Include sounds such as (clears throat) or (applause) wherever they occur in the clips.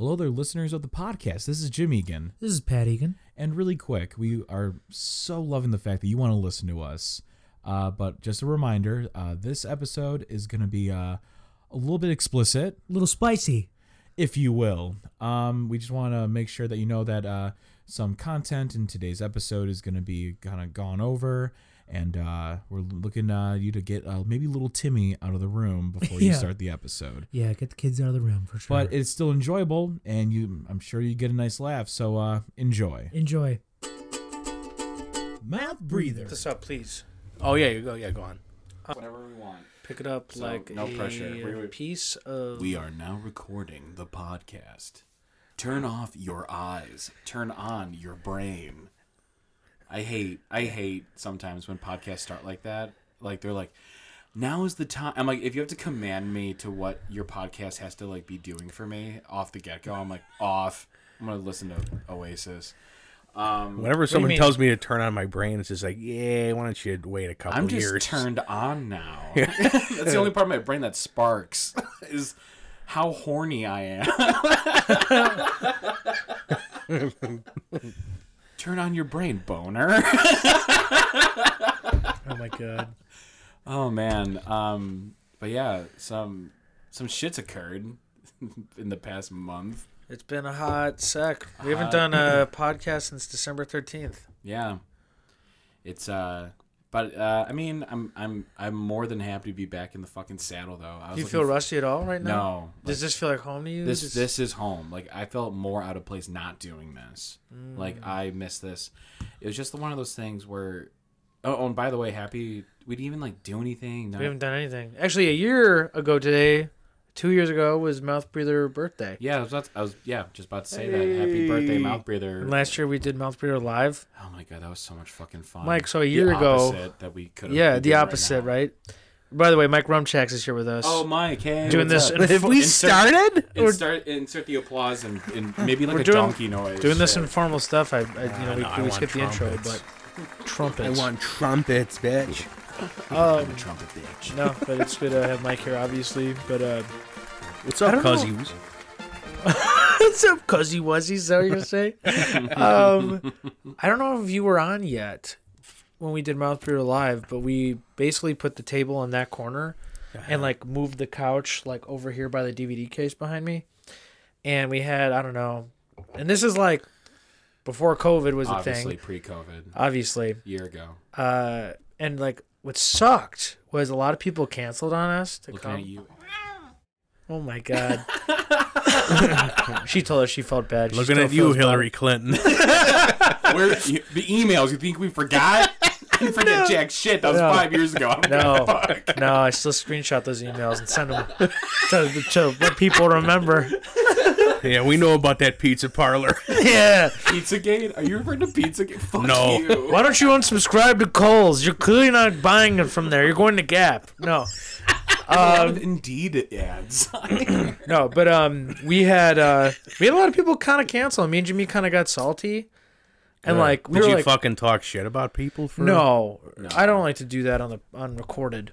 Hello there, listeners of the podcast. This is Jim Egan. This is Pat Egan. And really quick, we are so loving the fact that you want to listen to us. Uh, but just a reminder uh, this episode is going to be uh, a little bit explicit, A little spicy. if you will. Um, we just want to make sure that you know that uh, some content in today's episode is going to be kind of gone over. And uh, we're looking uh, you to get uh, maybe little Timmy out of the room before (laughs) you Yeah. start the episode. Yeah, get the kids out of the room for sure. But it's still enjoyable, and you, I'm sure you get a nice laugh. So uh, enjoy. enjoy. Mouth breather. this up, please. Oh yeah, you go. Yeah, go on. Whatever we want. Pick it up So, like no a pressure. We- we- piece of. We are now recording the podcast. Turn off your eyes. Turn on your brain. I hate I hate sometimes when podcasts start like that. Like they're like, now is the time. I'm like, if you have to command me to what your podcast has to like be doing for me off the get go, I'm like off. I'm gonna listen to Oasis. Um, Whenever someone tells me to turn on my brain, it's just like, yeah, why don't you wait a couple I'm just years? turned on now. (laughs) (laughs) That's the only part of my brain that sparks (laughs) is how horny I am. Turn on your brain, boner. (laughs) oh my god. oh man. Um but yeah, some some shits occurred (laughs) in the past month. It's been a hot sec. We haven't Hot. done a podcast since December thirteenth. Yeah. It's uh but uh I mean I'm I'm I'm more than happy to be back in the fucking saddle though. I Do you feel f- rusty at all right now? No. Does this feel like home to you? this Just- this is home. Like I felt more out of place not doing this. Mm. Like I miss this. It was just one of those things where. Oh, oh, and by the way, happy we didn't even like do anything. No, we haven't done anything. Actually, a year ago today, two years ago was Mouth Breather birthday. yeah, I was, about to- I was yeah just about to say that. Happy birthday, mouth breather. And last year we did Mouth Breather live. Oh my god, that was so much fucking fun. Mike, so a The year ago- opposite that we could. Yeah, the opposite, right? By the way, Mike Rumchaks is here with us. Oh, Mike, hey, doing what's this. up? In (laughs) Have we Insert- started? Insert, insert the applause and, and maybe like We're a doing- donkey noise. doing this Shit. informal stuff. I, I you know, we, no, I we want skipped the intro, but trumpets. I want trumpets, bitch. Um, I'm a trumpet bitch. no, but it's good to have Mike here, obviously. But uh, What's up, don't know. (laughs) what's up, cuzzy wuzzy? Is that what you're gonna say? (laughs) um, I don't know if you were on yet when we did Mouth Breather live, but we basically put the table in that corner and like moved the couch like over here by the DVD case behind me, and we had I don't know, and this is like before COVID was a Obviously, thing, pre-COVID, obviously. year ago. Uh, and like what sucked was a lot of people canceled on us to Looking come. at you. Oh my god. (laughs) she told us she felt bad. She Looking at you, feels bad. Hillary Clinton. (laughs) Where you, the emails? You think we forgot? I didn't (laughs) forget jack shit. That was No. five years ago. I don't No. give a fuck. No, I still screenshot those emails and send them to, to let people remember. Yeah, we know about that pizza parlor. (laughs) Yeah. Pizzagate? Are you referring to Pizzagate? Fuck No. you. Why don't you unsubscribe to Kohl's? You're clearly not buying it from there. You're going to Gap. No. (laughs) A lot Um, Indeed ads. (clears throat) no, but um, we had uh, we had a lot of people kind of cancel. Me and Jimmy kind of got salty, and like we Did were you like, fucking talk shit about people for No, I don't like to do that on the on recorded.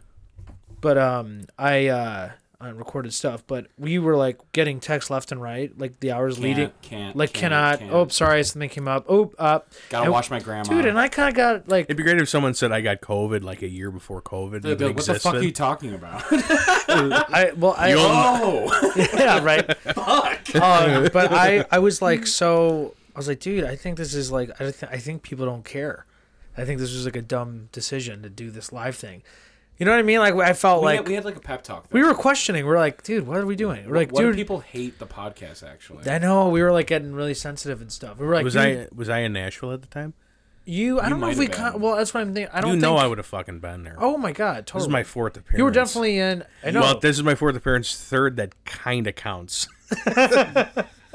But um, I uh on recorded stuff. But we were like getting texts left and right, like the hours leading. Can't, can't, Like can't, cannot. can't. Oh, sorry, something came up. Oh, up, Gotta and- watch my grandma. dude. And I kind of got like, It'd be great if someone said I got COVID like a year before COVID They'd be even like, what the fuck are you talking about? (laughs) I well, I oh, (laughs) yeah, right. (laughs) fuck. Um, but I I was like so. I was like, dude, I think this is like, I, th- I think people don't care. I think this was like a dumb decision to do this live thing. You know what I mean? Like I felt We, like had, we had like a pep talk. we were questioning. We are like, dude, what are we doing? We're like, what do dude, people hate the podcast actually? I know we were like getting really sensitive and stuff. We were like, was dude, I was I in Nashville at the time? you? I You don't know if we. have Con- well, that's what I'm thinking. I don't you know think. I would have fucking been there. oh my god, this totally. is my fourth appearance. you were definitely in. I know. Well, this is my fourth appearance. Third, that kind of counts. (laughs)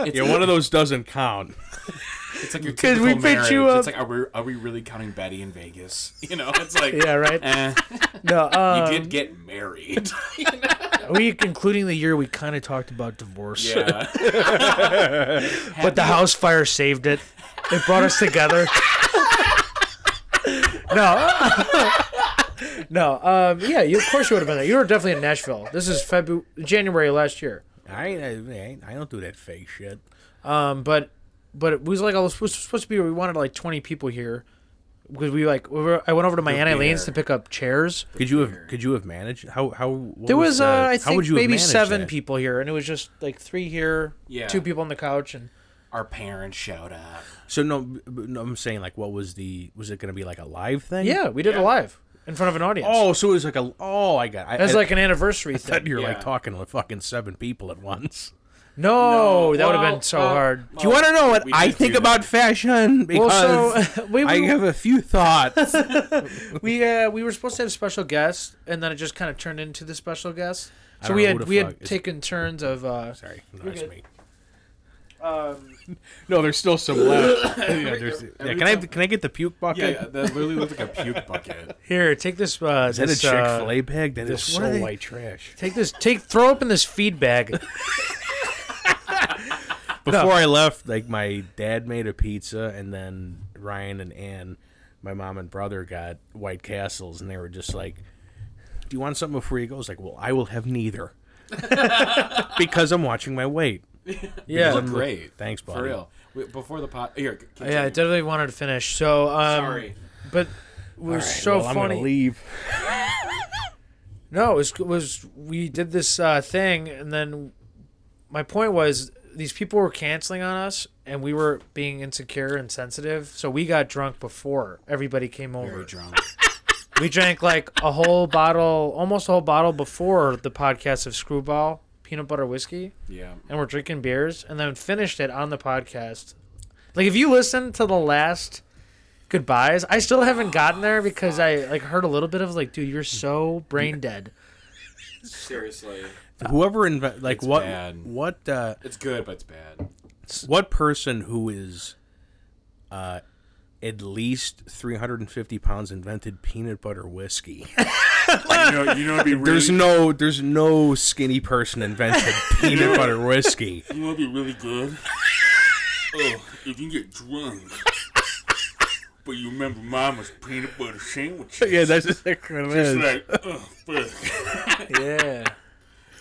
Yeah, one of those doesn't count. (laughs) it's like your 'Cause typical we picked you up- It's like, are we, are we really counting Betty in Vegas? (laughs) You know, it's like, yeah, right. eh, No, um, you did get married. (laughs) we including the year we kind of talked about divorce. yeah. (laughs) but the house fire saved it. It brought us together. no, no. Um, yeah, you, of course you would have been there. You were definitely in Nashville. This is February, January last year. I ain't, I ain't. I don't do that fake shit. Um, but but it was like I was supposed supposed to be. We wanted like twenty people here because we like we were, I went over to my Aunt Elaine's to pick up chairs. Could you have? Could you have managed? How? How? what There was, uh, I would think you maybe seven that? people here, and it was just like three here, Yeah. two people on the couch, and Our parents showed up. So no, b- b- no, I'm saying like, what was the? Was it going to be like a live thing? yeah, we did it Yeah. live in front of an audience. Oh, so it was like a. Oh, I got. I, it was I, like an anniversary I thought you were Yeah. like talking to fucking seven people at once. No, that would have been so well, hard. Do you want to know what I think do about fashion? Because Well, so (laughs) we I have a few thoughts. (laughs) we uh, we were supposed to have special guests, and then it just kind of turned into the special guest. I So we had we had is- taken turns of. Uh, Sorry, no, You're that's me. um, (laughs) No, there's still some left. (coughs) yeah, there's, yeah, can I can I get the puke bucket? Yeah, that literally looks like a puke bucket. here, take this. Uh, Is that a Chick uh, Fil A bag? That is this- what so white trash. Take this. Take throw up in this feed bag. (laughs) Before I left, like my dad made a pizza, and then Ryan and Ann, my mom and brother, got White Castles, and they were just like, "Do you want something before you go?" I was like, "Well, I will have neither," (laughs) because I'm watching my weight. Yeah, look great. Thanks, buddy. For real. We- Before the pot. Here, continue. yeah. I definitely wanted to finish. So, um, Sorry. but it was All right, so well, I'm gonna funny. leave. (laughs) No, it was, it was we did this uh, thing, and then my point was these people were canceling on us, and we were being insecure and sensitive. So we got drunk before everybody came over. Very drunk. (laughs) We drank like a whole bottle, almost a whole bottle before the podcast of Screwball peanut butter whiskey, Yeah. and we're drinking beers, and then finished it on the podcast. Like if you listen to the last goodbyes, I still haven't gotten there because I like heard a little bit of like, dude, you're so brain dead. Seriously. Whoever inve- like It's what bad. what uh, It's good, but it's bad. what person who is uh, at least 350 pounds invented peanut butter whiskey. (laughs) you know, you know, it'd be really, There's no there's no skinny person invented (laughs) peanut butter whiskey. (laughs) You know, it'd be really good. oh, if you get drunk, but you remember Mama's peanut butter sandwiches. yeah, that's exactly what it like, oh, fuck. Yeah.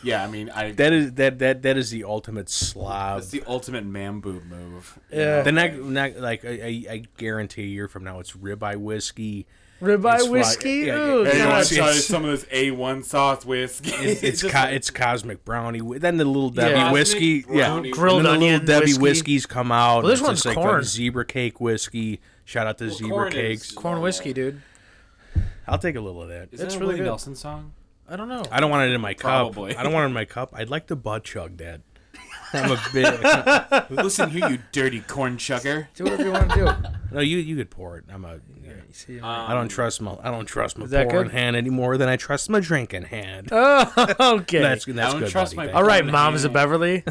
Yeah, I mean, I. That is that that that is the ultimate slob. That's the ultimate man boob move. Yeah. The next, ne- like I, I, I guarantee a year from now, it's ribeye whiskey. Ribeye It's whiskey. like- yeah, Ooh, yeah, Hey, you want it's- to try it's- some of this A1 sauce whiskey? It's it's, (laughs) co- like- it's cosmic brownie. wi- Then the little Debbie Yeah. whiskey, Cosmic yeah. Grilled and then the little Debbie whiskey. whiskeys come out. Well, this one's just like corn. a zebra cake whiskey. Shout out to zebra corn is- cakes. corn whiskey, dude. I'll take a little of that. Is It's that a really Willie good. Nelson song? I don't know. I don't want it in my cup. Probably. I don't want it in my cup. I'd like to butt chug that. (laughs) I'm a bit. (laughs) Listen here, you dirty corn chugger. (laughs) Do whatever you want to do. no, you you could pour it. I'm a. You see, um, I don't trust my I don't trust my Is pouring good? hand any more than I trust my drinking hand. oh, okay. That's that's don't good. trust buddy. my- All right, One moms of hand. Beverly.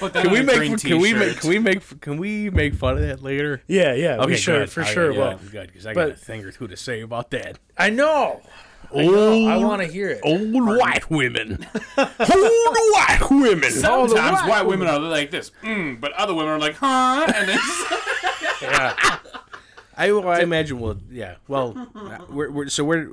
Put that Can we make can we make can we make can we make fun of that later? Yeah, yeah. Okay, we should good. for Okay, sure. yeah, Well, good because I got a but- thing or two to say about that. I know. I. I want to hear it. Old white women, (laughs) old white women. Sometimes white women are like this, mm, but other women are like, huh? And then (laughs) Yeah. I, well, I imagine. Well, yeah. Well, we're, we're so we're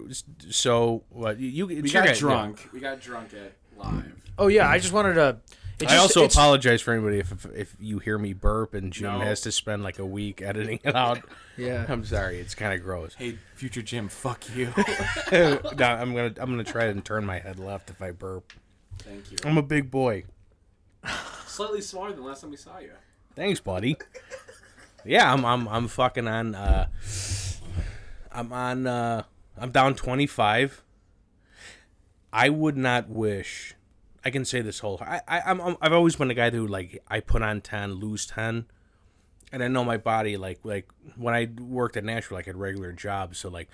so what you you we it's your got guy- drunk. We got drunk at live. Oh yeah. I just wanted to. It I also apologize for anybody if, if if you hear me burp and Jim No. has to spend like a week editing it out. (laughs) Yeah. I'm sorry, it's kind of gross. Hey, future Jim, fuck you. (laughs) no, I'm gonna I'm gonna try and turn my head left if I burp. Thank you. I'm a big boy. Slightly smaller than last time we saw you. Thanks, buddy. Yeah, I'm I'm I'm fucking on. Uh, I'm on. Uh, I'm down 25. I would not wish. I can say this whole. I, I I'm, I've always been a guy who like I put on 10, lose 10, and I know my body like like when I worked at Nashville, like I had regular jobs, so like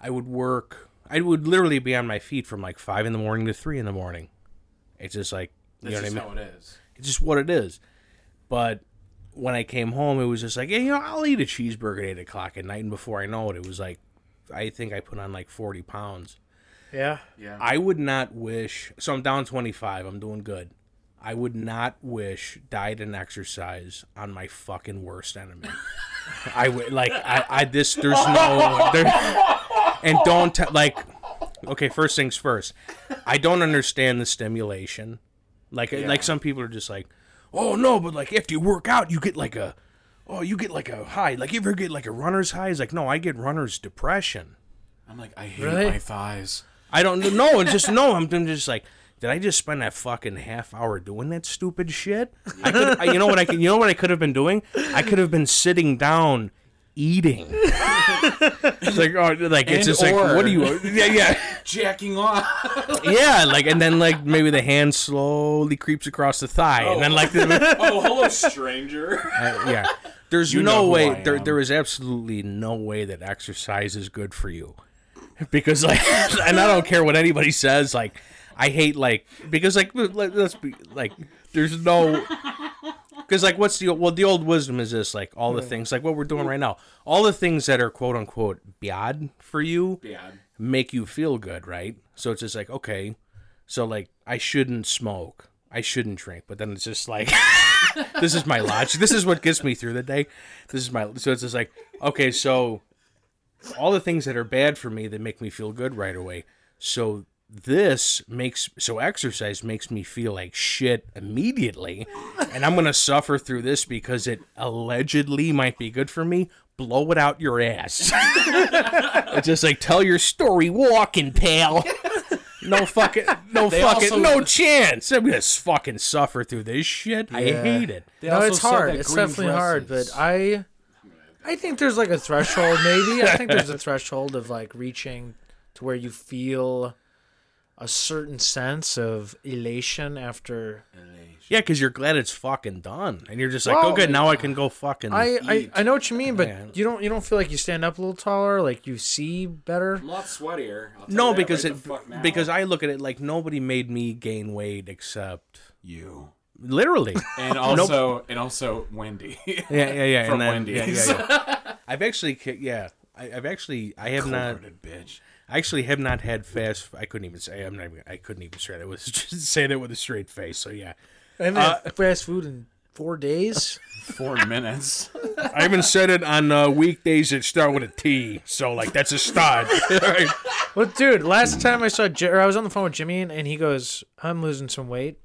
I would work. I would literally be on my feet from like five in the morning to three in the morning. It's just like you That's know just what I mean. how it is. It's just what it is. But when I came home, it was just like, yeah, you know, I'll eat a cheeseburger at eight o'clock at night, and before I know it, it was like, I think I put on like forty pounds. Yeah. Yeah. I would not wish. So I'm down twenty five. I'm doing good. I would not wish diet and exercise on my fucking worst enemy. (laughs) I would like I, I this there's no there, and don't t- like okay first things first I don't understand the stimulation Like Yeah. like some people are just like, oh no, but like after you work out, you get like a, oh you get like a high. Like you ever get like a runner's high? It's like no, I get runner's depression. I'm like, I hate Really? my thighs. I don't know. It's just no. I'm, I'm just like, did I just spend that fucking half hour doing that stupid shit? I could. I, you know what I could. You know what I could have been doing? I could have been sitting down. Eating, it's like, oh, like it's And just like, what are you? Yeah, yeah, Jacking off. yeah. Like, and then like maybe the hand slowly creeps across the thigh, and then like, the, (laughs) oh, hello, stranger. uh, yeah. There's You no know way. There, am. there is absolutely no way that exercise is good for you, (laughs) because like, (laughs) and I don't care what anybody says. Like, I hate like because like let, let's be like, there's no. (laughs) Because like, what's the well? The old wisdom is this: like all the things, like what we're doing right now, all the things that are quote unquote bad for you, bad. make you feel good, right? So it's just like, okay, so like I shouldn't smoke, I shouldn't drink, but then it's just like this is my logic. This is what gets me through the day. This is my so it's just like, okay, so all the things that are bad for me that make me feel good right away. So this makes so exercise makes me feel like shit immediately. And i'm gonna suffer through this because it allegedly might be good for me. Blow it out your ass. (laughs) It's just like tell your story walking pal. No fucking no They fucking also- no chance. I'm gonna fucking suffer through this shit. I hate it. They no, it's hard. It's green definitely hard, but I, I think there's like a threshold. Maybe I think there's a (laughs) threshold of like reaching to where you feel a certain sense of elation after. yeah because you're glad it's fucking done and you're just like Well, oh good now i can go fucking I, I, Eat. I know what you mean, but Yeah. you don't you don't feel like you stand up a little taller, like you see better. I'm a lot sweatier. No because right it the fuck now. because i look at it like nobody made me gain weight except you literally and (laughs) also and also Wendy. (laughs) yeah yeah yeah From and then, yeah, Wendy's. yeah, yeah. (laughs) i've actually yeah I, I've actually I have not Cold-hearted bitch. I actually have not had fast. I couldn't even say. I'm not. Even, I couldn't even say that. Was just saying it with a straight face. So yeah, I haven't had fast food in four days. Four minutes. I haven't said it on uh, weekdays that start with a T. So like that's a start. Right. Well, dude, last time I saw, J- or I was on the phone with Jimmy, and, and he goes, "I'm losing some weight,"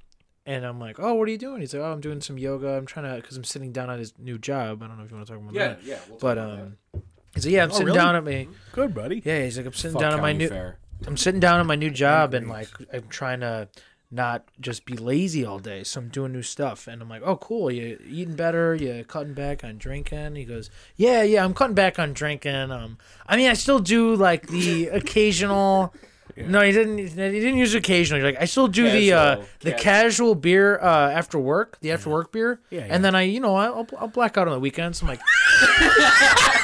and I'm like, "Oh, what are you doing?" He's like, "Oh, I'm doing some yoga. I'm trying to, because I'm sitting down on his new job. I don't know if you want to talk about yeah, that, yeah. We'll talk but about um, he's like, yeah, I'm sitting really? down at me. Good buddy. yeah, he's like, I'm sitting that. down Fuck on my new, fair. I'm sitting down on my new job, and like, I'm trying to not just be lazy all day, so I'm doing new stuff, and I'm like, oh, cool, you eating better, you cutting back on drinking. He goes, yeah, yeah, I'm cutting back on drinking. Um, I mean, I still do like the (laughs) occasional. No, he didn't. He didn't use occasionally. Like I still do the uh, Casual, the casual. casual beer uh, after work, the after work beer, Yeah, yeah. and then I, you know, I'll, I'll black out on the weekends. I'm like, (laughs)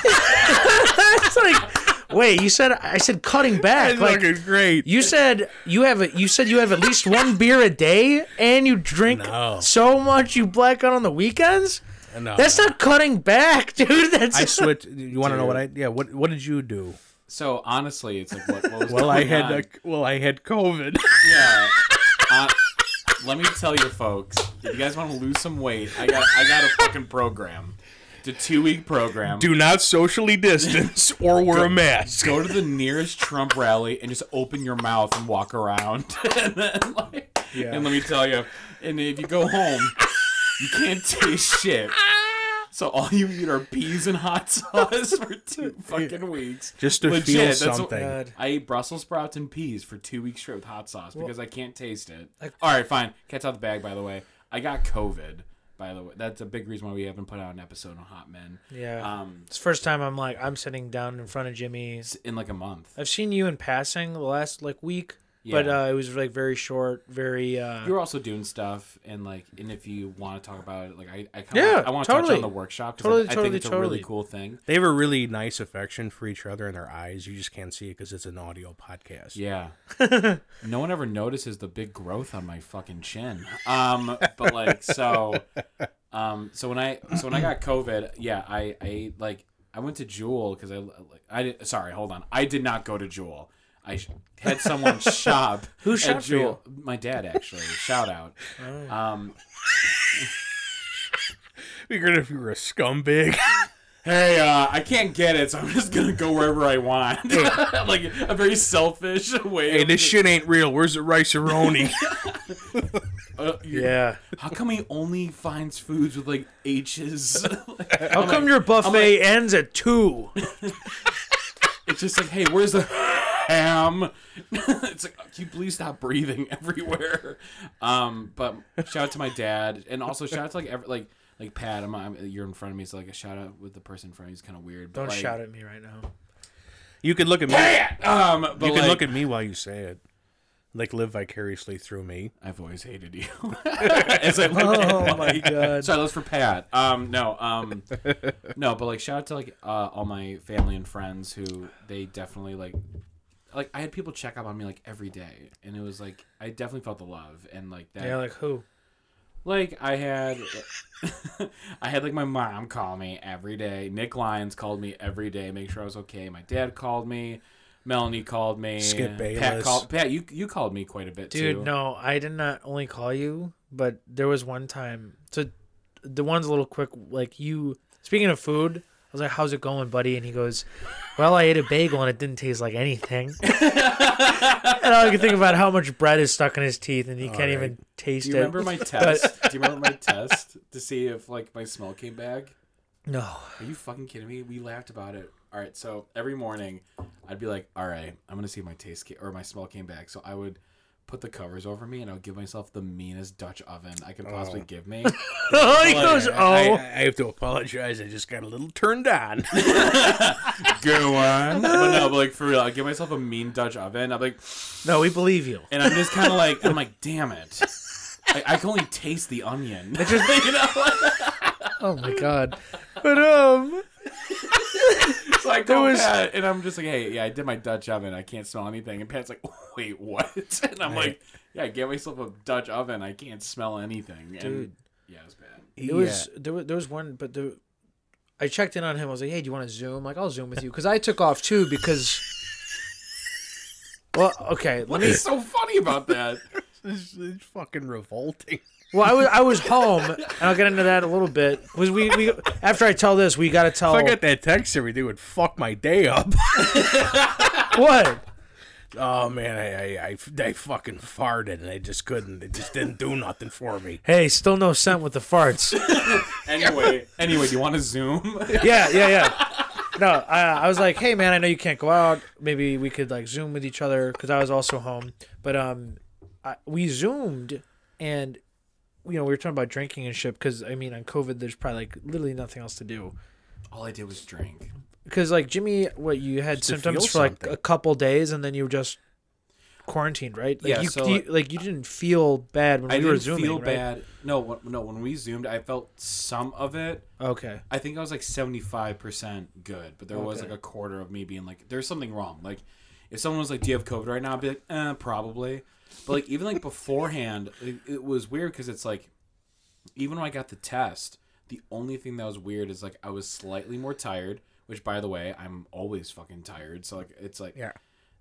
it's like, wait, you said I said cutting back. That's Like great. you said you have a, you said you have at least one beer a day, and you drink No. so much you black out on the weekends. No, That's not cutting back, (laughs) dude. That's I switched. You want to know what I? Yeah. What What did you do? So honestly, it's like what, what was (laughs) Well, I had. Uh, well, I had COVID. yeah. (laughs) Uh, let me tell you, folks. If you guys want to lose some weight, I got I got a fucking program. It's a two week program. do not socially distance (laughs) or wear a mask. Go to the nearest Trump rally and just open your mouth and walk around. and then, like, and let me tell you, and if you go home, you can't taste shit. So all you eat are peas and hot sauce for two (laughs) fucking weeks. Just to Legit, feel that's what- something. God. I ate Brussels sprouts and peas for two weeks straight with hot sauce because I can't taste it. All right, fine. Cat's out the bag. By the way, I got COVID. By the way, that's a big reason why we haven't put out an episode on Hot Men. yeah. Um, it's the first time I'm like I'm sitting down in front of Jimmy. in like a month. I've seen you in passing the last like week, but uh, it was like very short, very. Uh, You were also doing stuff, and like, and if you want to talk about it, like, I, I kind of, Yeah, I want to touch totally. on the workshop. 'cause Totally, I, I totally, think it's a totally. really cool thing. They have a really nice affection for each other in their eyes. You just can't see it because it's an audio podcast. Yeah. (laughs) no one ever notices the big growth on my fucking chin. Um, but like, so, um, so when I, so when I got COVID, yeah, I, I like, I went to Jewel because I, like, I did, sorry, hold on, I did not go to Jewel. I had someone shop. (laughs) Who at shopped for you? Jewel. My dad, actually. Shout out. Um, (laughs) Figured if you were a scumbag. (laughs) hey, uh, I can't get it, so I'm just gonna go wherever I want. like a very selfish way. hey, of this shit ain't real. Where's the riceroni? uh, Yeah. How come he only finds foods with like H's? Like, How I'm come like- your buffet ends at two? It's just like, hey, where's the ham? (laughs) it's like, can you please stop breathing (laughs) everywhere? Um, but shout out to my dad, and also shout out to like every, like like Pat. I'm, I'm you're in front of me, so like a shout out with the person in front of me is kind of weird. But Don't like, shout at me right now. You can look at me. Um, but You can like, look at me while you say it. Like live vicariously through me. I've always hated you. (laughs) As I look at Oh my Mike. god. Sorry, that's for Pat. Um, no, um, no, but like shout out to like uh, all my family and friends who they definitely like. Like I had people check up on me like every day, and it was like I definitely felt the love and like that. Yeah, like who? Like I had, (laughs) I had like my mom call me every day. Nick Lyons called me every day, make sure I was okay. My dad called me. Melanie called me. Skip Pat Bayless. called. Pat, you you called me quite a bit Dude, too. no, I did not uh, only call you, but there was one time. So the one's a little quick. Like you, speaking of food, was like, "How's it going, buddy?" And he goes, "Well, I ate a bagel and it didn't taste like anything." (laughs) and all I can think about how much bread is stuck in his teeth and he can't even taste it. Do you it. remember my (laughs) test? Do you remember my test to see if like my smell came back? No. Are you fucking kidding me? We laughed about it. All right, so every morning, I'd be like, "All right, I'm gonna see if my taste ca- or my smell came back." So I would put the covers over me, and I would give myself the meanest Dutch oven I could possibly give me. Oh, (laughs) he Like, goes, I, "Oh." I, I have to apologize. I just got a little turned on. (laughs) Go on, but no, but like for real, I give myself a mean Dutch oven. I'm like, no, we believe you. and I'm just kind of (laughs) like, I'm like, damn it. I, I can only taste the onion. you know? Oh my god. But um, So I go was- Pat, and I'm just like, hey, yeah, I did my Dutch oven. I can't smell anything. And Pat's like, (laughs) wait, what? (laughs) And I'm like, yeah, I gave myself a Dutch oven. I can't smell anything. And Dude. yeah, it was bad. it was there was there was one, but the I checked in on him. I was like, "Hey, do you want to zoom?" Like, I'll zoom with you because I took off too because. (laughs) Well, okay. Let What me. is so funny about that? It's, it's fucking revolting. Well, I was I was home, and I'll get into that a little bit. Was we we after I tell this, we got to tell If I got that text every day, it would fuck my day up. (laughs) what? oh man, I, I, I, I fucking farted and I just couldn't. It just didn't do nothing for me. Hey, still no scent with the farts. (laughs) Anyway, anyway, do you want to zoom? (laughs) Yeah, yeah, yeah. No, I, I was like, hey man, I know you can't go out. Maybe we could like zoom with each other because I was also home. But um, I, we zoomed and you know we were talking about drinking and shit because I mean on COVID there's probably like literally nothing else to do. All I did was drink. Because like Jimmy, what you had Just to symptoms feel for like something. a couple days and then you were just quarantined, right? Like Yeah, you, so, you like- like you didn't feel bad when I we were didn't zooming, feel right? bad. No, when- no. When we zoomed, I felt some of it. Okay. I think I was like seventy five percent good, but there was Okay. like a quarter of me being like, "There's something wrong." Like, if someone was like, "Do you have COVID right now?" I'd be like, "Eh, probably." But like even like beforehand, (laughs) it, it was weird because it's like, even when I got the test, the only thing that was weird is like I was slightly more tired. Which, by the way, I'm always fucking tired. So like, it's like, Yeah.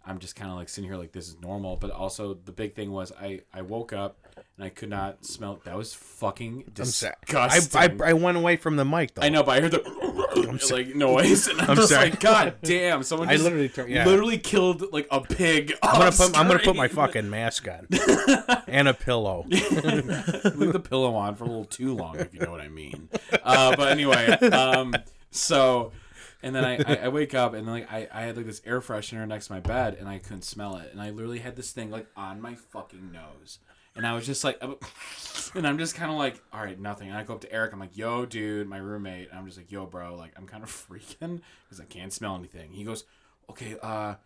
I'm just kind of like sitting here like this is normal. But also the big thing was I I woke up and I could not smell. That was fucking I'm sorry. disgusting. I, I, I went away from the mic though. I know, but I heard the (laughs) like noise, and I'm, I'm just sorry. like, God damn! Someone (laughs) I literally turned- yeah. literally killed like a pig. I'm gonna put I'm gonna put my fucking mask on (laughs) and a pillow. leave the pillow on for a little too long, if you know what I mean. Uh, but anyway, um, so and then I, I, I wake up and then like I, I had like this air freshener next to my bed and I couldn't smell it. And I literally had this thing like on my fucking nose. And I was just like (laughs) and I'm just kind of like all right nothing. And I go up to Eric I'm like yo dude my roommate. And I'm just like yo bro like I'm kind of (laughs) freaking because I can't smell anything. He goes okay uh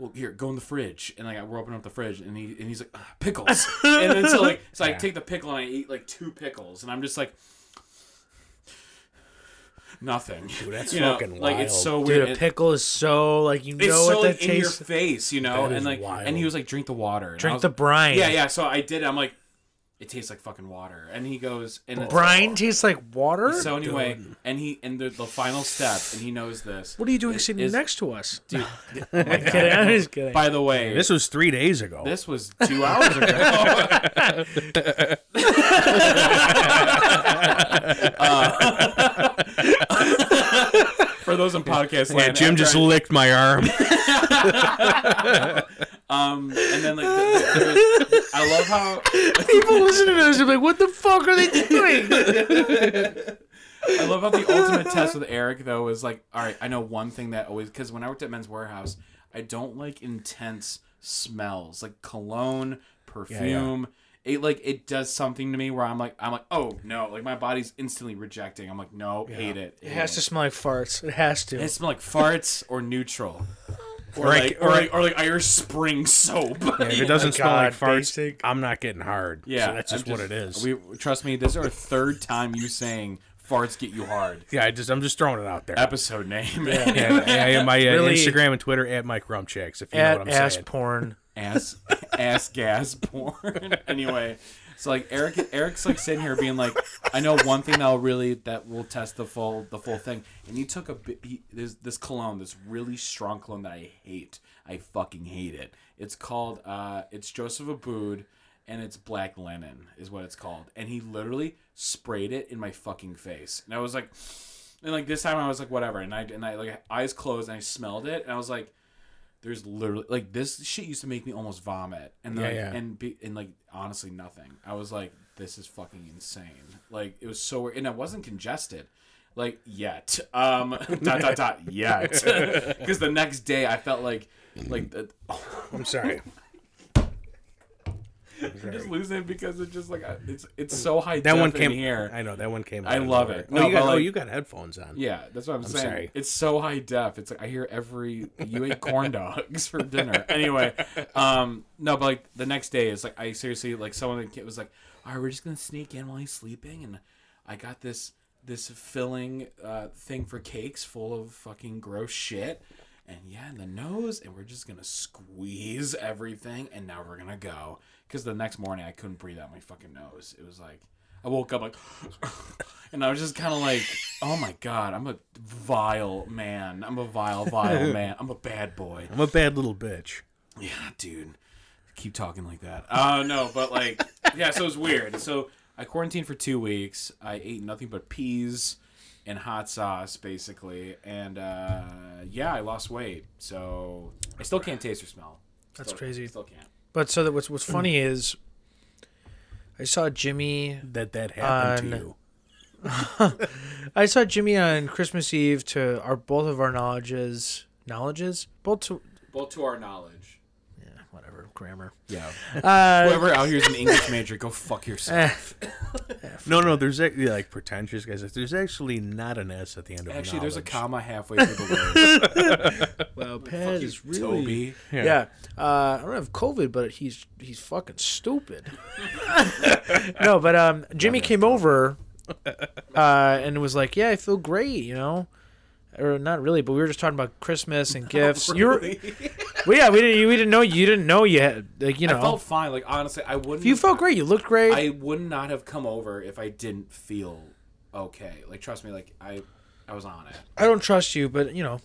well, here, go in the fridge, and like we're opening up the fridge, and he and he's like "Ah, pickles, (laughs) and then so like so I take the pickle and I eat like two pickles, and I'm just like nothing. Dude, that's you know, fucking like it's wild. so Dude, weird. a pickle is so like you know it's what so that like in your face, you know, and like wild. and he was like drink the water, and Drink was- the brine. yeah, yeah. So I did. it. I'm like, it tastes like fucking water, and he goes and it's- Brine tastes like water. So anyway, and he and the, the final step, and he knows this. what are you doing is- sitting is- next to us? (laughs) Dude, (laughs) I'm kidding. I'm (laughs) just kidding. by the way, This was three days ago. This was two hours ago. Uh, for those in podcast yeah, land, Jim just I- licked my arm. (laughs) Um, and then like, the, I love how (laughs) People listening to this are like, what the fuck are they doing? (laughs) I love how the ultimate test with Eric though was like, all right, I know one thing that always because when I worked at Men's Wearhouse, I don't like intense smells like cologne, perfume. It like it does something to me where I'm like I'm like oh no like my body's instantly rejecting. I'm like no hate it. It has to smell like farts. It has to. It smell like farts or neutral. Or, Or I- like, or or, like, or like Irish Spring soap. Yeah, if it (laughs) doesn't smell like farts, basic. I'm not getting hard. Yeah, so that's I'm just, what it is. We trust me. This is our third time you saying farts get you hard. yeah, I just I'm just throwing it out there. Episode name. Yeah, I am my uh, Really- Instagram and Twitter at Mike Rumchaks. If you know what I'm ass saying. porn. Ass (laughs) ass gas porn. (laughs) anyway, so like Eric Eric's like sitting here being like, I know one thing that'll really that will test the full the full thing. And he took a bit. He, there's this cologne, this really strong cologne that I hate. I fucking hate it. It's called uh, it's Joseph Abboud. And it's black linen is what it's called. And he literally sprayed it in my fucking face. And I was like, and like this time I was like, whatever. And I and I like eyes closed and I smelled it. And I was like, there's literally like this shit used to make me almost vomit. And then Yeah, like, yeah. and be, and like honestly nothing. I was like this is fucking insane. Like it was so weird, and i wasn't congested like yet. Um (laughs) dot dot dot yet. (laughs) Because the next day i felt like like the, I'm sorry. (laughs) i'm just losing it because it's just like it's it's so high That one came here I know that one came. I love it. Oh, you got, but, oh, you got headphones on. yeah that's what i'm, saying sorry. it's so high def it's like i hear every you ate corn dogs for dinner anyway um no but like the next day it's like i seriously like someone was like all right we're just gonna sneak in while he's sleeping and i got this this filling uh thing for cakes full of fucking gross shit and yeah in the nose and we're just gonna squeeze everything and now we're gonna go because the next morning i couldn't breathe out my fucking nose it was like I woke up like, (laughs) and I was just kind of like, oh my god, I'm a vile man. I'm a vile, vile (laughs) man. I'm a bad boy. I'm a bad little bitch. Yeah, dude. Keep talking like that. Uh no, but like, yeah. So it was weird. So I quarantined for two weeks. I ate nothing but peas and hot sauce, basically, and uh yeah, I lost weight. So I still can't taste or smell. That's Still- crazy. Still can't. But so that what's what's mm. funny is, I saw Jimmy. That that happened On- to you. (laughs) I saw Jimmy on Christmas Eve to our both of our knowledges knowledges both to Both to our knowledge. Yeah, whatever grammar. Yeah. Uh, Whoever out here is an English major, go fuck yourself. No, no. There's actually like pretentious guys. There's actually not an S at the end of Actually, there's a comma halfway through the word. (laughs) well, Fuck Pat you, is really Toby. yeah. Uh, I don't have COVID, but he's he's fucking stupid. (laughs) no, but um, Jimmy came over, uh, and was like, "Yeah, I feel great," you know. Or not really, but we were just talking about Christmas and (laughs) gifts. You were, (laughs) well, yeah, we didn't, we didn't know you didn't know you had like you know. I felt fine. Like honestly, I wouldn't. you felt great. You looked great. I would not have come over if I didn't feel okay. Like trust me, like I, I was on it. I don't trust you, but you know.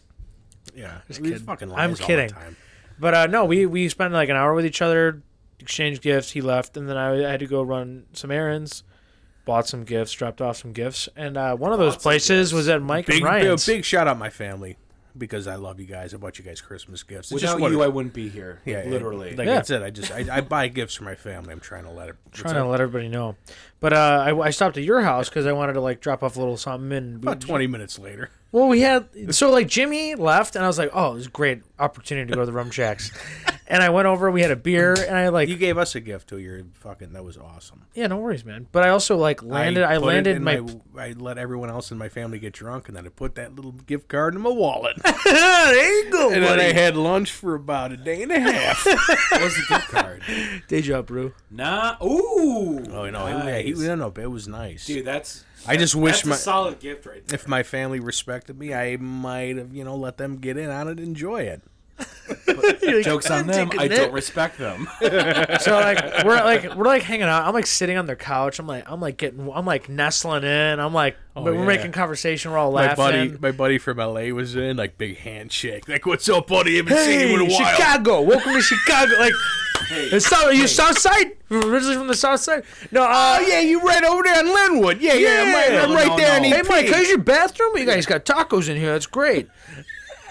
Yeah, Just we kidding. fucking I'm lies all kidding. the time. But uh, no, we we spent like an hour with each other, exchanged gifts. He left, and then I, I had to go run some errands, bought some gifts, dropped off some gifts, and uh, one of those places was at Mike Big, and big, Ryan's. big shout out my family because I love you guys. I bought you guys Christmas gifts. It's Without just what you, I wouldn't be here. yeah, Like, yeah, literally. Like Yeah. I said, I just I, I buy gifts for my family. I'm trying to let it. trying to up? let everybody know. But uh, I, I stopped at your house because I wanted to like drop off a little something. And we, About 20 minutes later. well, we had so like Jimmy left, and I was like, oh, it was a great opportunity to go to the Rumchaks. (laughs) and I went over. We had a beer, and I like You gave us a gift too. You're fucking. That was awesome. yeah, no worries, man. But I also like landed. I, put it landed in my. I let everyone else in my family get drunk, and then I put that little gift card in my wallet. (laughs) there you go, and then I had lunch for about a day and a half. (laughs) What was the gift card? Day job, brew. Nah. Ooh. oh no, it, yeah, he, no, no, it was nice. Dude, that's. I just wish That's my a solid gift right there. if my family respected me, I might have you know let them get in on it, and enjoy it. (laughs) Jokes on them. I don't respect them. (laughs) So like we're like we're like hanging out. I'm like sitting on their couch. I'm like I'm like getting I'm like nestling in. I'm like oh, we're yeah. making conversation. We're all My laughing. buddy, my buddy from LA was in like big handshake. Like, what's up, buddy? Haven't seen you in a Hey, while. Chicago! Welcome to Chicago. Like, the south, you South Side? Originally from the South Side? No, uh, Oh yeah, you right over there in Lynwood. Yeah, yeah, I'm right, I'm No, right no, there. no. Hey, Mike, how's your bathroom? You guys got tacos in here. That's great.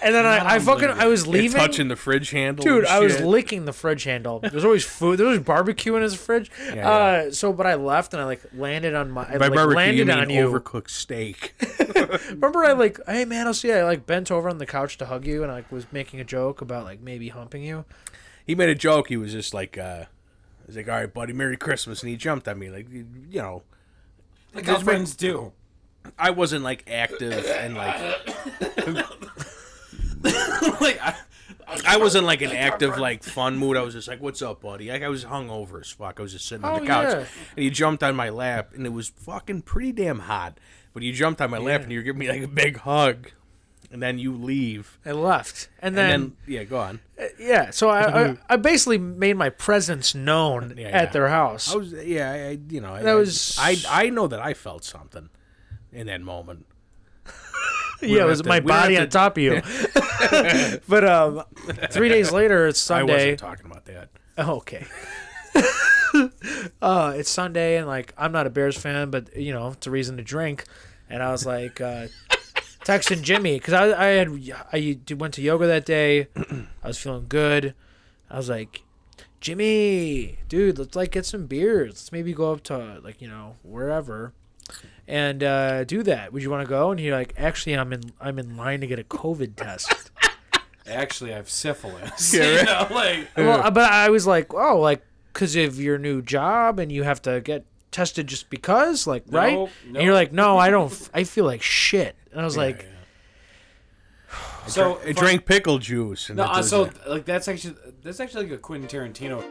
And then I, I fucking. I was You're leaving. touching the fridge handle, Dude, I was licking the fridge handle. There's always food. There was barbecue in his fridge. Yeah, Uh, so, but I left and I like landed on my. I, By like, barbecue, landed you mean on you. overcooked steak. (laughs) Remember, I like, hey man, I'll see. you. I like bent over on the couch to hug you, and I like, was making a joke about like maybe humping you. He made a joke. He was just like, uh, he's like, "All right, buddy, Merry Christmas," and he jumped at me like, you you know, Like how friends do. I wasn't like active and like (coughs) like I, I wasn't like an active like fun mood. I was just like, "What's up, buddy?" Like I was hungover as fuck. I was just sitting on Oh, the couch, yeah. and he jumped on my lap, and it was fucking pretty damn hot. But he jumped on my lap, and you were giving me like a big hug, and then you leave, I left, and and then, then yeah, go on. yeah. So I, I (laughs) I basically made my presence known Yeah, at yeah. their house. I was yeah, I, I- you know, I, That was- I I know that I felt something in that moment. (laughs) yeah, it was to- my body have on top of you. (laughs) but um, three days later, it's I Sunday. wasn't talking about that. Oh, okay. uh, it's Sunday, and like I'm not a Bears fan, but you know it's a reason to drink. And I was like uh, texting Jimmy because I, I had I did- went to yoga that day. I was feeling good. I was like, Jimmy, dude, let's like get some beers. Let's maybe go up to like you know wherever. And uh, do that. Would you want to go? And he's like, actually, I'm in. I'm in line to get a COVID test. actually I have syphilis. Yeah, (laughs) You know, like well, but I was like, oh, like because of your new job and you have to get tested just because, like, right? Nope, And you're like, no, I don't. f- I feel like shit. And I was like, (sighs) so I drank pickle juice. And No, uh, so that. like that's actually that's actually like a Quentin Tarantino.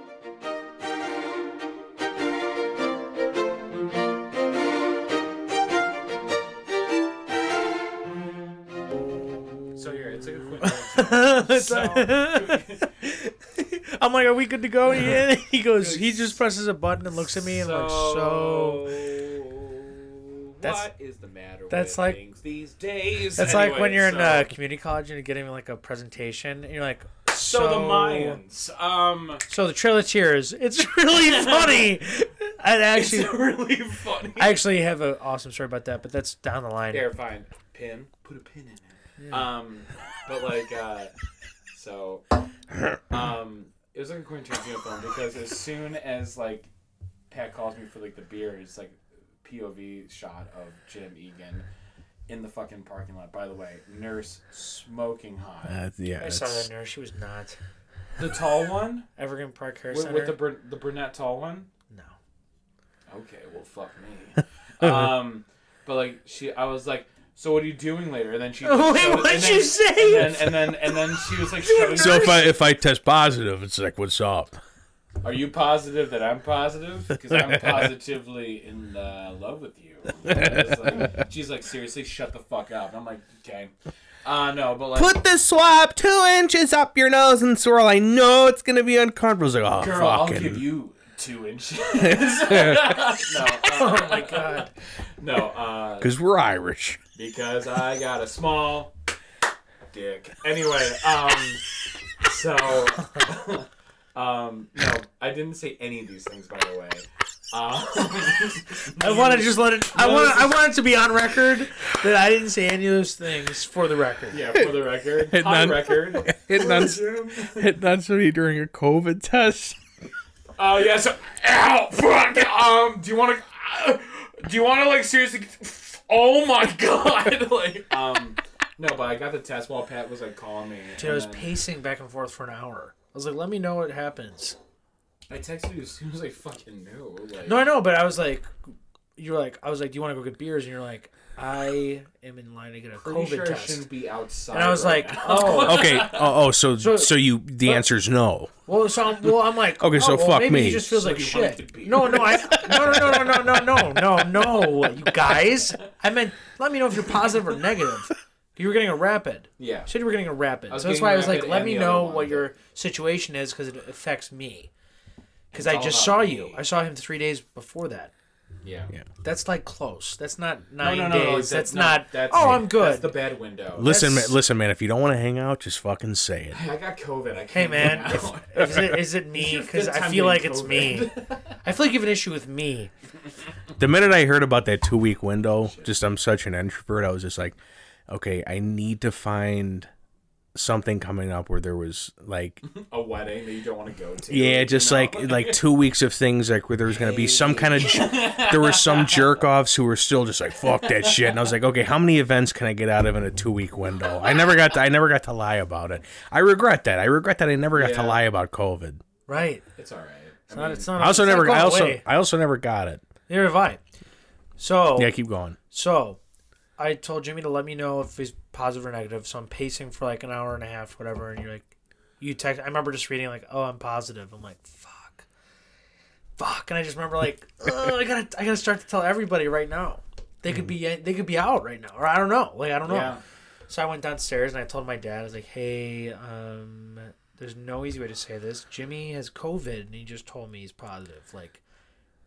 So here, it's like a Quentin. (laughs) Tarantino. (laughs) I'm like, are we good to go? (laughs) Yeah. He goes, he just presses a button and looks at me and like, so. That's- what is the matter that's with like- things these days? That's like when you're in so- uh, community college and you're getting like a presentation and you're like, so, so the Mayans. Um, So the Trail of Tears. It's (laughs) really (laughs) funny. I actually, it's really funny. I actually have an awesome story about that, but that's down the line. Here, fine. Pin. Put a pin in it. Um, but like, uh, so, um, it was like a Quentin Tarantino film because as soon as like Pat calls me for like the beer, it's like POV shot of Jim Egan in the fucking parking lot. By the way, nurse smoking hot. Uh, yeah, I saw it's- that nurse. She was not. The tall one (laughs) Evergreen Park Care with, Center. with the brun- the brunette tall one. no. Okay, well, fuck me. (laughs) um, but like she, I was like, so what are you doing later? And then she. (laughs) Wait, what'd and you say? And then, and then and then she was like, So if I if I test positive, it's like, what's up? Are you positive that I'm positive? Because I'm (laughs) positively in uh, love with you. Like- she's like, seriously, shut the fuck up. And I'm like, okay. Uh, no, but like, Put the swab two inches up your nose and swirl. I know it's gonna be uncomfortable. It's like, oh, girl, I'll give you two inches. (laughs) (laughs) no, uh, Oh my god. no, uh, Because we're Irish. because I got a small dick. Anyway, um, so, um, no, I didn't say any of these things, by the way. Um, (laughs) I want to just let it. I want. I want it to be on record that I didn't say any of those things for the record. yeah, for the record, And on then- record. Hitting on, hitting on somebody during a COVID test. Oh yeah, so ow, fuck. Um, do you want to? Uh, do you want to like seriously? Oh my (laughs) god! like, um, no, but I got the test while Pat was like calling me. Dude, I was then pacing back and forth for an hour. I was like, "Let me know what happens." I texted you as soon as I fucking knew. Like, No, I know, but I was like, "You were like, I was like, do you want to go get beers?" And you're like, "I am in line to get a pretty COVID sure I test." shouldn't be outside. And I was right like, now. "Oh, (laughs) Okay. Oh, oh so (laughs) So- so you the answer's no. Well, so I'm, well, I'm like, Okay, so oh, well, fuck maybe me. He just feels So like shit. wanted to be- No, no, I, no, no, no, no, no, no, no, no, no, you guys. I meant, let me know if you're positive or negative. You were getting a rapid. yeah. You said you were getting a rapid. So that's why I was like, let me know what your situation is because it affects me. Because I just saw me. you. I saw him three days before that. Yeah. Yeah. That's like close. That's not nine no, no, no, days. That's, no, not. That's, oh, I'm good. That's the bad window. Listen, man, listen, man. If you don't want to hang out, just fucking say it. I got COVID. I can't Hey man, go if, is it is it me? (laughs) Because I feel like getting it's me. (laughs) I feel like you have an issue with me. The minute I heard about that two week window, just I'm such an introvert. I was just like, okay, I need to find something coming up where there was like (laughs) A wedding that you don't want to go to. yeah, just you know? like like two weeks of things like where there was gonna be some kind of there were some jerk offs who were still just like fuck that shit, and I was like, okay, how many events can I get out of in a two week window? I never got to, I never got to lie about it. I regret that. I regret that I never got to lie about COVID. Right. it's all right. It's not. It's not. I also it's never. going I also. away. I also never got it. Neither have I. So Yeah, keep going. So, I told Jimmy to let me know if he's positive or negative. So I'm pacing for like an hour and a half, whatever. And you're like, you text. I remember just reading like, oh, I'm positive. I'm like, fuck, fuck. And I just remember like, (laughs) oh, I gotta, I gotta start to tell everybody right now. They could be, they could be out right now, or I don't know. Like I don't know. Yeah. So I went downstairs and I told my dad, I was like, hey, um, there's no easy way to say this. Jimmy has COVID and he just told me he's positive. Like,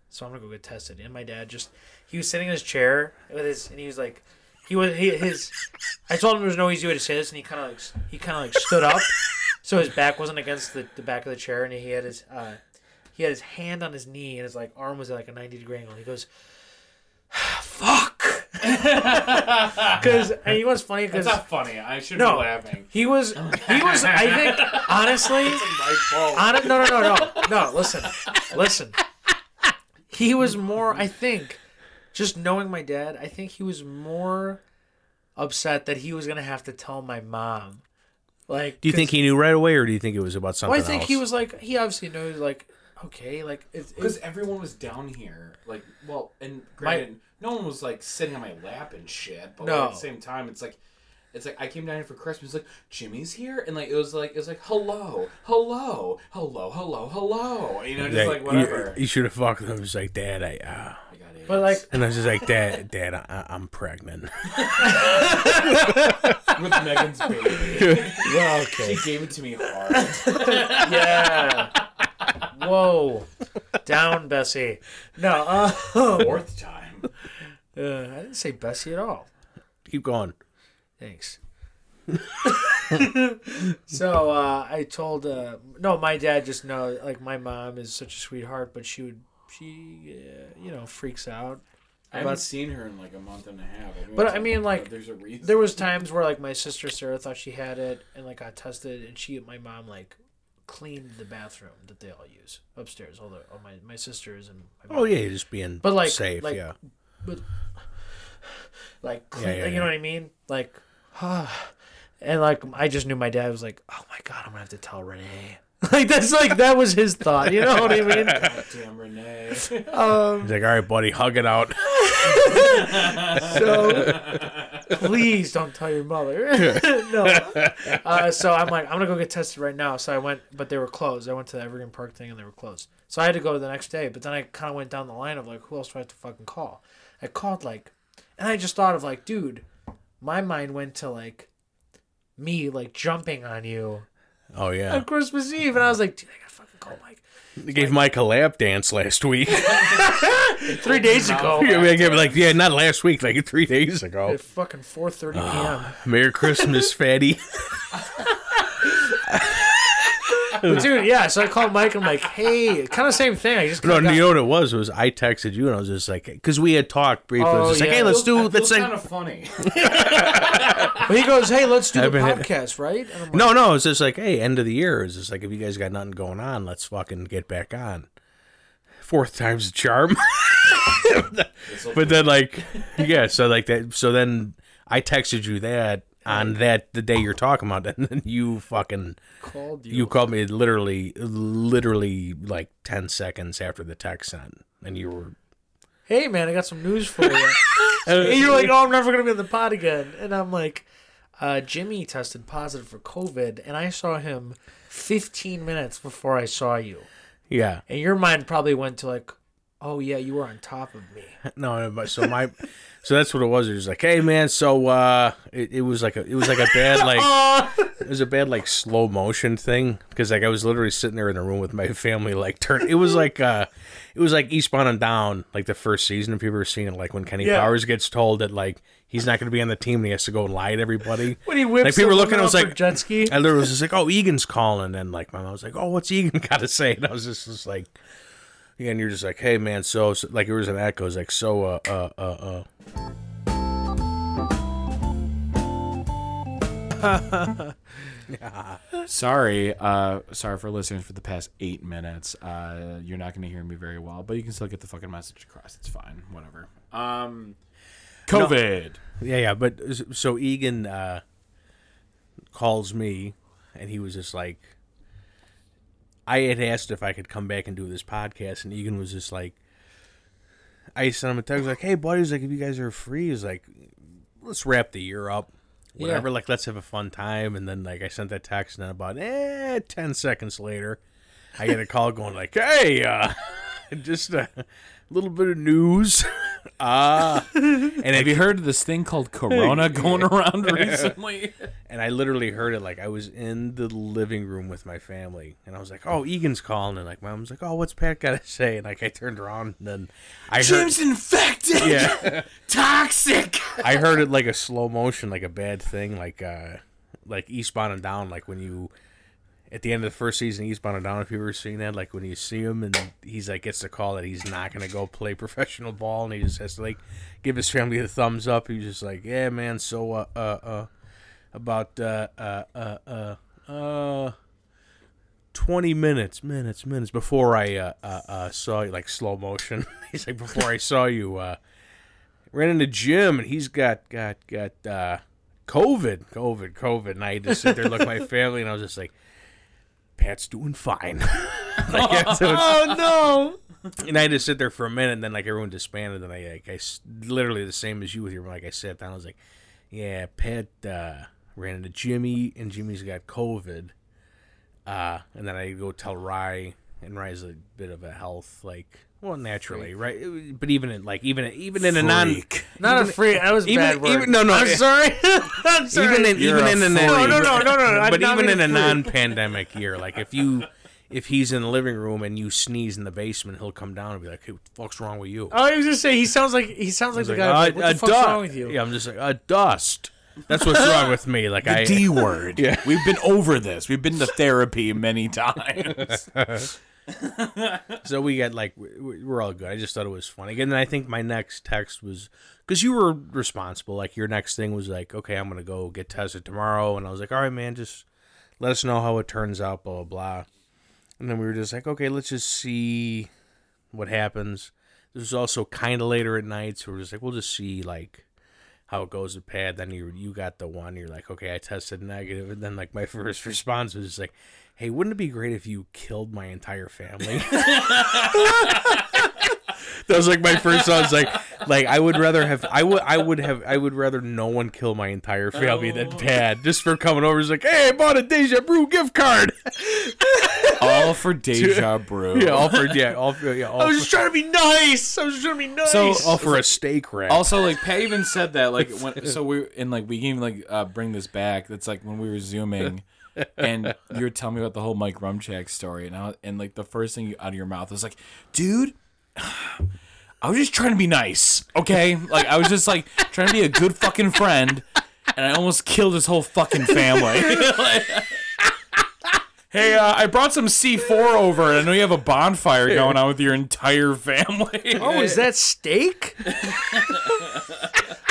so I'm gonna go get tested. And my dad just, he was sitting in his chair with his, and he was like, he was, he, his, I told him there was no easy way to say this and he kind of like, he kind of like stood up. So his back wasn't against the, the back of the chair and he had his, uh, he had his hand on his knee and his like arm was at like a 90 degree angle. He goes, fuck. (laughs) Because, and know what's funny? Because not funny. I shouldn't No. be laughing. he was, he was. I think honestly, (laughs) My fault. on no, no, no, no, no. Listen, listen. He was more. I think, just knowing my dad, I think he was more upset that he was gonna have to tell my mom. Like, Do you think he knew right away, or do you think it was about something Well, I think else? he was like. He obviously knows. Like, okay, like it's. Because everyone was down here, like, well, and granted, no one was like sitting on my lap and shit. But like, at the same time, it's like, it's like I came down here for Christmas, like Jimmy's here, and like it was like it was like hello, hello, hello, hello, hello, you know, just Like, like you- whatever. You, should have fucked him. It was like, Dad, I. Uh, I got it. But like, and I was just like, Dad, Dad, I, I'm pregnant. (laughs) with Megan's baby, well, okay, she gave it to me hard. (laughs) yeah. Whoa, down, Bessie. No, uh, Fourth time. (laughs) uh, I didn't say Bessie at all. Keep going. Thanks. so uh, I told uh, no, my dad just know like my mom is such a sweetheart, but she would she uh, you know freaks out. I haven't About- seen her in like a month and a half. think But I mean, like, there's a reason. There was times where like my sister Sarah thought she had it and like got tested, and she my mom like cleaned the bathroom that they all use upstairs. All the all my my sisters and my Oh yeah, just being But, like- safe. like- yeah. like, clean, Yeah, yeah, like, you yeah. know what I mean? Like, (sighs) and like I just knew my dad was like, oh my god, I'm gonna have to tell Renee. (laughs) like that's like that was his thought. You know what I mean? (laughs) Damn Renee. (laughs) Um, He's like, all right, buddy, hug it out. so please don't tell your mother. no. Uh, so I'm like, I'm gonna go get tested right now. So I went, but they were closed. I went to the Evergreen Park thing and they were closed. So I had to go the next day. But then I kind of went down the line of like, who else do I have to fucking call? I called like, and I just thought of like, dude, my mind went to like me like jumping on you Oh yeah. on Christmas Eve, and I was like, dude, I gotta fucking call Mike. They gave Mike a lap dance last week. (laughs) Three days ago. (laughs) I gave like, yeah, not last week, like three days ago. At fucking 4:30 p.m. Ah, Merry Christmas, fatty. (laughs) But (laughs) dude, yeah. So I called Mike. and I'm like, hey, kind of same thing. I just No, kinda you know what it was? It was I texted you and I was just like, because we had talked briefly. I Oh, was just like, hey, let's do, That let's feels like, kind of funny. (laughs) But he goes, hey, let's do the I've been- podcast, right? And like, no, no, it's just like, hey, end of the year. It's just like, if you guys got nothing going on, let's fucking get back on. Fourth time's a charm. (laughs) but then, like, yeah, so like that, so then I texted you that on that the day you're talking about, (laughs) and then you fucking called you. you called me literally, literally like ten seconds after the text sent, and you were Hey, man, I got some news for you. (laughs) and you're like, oh, I'm never gonna be on the pod again. And I'm like, uh, Jimmy tested positive for COVID, and I saw him 15 minutes before I saw you. yeah. And your mind probably went to like, oh yeah, you were on top of me. (laughs) No, but so my, so that's what it was. It was like, hey man, so uh, it, it was like a, it was like a bad (laughs) like, it was a bad like slow motion thing because like I was literally sitting there in a room with my (laughs) family, like turn. It was like uh, it was like Eastbound and Down, like the first season. If you've ever seen it, like when Kenny Yeah. Powers gets told that like he's not going to be on the team and he has to go and lie to everybody. When he whips Like, people were looking, I was like- jet ski. I literally was just like, "Oh, Egan's calling," and like my mom was like, "Oh, what's Egan got to say?" And I was just, just like, and you're just like, "Hey, man," so, so like it was an echo, it was like, "So, uh, uh, uh, uh." (laughs) sorry, uh, sorry for listeners for the past eight minutes. Uh, you're not going to hear me very well, but you can still get the fucking message across. It's fine. Whatever. Um, COVID. Yeah, yeah, but so Egan uh, calls me, and he was just like, I had asked if I could come back and do this podcast, and Egan was just like, I sent him a text like, "Hey, buddies, like if you guys are free, he's like, let's wrap the year up, whatever. Yeah. Like let's have a fun time." And then like I sent that text, and then about eh, ten seconds later, I get a call going like, "Hey, uh, (laughs) just a little bit of news." Uh, (laughs) and Have you heard of this thing called Corona (laughs) going around recently? And I literally heard it like I was in the living room with my family, and I was like, "Oh, Egan's calling," and like my mom's like, "Oh, what's Pat got to say?" And like I turned around, and then I heard, Jim's infected. yeah, (laughs) Toxic. I heard it like a slow motion, like a bad thing, like uh, like Eastbound and Down, like when you at the end of the first season, Eastbound and Down. If you've ever seen that, like when you see him and he's like gets the call that he's not gonna go play professional ball, and he just has to like give his family the thumbs up. He's just like, "Yeah, man. So uh uh uh." about uh uh uh uh uh 20 minutes minutes minutes before i uh uh, uh saw you like slow motion (laughs) he's like before i saw you uh ran into jim and he's got got got uh covid covid covid and i had to sit there and look at my (laughs) family and i was just like pat's doing fine (laughs) like, what- Oh no! and I had to sit there for a minute, and then like everyone disbanded, and I like I literally the same as you with your like I sat down, I was like, yeah, Pat uh, ran into Jimmy, and Jimmy's got COVID, uh, and then I go tell Rye, and Rye's a bit of a health like well naturally right, but even in like even even in a non Freak. Not a free. That was a even- bad word. even- no, no, I'm (laughs) sorry. (laughs) I'm sorry. even in You're even a in a. No, no, no, no, no, no, (laughs) but even in mean a non-pandemic year, like if you if he's in the living room and you sneeze in the basement, he'll come down and be like, "Hey, what the fuck's wrong with you?" Oh, I was just say he sounds like he sounds like It's the like, guy. "Uh, what a the fuck's dust." wrong with you? Yeah, I'm just like a dust. That's what's wrong with me. Like The I, D word. Yeah. We've been over this. We've been to therapy many times. So we got like we- we're all good. I just thought it was funny. And then I think my next text was because you were responsible. Like your next thing was like, okay, I'm gonna go get tested tomorrow, and I was like, all right, man, just let us know how it turns out. Blah blah blah. And then we were just like, okay, let's just see what happens. This was also kind of later at night, so we're just like, we'll just see like how it goes with Pat. Then you you got the one. You're like, okay, I tested negative, and then like my (laughs) first response was just like, hey, wouldn't it be great if you killed my entire family? (laughs) That was like my first thought. Like, like I would rather have, I would, I would have, I would rather no one kill my entire family than Pat just for coming over. He's like, hey, I bought a Deja Brew gift card. all for deja (laughs) brew. yeah, all for yeah, all for yeah, all, I was for, just trying to be nice. I was just trying to be nice. So, all for a steak wrap. Also, like Pat even said that, like when (laughs) so we and like we can even like uh, bring this back. That's like when we were zooming, and you were telling me about the whole Mike Rumchak story, and I, and like the first thing out of your mouth was like, "Dude, (sighs) I was just trying to be nice, okay? Like I was just like trying to be a good fucking friend, and I almost killed his whole fucking family." (laughs) Like, Hey, uh, I brought some C4 over, and I know you have a bonfire going on with your entire family. oh, is that steak? (laughs)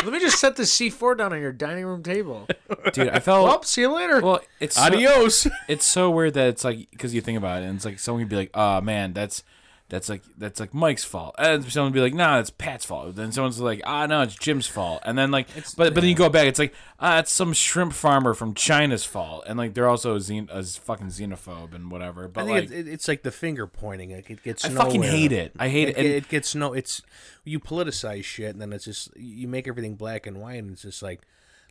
Let me just set the C4 down on your dining room table. dude? I felt Well, see you later. Well, it's so, Adios. it's so weird that it's like because you think about it, and it's like someone could be like, "Oh man, that's that's like that's like Mike's fault," and someone would be like, "Nah, it's Pat's fault." Then someone's like, "Ah, no, it's Jim's fault," and then like, but but then you go back, it's like, "Ah, it's some shrimp farmer from China's fault," and like they're also a, xen- a fucking xenophobe and whatever. I But think like, it's, it's like the finger pointing. Like it gets. I fucking hate it. I hate it. It, And- it gets no. It's you politicize shit, and then it's just you make everything black and white, and it's just like,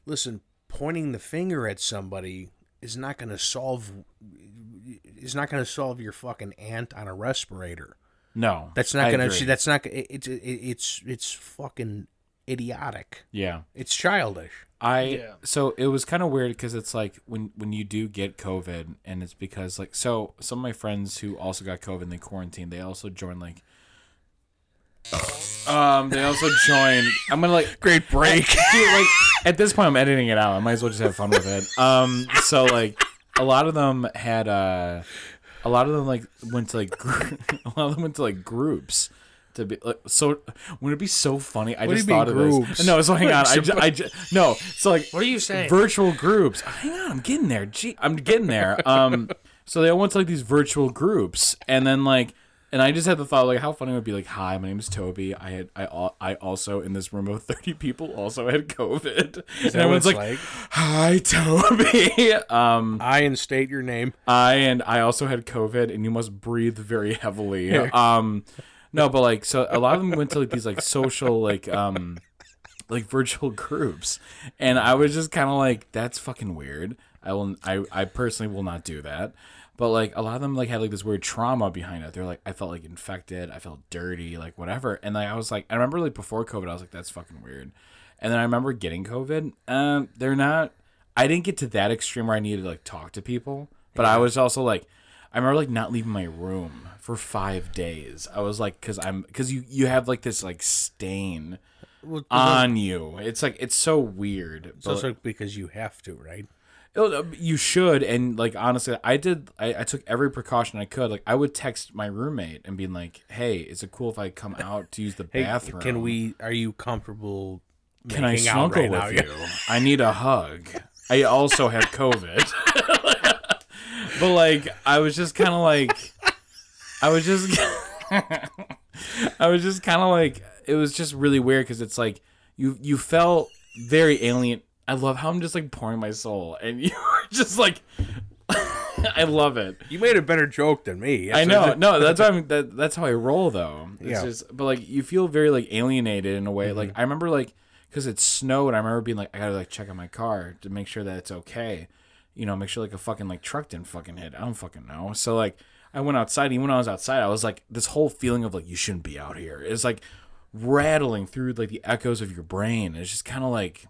listen, pointing the finger at somebody is not going to solve. Is not going to solve your fucking aunt on a respirator. No, That's not I going to. agree. That's not. It's it, it's it's fucking idiotic. yeah. It's childish. I Yeah. so it was kind of weird because it's like when when you do get COVID and it's because like so some of my friends who also got COVID and they quarantined they also joined like um they also joined I'm gonna like Great break. (laughs) dude like at this point I'm editing it out I might as well just have fun with it um so like a lot of them had uh a lot of them like went to like gr- (laughs) a lot of them went to like groups to be like, so wouldn't it be so funny? I What just you mean thought of this. groups? no so hang on. I, Like, ju- I ju- no so like What are you saying? virtual groups. Hang on i'm getting there. Gee, i'm getting there. Um so they all went to like these virtual groups. And then like and I just had the thought, like, how funny it would be, like, hi, my name is Toby. I had, I, I also in this room of (laughs) thirty people also had COVID, and everyone's like, like? hi, Toby. (laughs) um, I and state your name. I and I also had COVID, and you must breathe very heavily. Um, no, but like, so a lot of them went to like these like social like um like virtual groups, and I was just kind of like, that's fucking weird. I will, I, I personally will not do that. But like a lot of them like had like this weird trauma behind it. They're like, I felt like infected, I felt dirty, like whatever. And like I was like, I remember like before COVID, I was like, that's fucking weird. And then I remember getting COVID. Um, they're not. I didn't get to that extreme where I needed to like talk to people, but I was also like, I remember like not leaving my room for five days. I was like, because I'm because you you have like this like stain Well, on you. It's like it's so weird. so it's like because you have to, right? Oh, You should, and like honestly, I did. I, I took every precaution I could. Like I would text my roommate and being like, "Hey, is it cool if I come out to use the (laughs) Hey, bathroom? can we? Are you comfortable? Can I snuggle right with now? you? I need a hug. I also have COVID, (laughs) but like I was just kind of like, I was just, (laughs) I was just kind of like, it was just really weird because it's like you you felt very alien. I love how I'm just like pouring my soul, and (laughs) you're just like, (laughs) I love it. You made a better joke than me. I know. No, that's why (laughs) I'm, that, that's how I roll though. It's Yeah. just, but like you feel very like alienated in a way. Like Mm-hmm. I remember like because it snowed. I remember being like, I gotta like check on my car to make sure that it's okay. You know, make sure like a fucking like truck didn't fucking hit. I don't fucking know. So like I went outside. Even when I was outside, I was like this whole feeling of like you shouldn't be out here. It's like rattling through like the echoes of your brain. It's just kind of like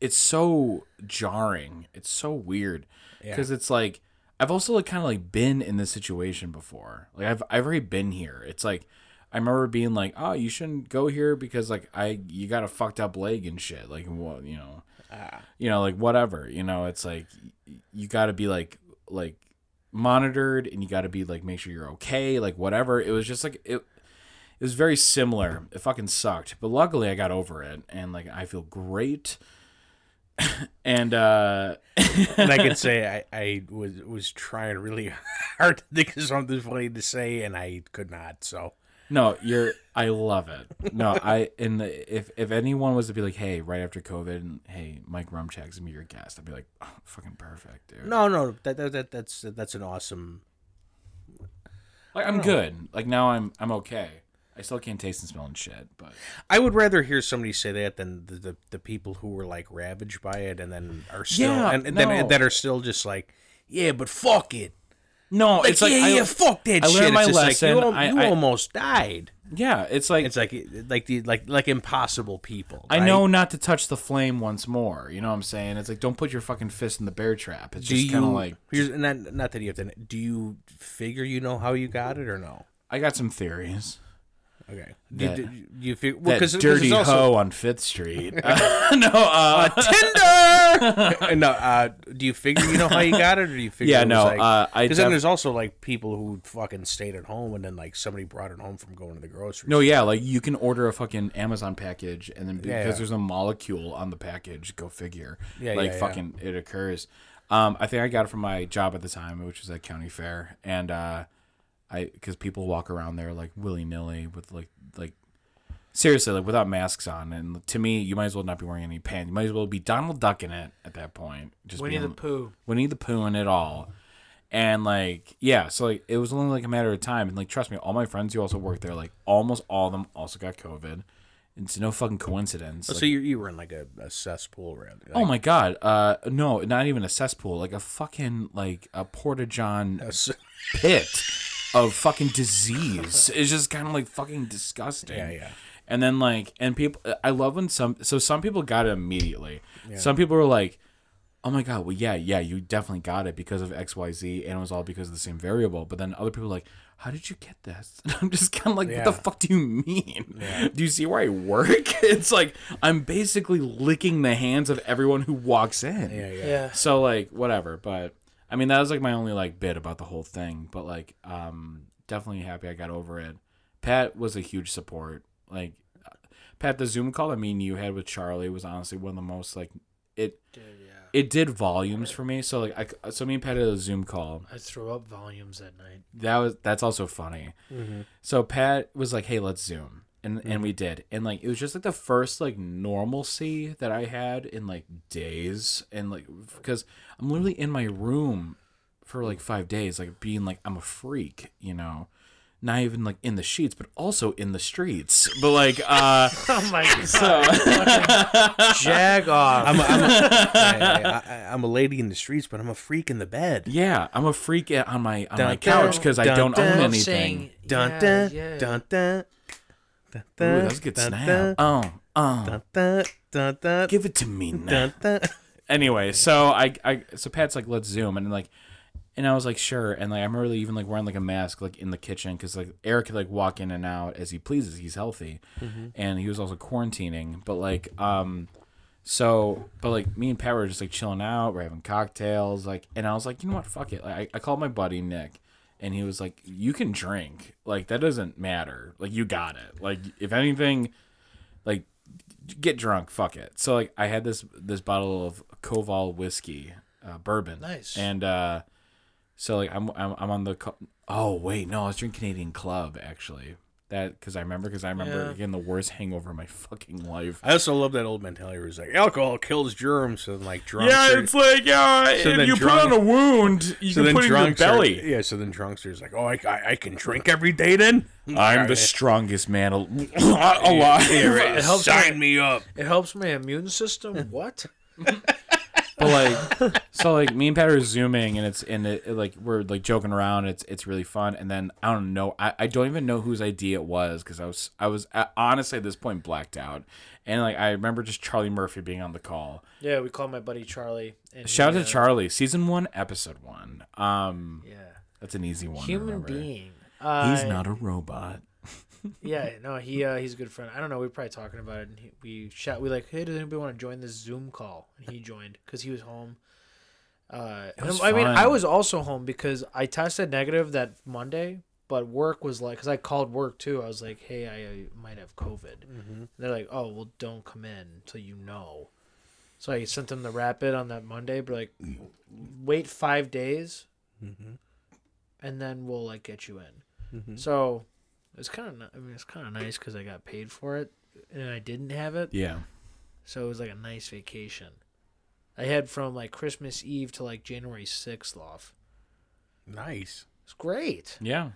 it's, so jarring. It's so weird because it's like I've also like kind of like been in this situation before. Like I've I've already been here. It's like I remember being like, "Oh, you shouldn't go here because like I you got a fucked up leg and shit." Like what, you know. Ah. You know, like whatever, you know, it's like you got to be like like monitored and you got to be like make sure you're okay, like whatever. It was just like it it was very similar. It fucking sucked, but luckily I got over it and like I feel great. (laughs) and uh and I could (laughs) say I, I was was trying really hard to think of something funny to say, and I could not. So No, you're. I love it. No, I and the, if if anyone was to be like, hey, right after COVID, and hey, Mike Rumchak's gonna be your guest, I'd be like, oh, fucking perfect, dude. no, no, that, that, that that's that's an awesome. like I'm good. Like now I'm I'm okay. I still can't taste and smell and shit, but I would rather hear somebody say that than the, the, the people who were like ravaged by it and then are still Yeah, and, and then that are still just like yeah, but fuck it. no, Like, it's like yeah, I, yeah, fuck that I shit. learned It's my like, lesson. you, I- you I- almost died. yeah, it's like It's like like the like like impossible people. I know not to touch the flame once more. You know what I'm saying? It's like don't put your fucking fist in the bear trap. It's Do just kind of like here's not not that you have to. Do you figure you know how you got it or no? I got some theories. Okay. Do, That- you- do you figure well, That 'cause dirty also- hoe on Fifth Street. Uh, (laughs) no, uh, Tinder. (laughs) no, uh, do you figure you know how you got it, or do you figure? Yeah, no, Like, uh, I because then there's also like people who fucking stayed at home, and then like somebody brought it home from going to the grocery. No, store. yeah, like you can order a fucking Amazon package, and then because Yeah, yeah. there's a molecule on the package, go figure. Yeah, like yeah, yeah. fucking, it occurs. Um, I think I got it from my job at the time, which was at county fair, and uh, I because people walk around there like willy nilly with like like seriously like without masks on, and to me, you might as well not be wearing any pants. You might as well be Donald Duck in it at that point. Just Winnie the being- Pooh. Winnie the Pooh and it all. And like, yeah, so like it was only like a matter of time. And like, trust me, all my friends who also worked there, like almost all of them also got COVID. It's no fucking coincidence. Oh, Like, so you, you were in like a, a cesspool, rather. Like, oh my god, uh, no, not even a cesspool, like a fucking like a porta john a c- pit (laughs) of fucking disease. It's just kind of like fucking disgusting. Yeah, yeah. And then like, and people, I love when some, so some people got it immediately. Some people were like, oh my god, well yeah, yeah, you definitely got it because of X, Y, Z, and it was all because of the same variable. But then other people were like, how did you get this? (laughs) And I'm just kind of like, what the fuck do you mean? Do you see where I work? (laughs) It's like I'm basically licking the hands of everyone who walks in. yeah, yeah. Yeah. So like whatever, but I mean that was like my only like bit about the whole thing. But like um definitely happy I got over it. Pat was a huge support. Like Pat, the Zoom call that me and you had with Charlie was honestly one of the most like it. It did volumes for me. So like I so me and Pat had a Zoom call. I throw up volumes at night. That was that's also funny. So Pat was like, "Hey, let's Zoom," and and we did, and like it was just like the first like normalcy that I had in like days, and like because I'm literally in my room for like five days, like being like I'm a freak, you know. Not even like in the sheets, but also in the streets. But like, uh, (laughs) Oh my god! (laughs) Jag off. I'm a, I'm, a, (laughs) I, I, I'm a lady in the streets, but I'm a freak in the bed. yeah, I'm a freak on my on Dun, my couch because I don't dun. own anything. saying- Dun Yeah, dun yeah. dun dun. Dun, Ooh, dun, that was a good dun, snap. Oh, oh, give it to me now. dun, dun. (laughs) anyway, so I, I, so Pat's like, let's zoom, and like, and I was like, sure, and like, I'm really even like wearing like a mask like in the kitchen because like Eric could like walk in and out as he pleases. He's healthy, and he was also quarantining, but like, um, so, but like me and Pat were just like chilling out, we're having cocktails, like, and I was like, you know what, fuck it. Like, I, I called my buddy Nick, and he was like, you can drink, like that doesn't matter, like you got it, like if anything, like get drunk, fuck it. So like I had this this bottle of Koval whiskey, uh, bourbon. Nice. And uh so like I'm I'm, I'm on the co- Oh, wait, no, I was drinking Canadian Club actually. That cuz I remember cuz I remember Yeah. getting the worst hangover of my fucking life. I also love that old mentality where it's like alcohol kills germs, so then, like drunks. are- like yeah, So if then you drunk- put on a wound, you so can then put it in your drunks are- belly. yeah, so then drunks are like, oh, I, I, I can drink every day then. (laughs) I'm the strongest man al- (laughs) alive. Yeah, right. It helps Sign me- me up. It helps my immune system. What? (laughs) But like, so like me and Pat are zooming, and it's and it, it, like we're like joking around. It's it's really fun. And then I don't know, I, I don't even know whose idea it was because I was I was uh, honestly at this point blacked out. And like I remember just Charlie Murphy being on the call. Yeah, we called my buddy Charlie. And Shout out to uh, Charlie, season one, episode one. Um, Yeah, that's an easy one. human remember. being. Uh, He's not a robot. Yeah, no, he uh, he's a good friend. I don't know. We were probably talking about it, and he, we shot. We like, hey, does anybody want to join this Zoom call? And he joined because he was home. Uh, was I mean, fun. I was also home because I tested negative that Monday, but work was like, because I called work too. I was like, hey, I, uh might have COVID. And they're like, oh, well, don't come in until you know. So I sent them the rapid on that Monday, but like, wait five days, and then we'll like get you in. So it's kind of, I mean, it's kind of nice because I got paid for it, and I didn't have it, Yeah. so it was like a nice vacation. I had from like Christmas Eve to like January sixth off. Nice. It's great. Yeah.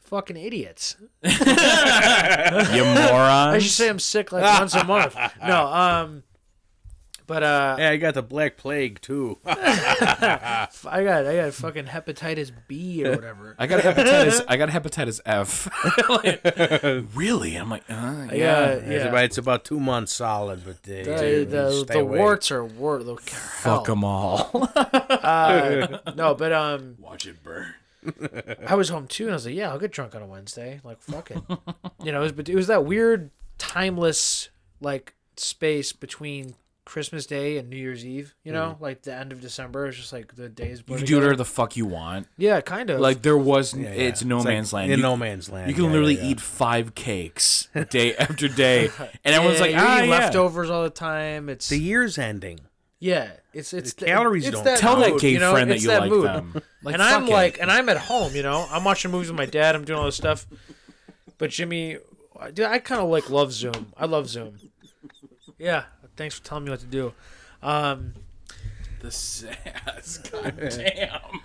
Fucking idiots. (laughs) (laughs) You moron. I should say I'm sick like once a month. No, um, but uh, Yeah, I got the Black Plague too. (laughs) (laughs) I got I got fucking hepatitis B or whatever. I got hepatitis. I got hepatitis F. Like, (laughs) really? I'm like, uh, I yeah. It's, yeah. about, it's about two months solid, but uh, The, the, the warts are war. The, Fuck them all. Uh, no, but um, Watch it burn. I was home too, and I was like, "Yeah, I'll get drunk on a Wednesday." Like, fuck it, you know. It was, but it was that weird, timeless like space between Christmas Day and New Year's Eve. You know, like the end of December. It's just like the days. You can do whatever the fuck you want. Yeah, kind of. Like there was, Yeah, yeah. it's no It's like man's land. In You, no man's land. you can yeah, literally yeah, yeah. eat five cakes day (laughs) after day, and everyone's yeah, like, you're ah, eating yeah. leftovers all the time. It's The year's ending. yeah, it's it's The calories it's don't that Tell that mood, gay you know? friend that It's you like mood. them. (laughs) Like, and I'm it. like, and I'm at home, you know, I'm watching movies with my dad. I'm doing all this stuff. But Jimmy, dude, I kind of like love Zoom. I love Zoom. Yeah, thanks for telling me what to do. Um, the sass. (laughs) God damn.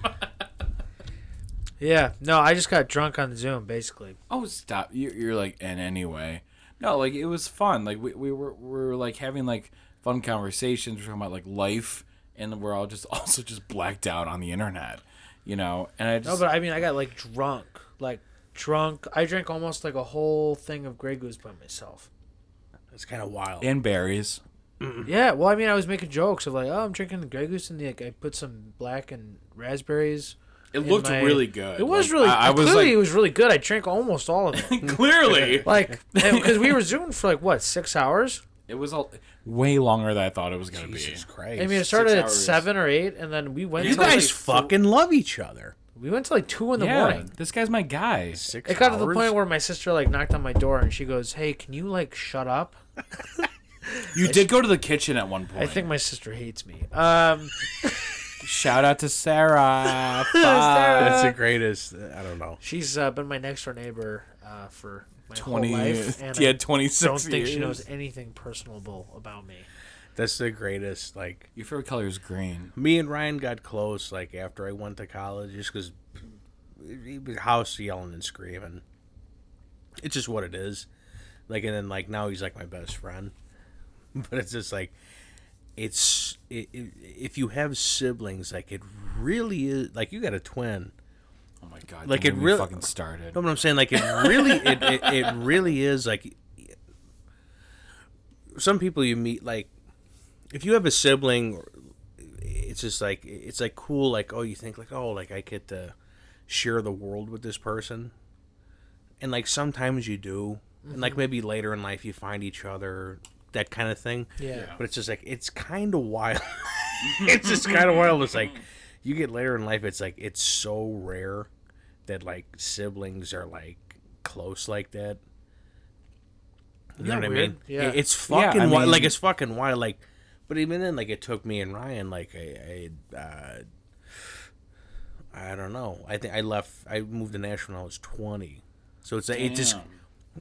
yeah, no, I just got drunk on Zoom, basically. Oh, stop! You're, you're like, and anyway, no, like it was fun. Like we, we were we were like having like fun conversations. We're talking about like life, and we're all just (laughs) also just blacked out on the internet, you know. And I No, just but I mean, I got like drunk, like drunk. I drank almost like a whole thing of Grey Goose by myself. It's kind of wild. and berries. Yeah, well, I mean, I was making jokes of like, oh, I'm drinking the Grey Goose, and like I put some black and raspberries. It in looked my- really good. It was Like, really. I, I was clearly, like, it was really good. I drank almost all of it. (laughs) (laughs) clearly, like, (laughs) because we were zooming for like what six hours. it was all way longer than I thought it was gonna be. Jesus be. Christ. I mean, it started at hours. seven or eight, and then we went. you till, guys like, fucking love each other. We went to like two in the yeah, morning. this guy's my guy. Six It got to the point where my sister like knocked on my door and she goes, "Hey, can you like shut up?" You did go to the kitchen at one point. I think my sister hates me. Um, (laughs) Shout out to (laughs) Sarah. That's the greatest. I don't know. she's uh, been my next door neighbor uh, for my Twenty. whole life, and (laughs) yeah, I twenty six. don't think she knows anything personable about me. That's the greatest. Like Your favorite color is green. me and Ryan got close. Like after I went to college, just because house yelling and screaming. It's just what it is. Like and then like now he's like my best friend. (laughs) But it's just like it's it, it, if you have siblings, like it really is. Like you got a twin. Oh my god! Like, it really- fucking started. know what I'm saying? Like it really, (laughs) it, it, it really is like. Some people you meet, like, if you have a sibling, it's just like it's like cool. Like, oh, you think like, oh, like I get to share the world with this person, and like sometimes you do, and like mm-hmm. maybe later in life you find each other, that kind of thing. Yeah. But it's just like it's kind of wild. (laughs) (laughs) it's just kind of wild. It's like you get later in life. It's like it's so rare that like siblings are like close like that. You know Isn't what I mean? Yeah. It- It's Yeah, fucking I wild. Like it's fucking wild. Like, but even then, like it took me and Ryan like I, I, uh, I don't know. I think I left. I moved to Nashville when I was twenty. So it's a, it just Damn.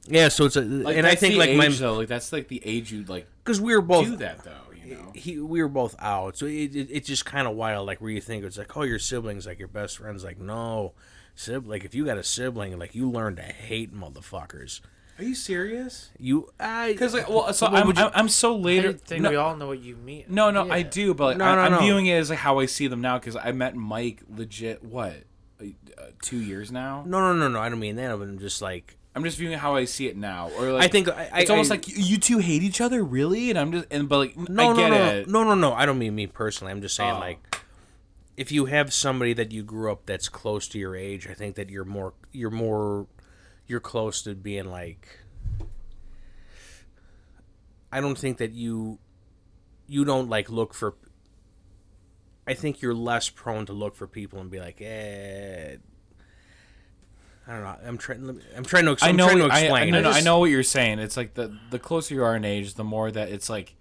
Yeah. So it's a Like, and I think the like my though, like that's like the age you like because we were both do that though. You know. he we were both out, so it, it it's just kind of wild. Like where you think it's like, oh, your siblings, like your best friends. Like no, sib like if you got a sibling, like you learn to hate motherfuckers. Are you serious? You I Because like, well, so I'm, you- I'm I'm so I later. think no, we all know what you mean. no, no, I do, but like, No, I, no, I'm no. viewing it as like how I see them now. Because I met Mike legit what uh, two years now. no no no no. I don't mean that. I'm just like I'm just viewing how I see it now. Or like I think I, I it's almost I- like you- two hate each other, really? And I'm just and but like no I no no, it. no no no. I don't mean me personally. I'm just saying Oh. like. If you have somebody that you grew up that's close to your age, I think that you're more you're more you're close to being like I don't think that you you don't like look for I think you're less prone to look for people and be like, eh I don't know. I'm trying. I'm trying to. Ex- I I'm know. trying to I, explain. I, no, no, I just- know what you're saying. It's like the the closer you are in age, the more that it's like.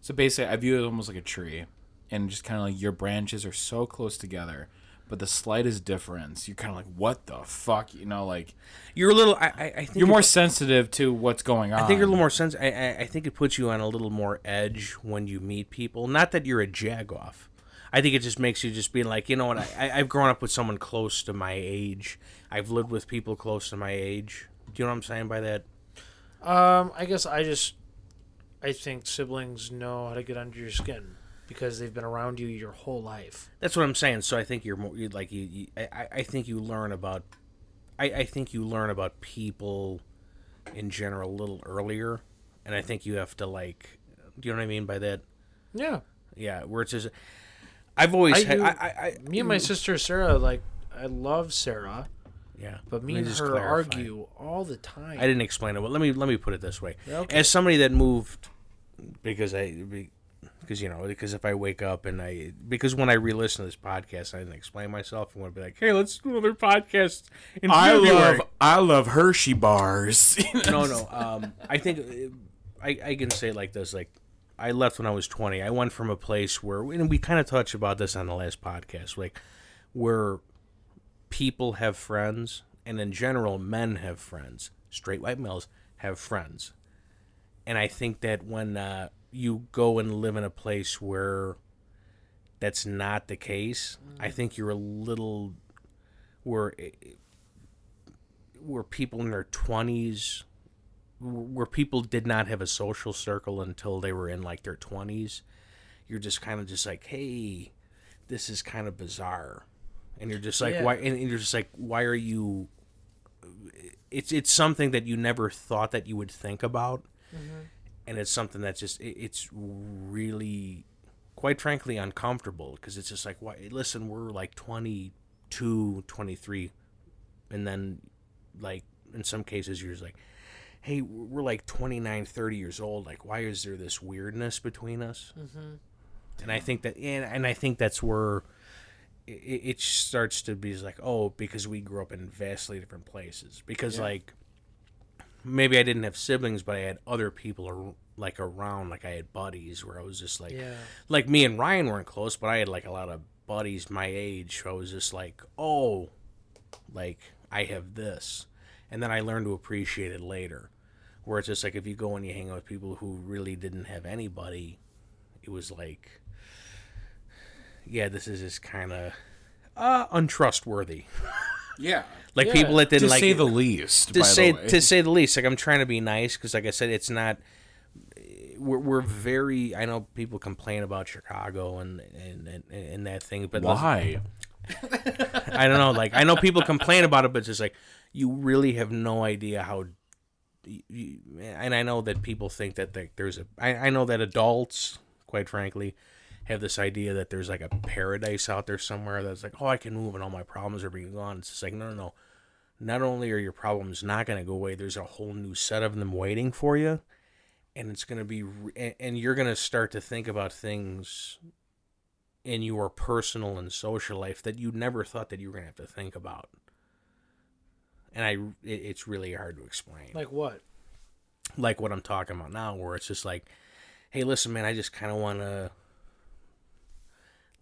So basically, I view it almost like a tree, and just kind of like your branches are so close together, but the slightest difference, you're kind of like, what the fuck, you know? Like You're a little. I. I, I think you're more sensitive to what's going on. I think you're a little more sense. I, I. I think it puts you on a little more edge when you meet people. Not that you're a jagoff. I think it just makes you just being like, you know what? I, I, I've grown up with someone close to my age. I've lived with people close to my age. Do you know what I'm saying by that? Um, I guess I just, I think siblings know how to get under your skin because they've been around you your whole life. That's what I'm saying. So I think you're more you like you. you I, I- I think you learn about. I, I think you learn about people, in general, a little earlier, and I think you have to like. Do you know what I mean by that? Yeah. Yeah, where it's just. I've always I had. do- I, I, I, Me and my sister Sarah, like, I love Sarah, Yeah, but me let and just her clarify. argue all the time. I didn't explain it. Well, let me let me put it this way. Okay. As somebody that moved, because I, because you know, because if I wake up and I, because when I re-listen to this podcast, I didn't explain myself. I want to be like, hey, let's do another podcast in February. I love Hershey bars. (laughs) no, no. Um, I think uh, I, I can say it like this: like I left when I was twenty. I went from a place where, and we kind of touched about this on the last podcast, like where people have friends, and in general, men have friends. Straight white males have friends, and I think that when uh, you go and live in a place where that's not the case, I think you're a little where where people in their 20s where people did not have a social circle until they were in like their 20s you're just kind of just like hey this is kind of bizarre and you're just like Yeah. why and you're just like why are you it's it's something that you never thought that you would think about and it's something that's just it, it's really quite frankly uncomfortable because it's just like why listen we're like 22 23 and then like in some cases you're just like hey we're like 29 30 years old like why is there this weirdness between us mm-hmm. and i think that and, and i think that's where it, it starts to be like oh because we grew up in vastly different places. Because like maybe I didn't have siblings but I had other people like around. Like I had buddies where I was just like Yeah. like me and Ryan weren't close but I had like a lot of buddies my age who I was just like oh like I have this. And then I learned to appreciate it later. Where it's just like if you go and you hang out with people who really didn't have anybody it was like yeah this is just kind of uh untrustworthy (laughs) Yeah. like Yeah. people that didn't To like say the least. to by the say way. to say the least like i'm trying to be nice because like i said it's not we're, we're very i know people complain about chicago and and and, and that thing but Why? (laughs) I don't know. Like I know people complain about it, but it's just like you really have no idea how. You, and I know that people think that like, there's a. I, I know that adults, quite frankly, have this idea that there's like a paradise out there somewhere that's like, oh, I can move and all my problems are being gone. It's just like no, no, no. Not only are your problems not going to go away, there's a whole new set of them waiting for you, and it's going to be, re- and- you're going to start to think about things in your personal and social life that you never thought that you were gonna have to think about. And I, it, it's really hard to explain. Like what? like what I'm talking about now, where it's just like, hey, listen, man, I just kind of want to.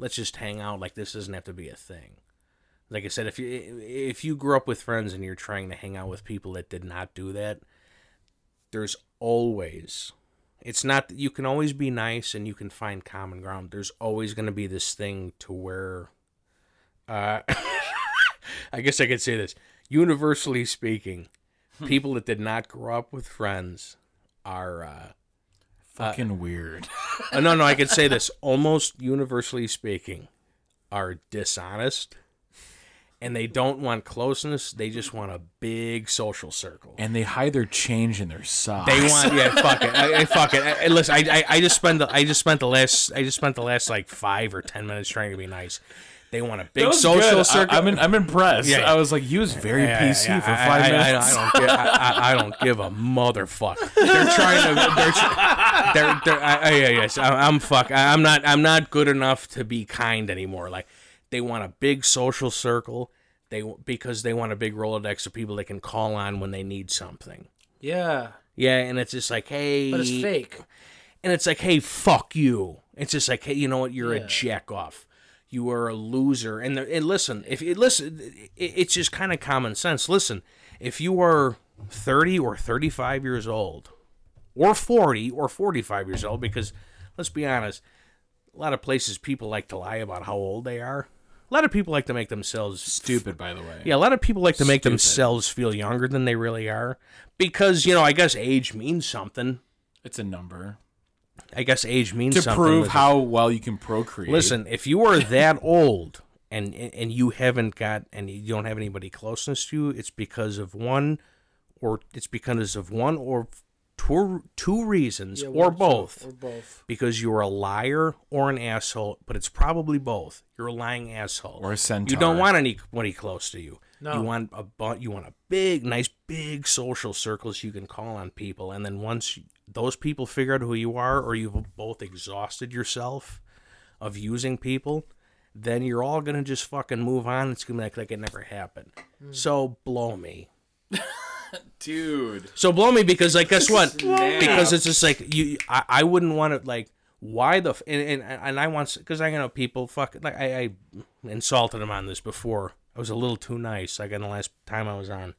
Let's just hang out. Like this doesn't have to be a thing. Like I said, if you if you grew up with friends and you're trying to hang out with people that did not do that, there's always it's not that you can always be nice and you can find common ground. There's always going to be this thing to where uh (laughs) I guess I could say this. Universally speaking, people that did not grow up with friends are uh Fucking weird. (laughs) uh, no, no, I could say this. Almost universally speaking, are dishonest, and they don't want closeness. They just want a big social circle. And they hide their change in their socks. They want, (laughs) yeah, fuck it, I, I- fuck it. I, I- listen, I, I, I just spent, the, I just spent the last, I just spent the last like five or ten minutes trying to be nice. They want a big social good. circle. I, am I'm impressed. Yeah, yeah. I was like, he was very Yeah, PC for five I, minutes. I, I, don't give, I, don't give a motherfucker. They're trying to. They're. They're. they're I, yeah, yes, I, I'm fuck. I, I'm not. I'm not good enough to be kind anymore. Like they want a big social circle. They because they want a big rolodex of people they can call on when they need something. Yeah, Yeah, and it's just like, hey, but it's fake. and it's like, hey, fuck you. It's just like, hey, you know what? You're a jack off. You are a loser. And, the, and listen, if you listen, it, it's just kind of common sense. Listen, if you are 30 or 35 years old, or 40 or 45 years old, because let's be honest, a lot of places people like to lie about how old they are. A lot of people like to make themselves Stupid, by the way. yeah, a lot of people like to make Stupid. themselves feel younger than they really are because, you know, I guess age means something. It's a number. I guess age means To something. prove with- how well you can procreate. Listen, if you are that (laughs) old and and you haven't got and you don't have anybody closeness to you, it's because of one, or it's because of one or two two reasons, Yeah, or both. Or both. Because you're a liar or an asshole, but it's probably both. You're a lying asshole Or a centaur. You don't want anybody close to you. No. You want a bu- you want a big, nice, big social circles you can call on people, and then once you- those people figure out who you are, or you've both exhausted yourself of using people, then you're all gonna just fucking move on. It's gonna be like, like it never happened. Hmm. So blow me. (laughs) dude. So blow me because like guess what? (laughs) because it's just like you. I, I wouldn't want to like why the f- and and, and I want because I know people fuck like I, I insulted him on this before. I was a little too nice. Like in the last time I was on.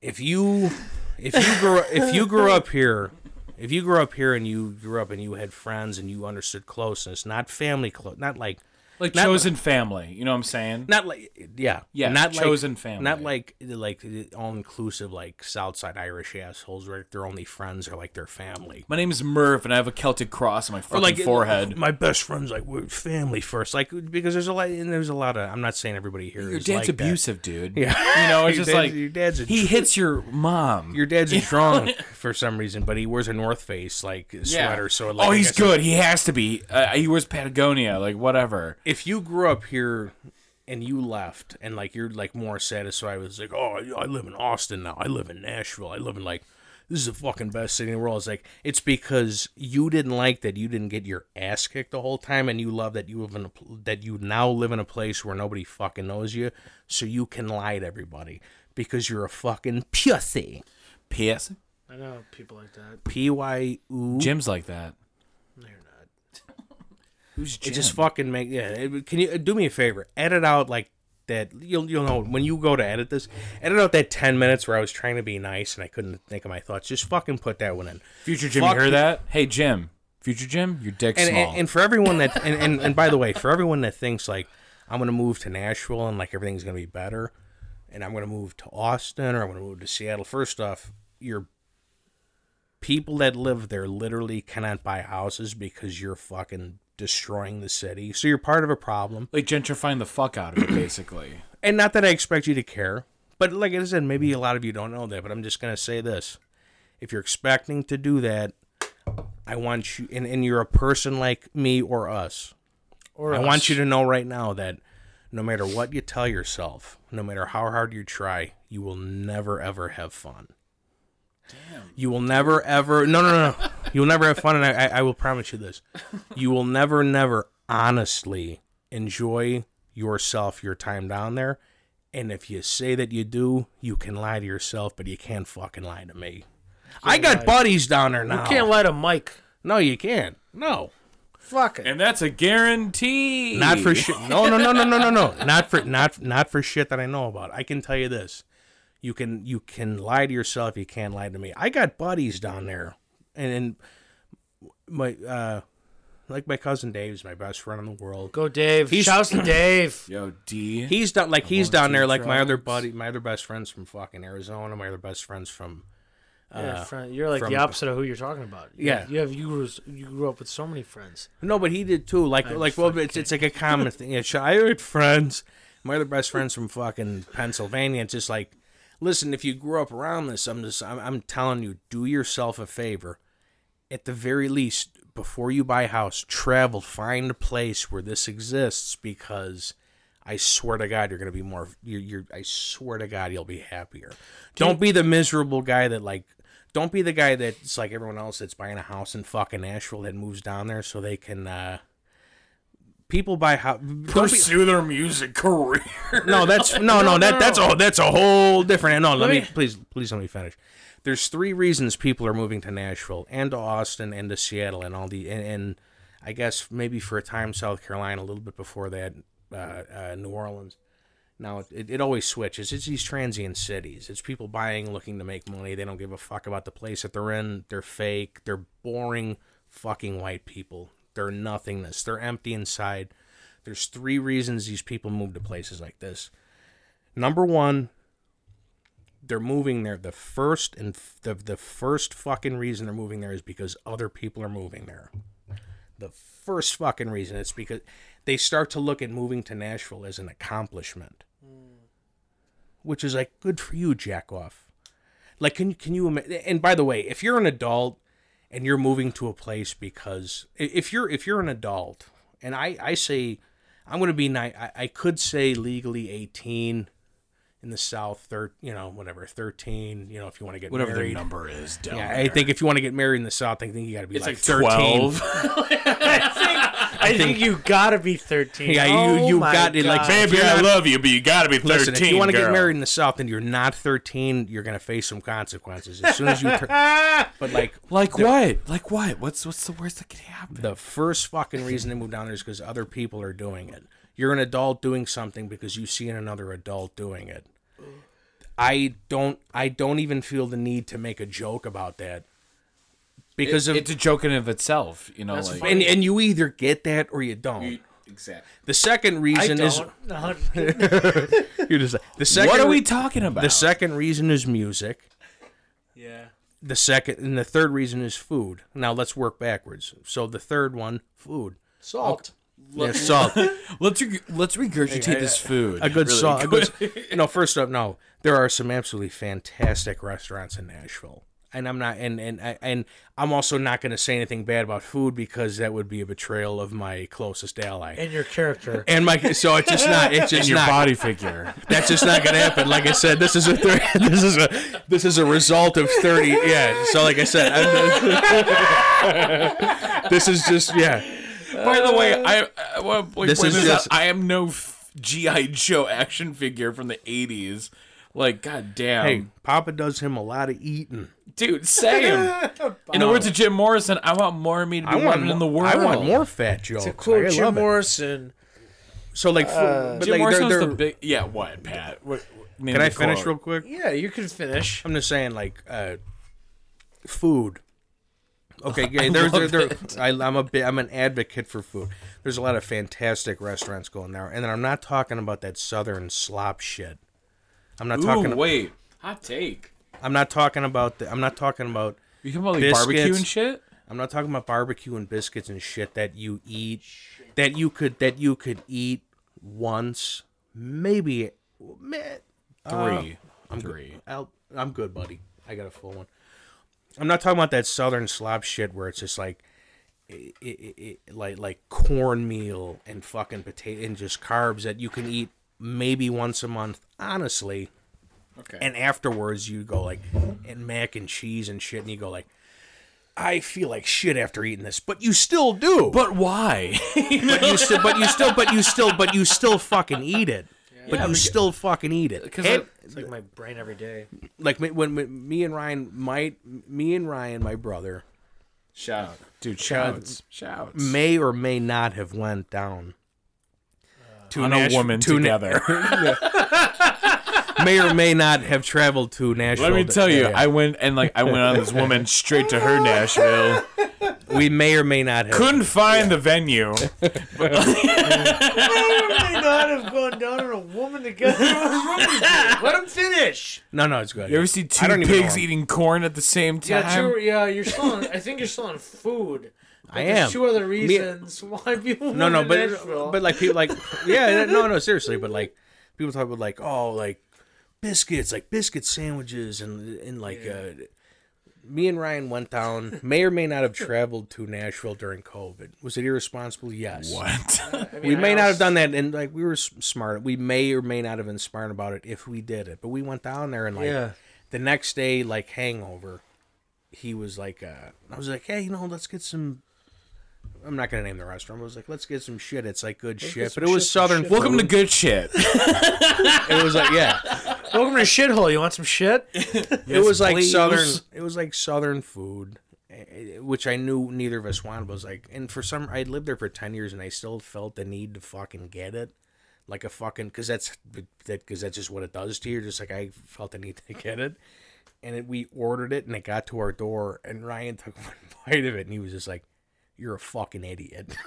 If you if you grew if you grew up (laughs) here. If you grew up here and you grew up and you had friends and you understood closeness, not family close, not like Like Not- chosen family. You know what I'm saying? not like yeah Yeah, not chosen like, family. not like like all inclusive like Southside Irish assholes where their only friends are like their family My name is Murph, and I have a Celtic cross on my fucking like forehead. My best friends like we're family first like because there's a lot and there's a lot of I'm not saying everybody here Your is dad's like that. abusive, dude. Yeah. You know, it's (laughs) just like your dad's a he hits your mom. your dad's a (laughs) drunk for some reason but he wears a North Face like sweater so like oh, he's good. He has to be. Uh, he wears Patagonia, like whatever. If you grew up here and you left and like you're like more satisfied with like oh I live in Austin now I live in Nashville I live in like this is the fucking best city in the world. It's like it's because you didn't like that you didn't get your ass kicked the whole time, and you love that you live in a, that you now live in a place where nobody fucking knows you, so you can lie to everybody because you're a fucking pussy. P.S. I know people like that. P y u. Jim's like that. Who's It just fucking make yeah. it- Can you do me a favor? Edit out like that. You'll you'll know when you go to edit this. Edit out that ten minutes where I was trying to be nice and I couldn't think of my thoughts. Just fucking put that one in. Future Jim, Fuck you heard you. that? Hey, Jim. Future Jim, your dick's And, small. and and for everyone that and, and and by the way, for everyone that thinks like I'm gonna move to Nashville and like everything's gonna be better, and I'm gonna move to Austin or I'm gonna move to Seattle. First off, your people that live there literally cannot buy houses because you're fucking destroying the city. So you're part of a problem. like gentrifying the fuck out of it, basically. (clears throat) and not that I expect you to care, but like I said, maybe a lot of you don't know that, but I'm just gonna say this: if you're expecting to do that, I want you, and, and you're a person like me or us, Or I us. want you to know right now that no matter what you tell yourself, no matter how hard you try, you will never ever have fun. You will never ever no no no no. You will never have fun, and I, I I will promise you this: you will never never honestly enjoy yourself your time down there. And if you say that you do, you can lie to yourself, but you can't fucking lie to me. I got buddies down there now. You can't let a mic. no, you can't. No. Fuck it. And that's a guarantee. Not for shit. No, no, no, no, no, no, no. Not for not not for shit that I know about. I can tell you this: you can you can lie to yourself. You can't lie to me. I got buddies down there, and, and my uh, like my cousin Dave's my best friend in the world. Go, Dave. He's- Shouts to (clears throat) Dave. Yo, D. He's down like he's down there. Like my other buddy, my other best friends from fucking Arizona. My other best friends from yeah, friend, you're like from- the opposite of who you're talking about. You- Yeah. you have you grew, you grew up with so many friends. No, but he did too. Like, I'm like, well, it's, it's like a common thing. Yeah, sh- I had friends. My other best friends from fucking Pennsylvania. It's just like, listen, if you grew up around this, I'm just, I'm, I'm telling you, do yourself a favor. At the very least, before you buy a house, travel, find a place where this exists because. I swear to God, you're gonna be more. You're, you're. I swear to God, you'll be happier. Don't be the miserable guy that like. Don't be the guy that's like everyone else that's buying a house in fucking Nashville that moves down there so they can. uh People buy house. pursue their music career. No, that's (laughs) no, no, that that's a that's a whole different. No, let me please, please let me finish. There's three reasons people are moving to Nashville and to Austin and to Seattle and all the and, and I guess maybe for a time South Carolina a little bit before that uh, uh, New Orleans. Now it, it always switches. It's these transient cities. It's people buying, looking to make money. They don't give a fuck about the place that they're in. They're fake. They're boring, fucking white people. They're nothingness. They're empty inside. There's three reasons these people move to places like this. Number one, they're moving there. The first and f- the the first fucking reason they're moving there is because other people are moving there. The first fucking reason it's because they start to look at moving to Nashville as an accomplishment, which is like good for you, jack off. Like, can can you? ima- And by the way, if you're an adult and you're moving to a place because if you're if you're an adult and I I say I'm going to be ni- I, I could say legally 18 in the South, thir- you know, whatever, 13, you know, if you want to get Whatever their married. number is Yeah, there. I think if you want to get married in the South, I think you got to be it's like, like, 13. 12. (laughs) (laughs) I think you gotta be 13. Yeah, you- Oh you my got it, like, God. Baby, I love you, but you gotta be 13. Listen, if you want to get married in the South and you're not 13, you're going to face some consequences as soon as you turn. (laughs) but like Like what? Like what? What's what's the worst that could happen? the first fucking reason to move down there is because other people are doing it. You're an adult doing something because you see another adult doing it. I don't. I don't even feel the need to make a joke about that because of it's a joke in of itself, you know. Like, and and you either get that or you don't. exactly. The second reason is don't. No. (laughs) you're just the second. What are we talking about? The second reason is music. yeah. The second and the third reason is food. Now let's work backwards. So the third one, food. Salt. Yeah, salt. (laughs) let's re- let's regurgitate this food. a good really salt. A quick. good, no, first up, no. There are some absolutely fantastic restaurants in Nashville. And I'm not, and and I- and I'm also not going to say anything bad about food because that would be a betrayal of my closest ally. And your character. And my so it's just not it's And just your not body figure. that's just not gonna happen. Like I said, this is a thir- (laughs) this is a this is a result of thirty. Yeah. So like I said, I'm, (laughs) this is just yeah. By the way, I uh, I want This this is out. just- I am no GI Joe action figure from the '80s. Like, god damn, Hey, Papa does him a lot of eating. dude, same. (laughs) In the words of Jim Morrison, I want more of me to be I want wanted more, in the world. I want more fat jokes. To quote I Jim love it. Morrison, So like, fu- but Jim like Morrison they're, was they're, the big. Yeah, what, Pat? What, name can I the finish real quick? yeah, you can finish. I'm just saying, like, uh, food. Okay, (laughs) yeah, there's there, there, I, I'm a bit, I'm an advocate for food. There's a lot of fantastic restaurants going there, and then I'm not talking about that southern slop shit. I'm not Ooh, talking. wait, hot take. I'm not talking about. The, I'm not talking about. You talking about like barbecue and shit? I'm not talking about barbecue and biscuits and shit that you eat, that you could that you could eat once, maybe. meh, uh, Three. I'm Three. Good. I'll, I'm good, buddy. I got a full one. I'm not talking about that southern slop shit where it's just like, i i i like like cornmeal and fucking potato and just carbs that you can eat maybe once a month. Honestly, Okay. and afterwards you go like and mac and cheese and shit and you go like i feel like shit after eating this but you still do but why? (laughs) but you still but you still but you still but you still fucking eat it but Yeah, you beca- still fucking eat it Because And, It's like my brain every day. like me- when, when me and ryan might me and ryan my brother shout, dude, shouts, shouts. may or may not have went down to on Nash- a woman to Na- together. (laughs) may or may not have traveled to Nashville. Let me to- tell you, yeah. I went and like I went on this woman (laughs) straight to her Nashville. we may or may not have. Couldn't find the venue. (laughs) I may not have gone down on a woman together. What's wrong with you? Let him finish. No, no, it's good. You ever see two don't even pigs know. eating corn at the same time? Yeah, true. Yeah, you're still on. I think you're still on food. But I there's am. two other Me- reasons why people. no, no, but Nashville. but like people like (laughs) yeah, no, no, seriously, but like people talk about like oh like biscuits, like biscuit sandwiches, and and like uh, me and Ryan went down. May or may not have traveled to Nashville during COVID. Was it irresponsible? Yes. What? (laughs) I mean, We I may not have done that, and like we were smart. We may or may not have been smart about it if we did it. But we went down there and like Yeah. the next day, like hangover, he was like, uh, I was like, hey, you know, let's get some. I'm not gonna name the restaurant. I was like, let's get some shit. It's like good shit, but it was southern. shit. Welcome to good shit. (laughs) It was like yeah, Welcome to shithole. You want some shit? (laughs) it was like please. southern. It was like southern food, eh, which I knew neither of us wanted. But was like, and for some, I lived there for ten years, and I still felt the need to fucking get it, like a fucking, because that's that because that's just what it does to you. Just like I felt the need to get it, and it, we ordered it, and it got to our door, and Ryan took (laughs) one bite of it, and he was just like, "You're a fucking idiot." (laughs) (laughs)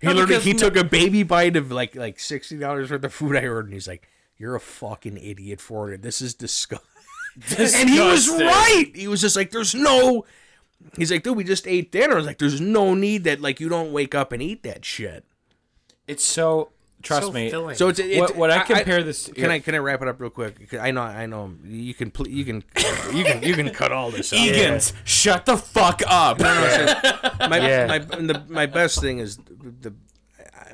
He No, literally he no- took a baby bite of like like sixty dollars worth of food I ordered, and he's like, "You're a fucking idiot for it. This is (laughs) disgusting." And he was right. He was just like, "There's no." He's like, "Dude, we just ate dinner." I was like, "There's no need that like you don't wake up and eat that shit." It's so. Trust So me. filling. So it's it, what, what I compare this. To, Can I can I wrap it up real quick? 'Cause I know I know you can pl- you can you can you can cut all this out. Egans, shut the fuck up. (laughs) my, Yeah. my, the, my best thing is the, the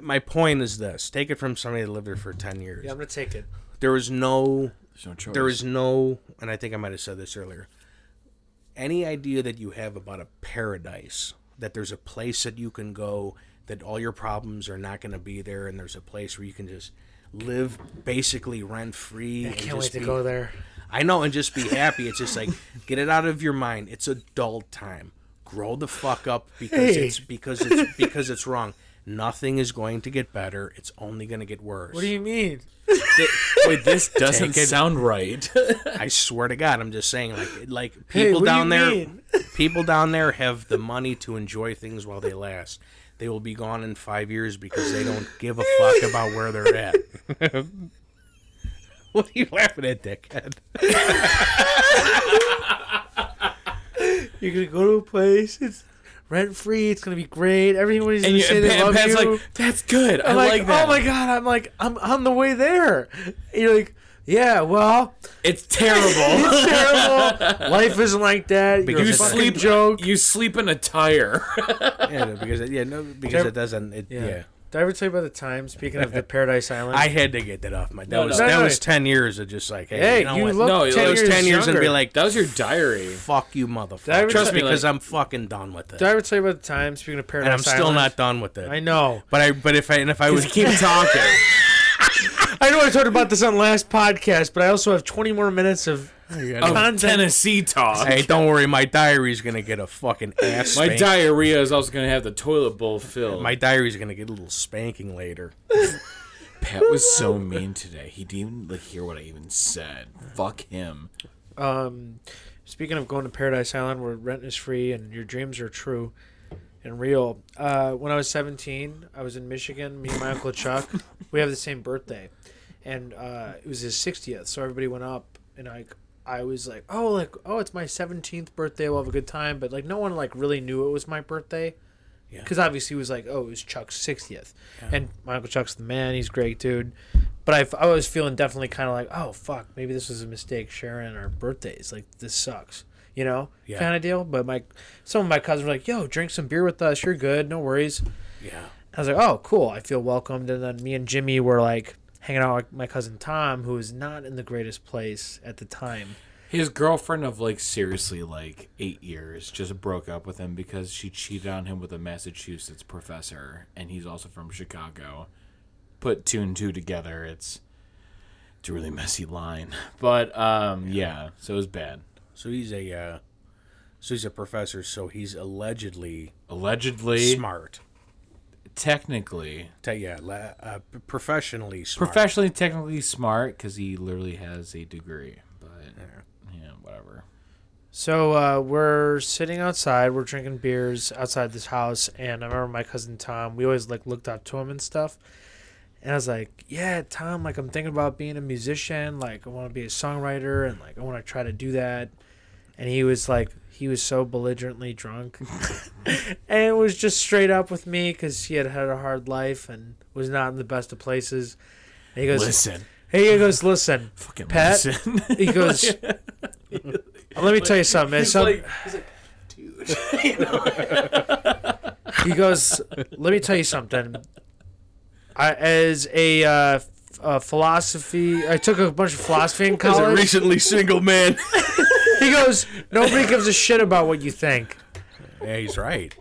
my point is this: take it from somebody that lived there for ten years. Yeah, I'm gonna take it. There was no There's no choice. there is no, and I think I might have said this earlier. Any idea that you have about a paradise, that there's a place that you can go, that all your problems are not going to be there, and there's a place where you can just live basically rent free. I can't wait to go there. I know, and just be happy. It's just like (laughs) get it out of your mind. It's adult time. Grow the fuck up because Hey. it's because it's (laughs) because it's wrong. Nothing is going to get better. It's only going to get worse. What do you mean? Wait, this (laughs) doesn't it. sound right. I swear to God, I'm just saying, like, like people what do down there, people down there have the money to enjoy things while they last. They will be gone in five years because they don't give a fuck about where they're at. (laughs) what are you laughing at, dickhead? (laughs) You're gonna go to a place. It's rent free. It's gonna be great. Everybody's gonna you, say and they Pat- love Pat's you. like, that's good. I I'm like, like, that. oh my god. I'm like, I'm on the way there. And you're like, Yeah, well, It's terrible. (laughs) it's terrible. Life isn't like that. You're Because a it's sleep joke. You sleep in a tire. (laughs) yeah, no, because it, yeah, no, because it doesn't. It, Yeah. yeah. Did I ever tell you about the time? Speaking of the Paradise Island, (laughs) I had to get that off my. That No, was no. that No, no. was ten years of just like, hey, hey, you, know you look No, ten, it It was years ten years and be like, That was your diary. fuck you, Did motherfucker. Trust me, because like- I'm fucking done with it, Did I ever tell you about the time? Speaking of Paradise and I'm still Island? not done with it. I know. But I, but if I, and if I was Keep talking. I know I talked about this on last podcast, but I also have 20 more minutes of of Tennessee talk. Hey, don't worry, my diary's gonna get a fucking ass. My spank- diarrhea is also gonna have the toilet bowl filled. my diary's gonna get a little spanking later. Pat was so mean today. He didn't even like hear what I even said. Fuck him. Um, speaking of going to Paradise Island, where rent is free and your dreams are true and real. Uh, when I was 17, I was in Michigan. Me and my uncle Chuck, we have the same birthday, and uh, it was his 60th. So everybody went up, and I, I was like, oh, like, oh, it's my 17th birthday. We'll have a good time. But like, no one like really knew it was my birthday. Yeah. Because obviously it was like, oh, it was Chuck's 60th. Yeah. And my Uncle Chuck's the man. He's great, dude. But I, I was feeling definitely kind of like, oh, fuck, maybe this was a mistake sharing our birthdays. Like, this sucks, you know, Yeah. kind of deal. But my some of my cousins were like, yo, drink some beer with us. You're good. No worries. Yeah. I was like, oh, cool. I feel welcomed. And then me and Jimmy were like hanging out with my cousin Tom, who was not in the greatest place at the time. His girlfriend of like seriously like eight years just broke up with him because she cheated on him with a Massachusetts professor, and he's also from Chicago. Put two and two together, it's it's a really messy line. (laughs) But um, yeah, so it was bad. So he's a, uh, so he's a professor. So he's allegedly Allegedly, smart. Technically, Te- yeah, la- uh, professionally smart. professionally, technically smart because he literally has a degree. But yeah, whatever. So uh, we're sitting outside. We're drinking beers outside this house, and I remember my cousin Tom. We always like looked up to him and stuff. And I was like, "Yeah, Tom. Like, I'm thinking about being a musician. Like, I want to be a songwriter, and like, I want to try to do that." And he was like, he was so belligerently drunk, (laughs) and it was just straight up with me because he had had a hard life and was not in the best of places. And he goes, Listen, "Hey," he goes, "Listen, fucking Pat, listen. he goes, (laughs) let me tell you something. man. Some- dude. (laughs) he goes, let me tell you something. I, as a, uh, uh, philosophy, I took a bunch of philosophy in As a recently single man. He goes, nobody gives a shit about what you think. yeah, he's right.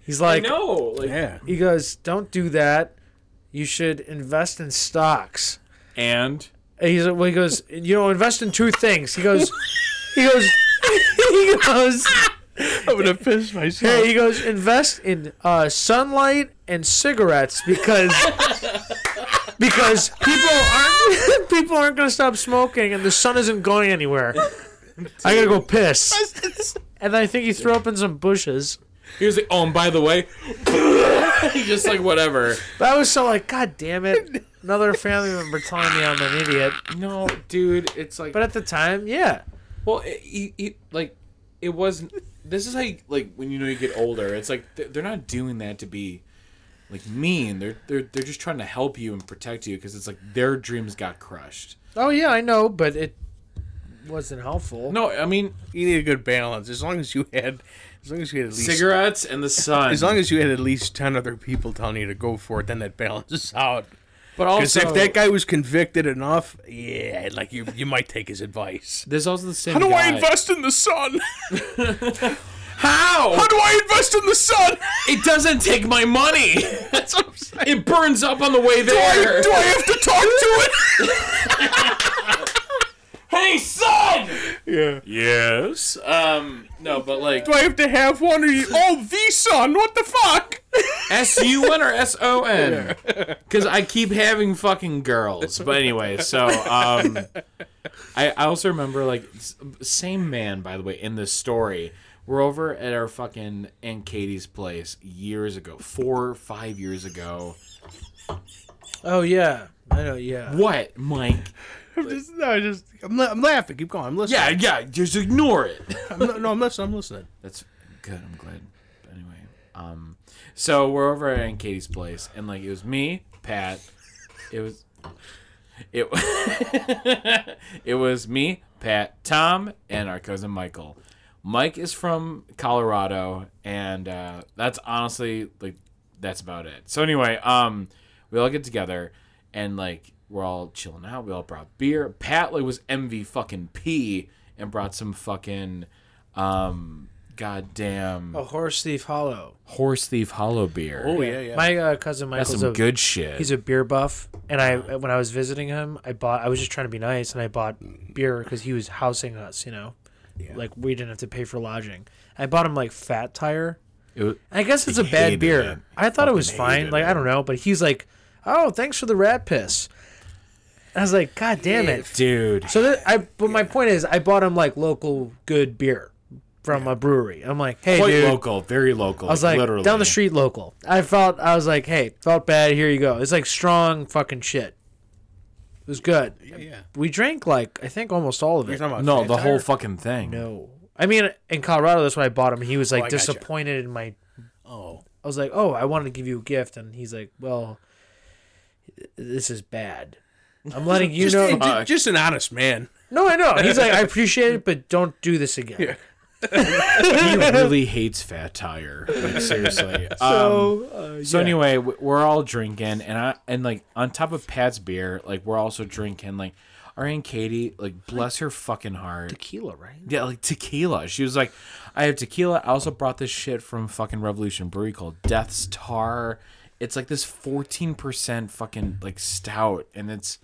He's like, no, like, Yeah. he goes, don't do that. You should invest in stocks. and And he's well, he goes, you know, invest in two things. He goes, he goes, (laughs) he goes. I'm gonna piss myself. Hey, he goes, invest in uh, sunlight and cigarettes because because people aren't (laughs) people aren't gonna stop smoking and the sun isn't going anywhere. I gotta go piss. (laughs) And I think he threw up in some bushes. he was like, oh, and by the way, (laughs) just like whatever. But I was so like, God damn it. Another family member telling me I'm an idiot. No, dude, it's like, But at the time, yeah. well, it, it, it- like, it wasn't. This is how, you, like, when you know you get older, it's like they're, they're not doing that to be, like, mean. They're they're they're just trying to help you and protect you because it's like their dreams got crushed. Oh yeah, I know, but it wasn't helpful. No, I mean You need a good balance. As long as you had, as long as you had at least, cigarettes and the sun. as long as you had at least ten other people telling you to go for it, then that balances (laughs) out. but Because also, if that guy was convicted enough, yeah, like you, you might take his advice. there's also the same. How do guy. I invest in the sun? (laughs) How? How do I invest in the sun? It doesn't take my money. (laughs) That's what I'm saying. It burns up on the way Do I, there. do I have to talk to it? Hey, son. Yeah. Yes. Um. No, but like Do I have to have one? Or you, oh, the sun? What the fuck? S U N or S O N? Because (laughs) I keep having fucking girls. But anyway, so um, I I also remember like same man by the way in this story. We're over at our fucking Aunt Katie's place years ago, four or five years ago. Oh yeah. I know, yeah. What, Mike? (laughs) I'm just, no, I just, I'm, la- I'm laughing. Keep going. I'm listening. Yeah, yeah. Just ignore it. (laughs) I'm not, no, I'm listening. I'm listening. That's good. I'm glad. Anyway, um, so we're over at Aunt Katie's place, and like it was me, Pat. It was It (laughs) it was me, Pat, Tom, and our cousin Michael. Mike is from Colorado, and uh, that's honestly like that's about it. So anyway, um, we all get together, and like we're all chilling out. We all brought beer. Pat like was MV fucking P and brought some fucking um goddamn A horse thief hollow. horse thief hollow beer. Oh yeah, yeah. My uh, cousin that's Michael's some a good shit. he's a beer buff, and I when I was visiting him, I bought. I was just trying to be nice, and I bought beer because he was housing us. You know, like we didn't have to pay for lodging. I bought him like Fat Tire. It was- I guess it's a bad beer. it. I thought it was fine. hated Like I don't know, but he's like, "Oh, thanks for the rat piss." I was like, "God damn it!" dude. So that I, but my point is, I bought him like local good beer from a brewery. I'm like, "Hey, Quite dude." local, very local. I was like, literally down the street, local. I felt, I was like, "Hey, felt bad. Here you go." It's like strong fucking shit. It was good. yeah, yeah. We drank like I think almost all of You're it. talking about No, Fat the whole fucking thing. No, I mean in Colorado, that's what I bought him. He was oh, like I gotcha. disappointed in my Oh, I was like, "Oh, I wanted to give you a gift," and he's like, "Well, this is bad." I'm letting you just, know. hey, ju- just an honest man. No, I know. He's like, "I appreciate it, but don't do this again." he (laughs) really hates Fat Tire. Like seriously. um, So, uh, so yeah. anyway, we're all drinking, and I and like on top of Pat's beer, like we're also drinking like our aunt Katie, like bless her fucking heart. tequila, right? Yeah, like tequila. She was like, I have tequila. I also brought this shit from fucking Revolution Brewery called Deth's Tar. It's like this 14% fucking like stout, and it's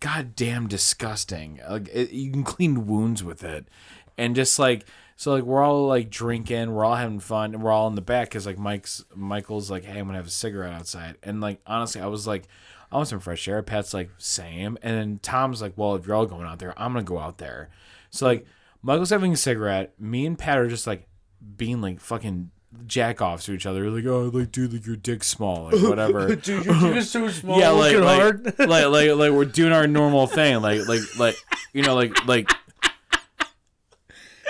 goddamn disgusting. Like it, you can clean wounds with it, and just like so, like we're all like drinking, we're all having fun, and we're all in the back because like Mike's Michael's like, hey, I'm gonna have a cigarette outside, and like honestly, I was like. I want some fresh air. Pat's like, same. And then Tom's like, well, if you're all going out there, I'm to go out there. So, like, Michael's having a cigarette. Me and Pat are just like being like fucking jack offs to each other. Like, oh, like, dude, like, your dick's small. Like, (laughs) whatever. Dude, your dick is so (laughs) small. yeah, like, like, hard. like, like, like, we're doing our normal thing. Like, like, like, you know, like, like,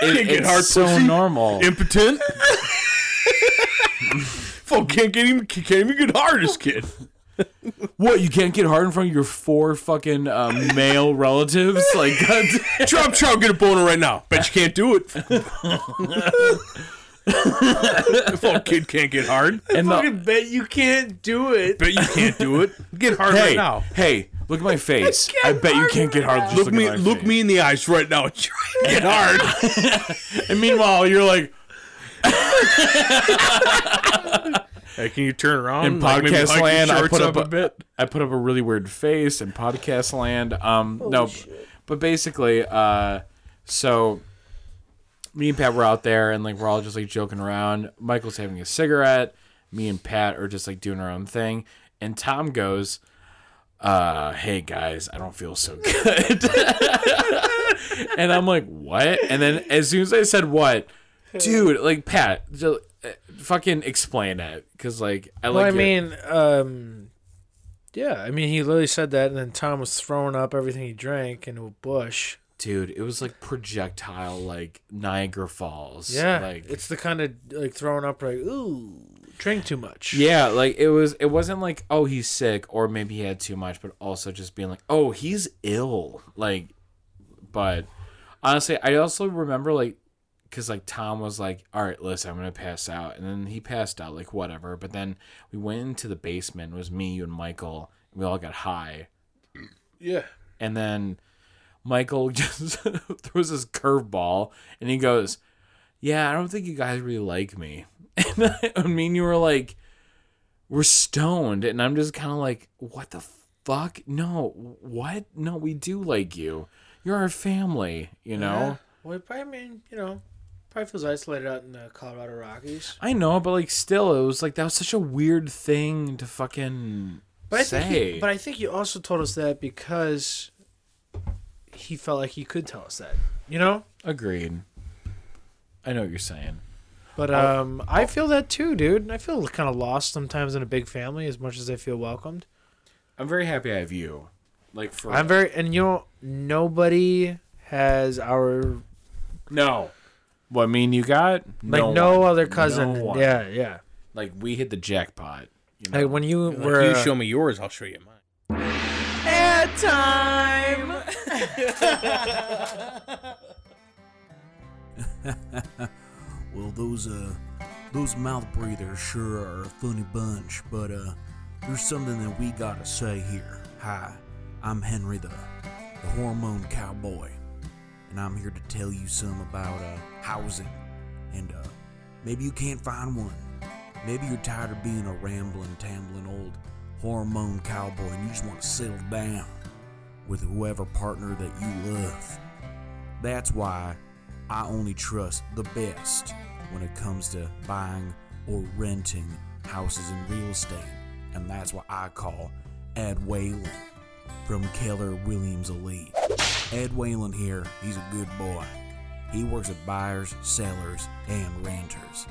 it, it's hard so pussy. normal. Impotent. (laughs) Fuck, can't get even can't even get hard as kid. What, you can't get hard in front of your four fucking uh, male relatives? Like, God Trump, Trump, get a boner right now. Bet you can't do it. (laughs) Fuck, kid can't get hard. and the, fucking bet you can't do it. Bet you can't do it. (laughs) Get hard hey, right now. hey, look at my face. I, bet you can't get hard. Just Look me, look face. me in the eyes right now and try and get hard. (laughs) And meanwhile, you're like hey, can you turn around? in Like, podcast hike land. I put up, a bit. I put up a really weird face in podcast land. Um, no, but basically, uh, so me and Pat were out there, and like we're all just like joking around. Michael's having a cigarette. Me and Pat are just like doing our own thing, and Tom goes, uh, "Hey guys, I don't feel so (laughs) good." (laughs) and I'm like, "What?" And then as soon as I said what, dude, like Pat, just, uh, fucking explain it, because like I like. Well, I your- mean, um, yeah, I mean, he literally said that, and then Tom was throwing up everything he drank into a bush. Dude, it was like projectile, like Niagara Falls. Yeah, like it's the kind of like throwing up, like ooh, drink too much. Yeah, like it was. It wasn't like oh he's sick or maybe he had too much, but also just being like oh he's ill. Like, but honestly, I also remember like because like Tom was like all right, listen, I'm gonna pass out, and then he passed out like whatever. But then we went into the basement. It was me, you, and Michael. And we all got high, Yeah. and then Michael (laughs) just throws his curveball, and he goes, "Yeah, I don't think you guys really like me." (laughs) And I, I mean, you were like, "We're stoned," and I'm just kind of like, "What the fuck? No, what? No, we do like you. You're our family, you know." Well, probably I mean, you know, probably feels isolated out in the Colorado Rockies. I know, but like, still, it was like that was such a weird thing to fucking But I say. think, but I think he also told us that because he felt like he could tell us that, you know. Agreed. I know what you're saying. But um, I feel that too, dude. I feel kind of lost sometimes in a big family, as much as I feel welcomed. I'm very happy I have you. Like for I'm very, and you know, nobody has our no. What I mean you got like no, one. other cousin. No one. yeah, yeah. Like we hit the jackpot. You know? Like when you Like, were you show me yours, I'll show you mine. and time. (laughs) Well, those uh, those mouth breathers sure are a funny bunch, but uh, there's something that we gotta say here. Hi, I'm Henry the, the hormone cowboy, and I'm here to tell you some about uh housing, and uh, maybe you can't find one. Maybe you're tired of being a rambling, tambling old hormone cowboy, and you just want to settle down with whoever partner that you love. That's why I only trust the best when it comes to buying or renting houses and real estate. And that's what I call Ed Whalen from Keller Williams Elite. Ed Whalen here, he's a good boy. He works with buyers, sellers, and renters.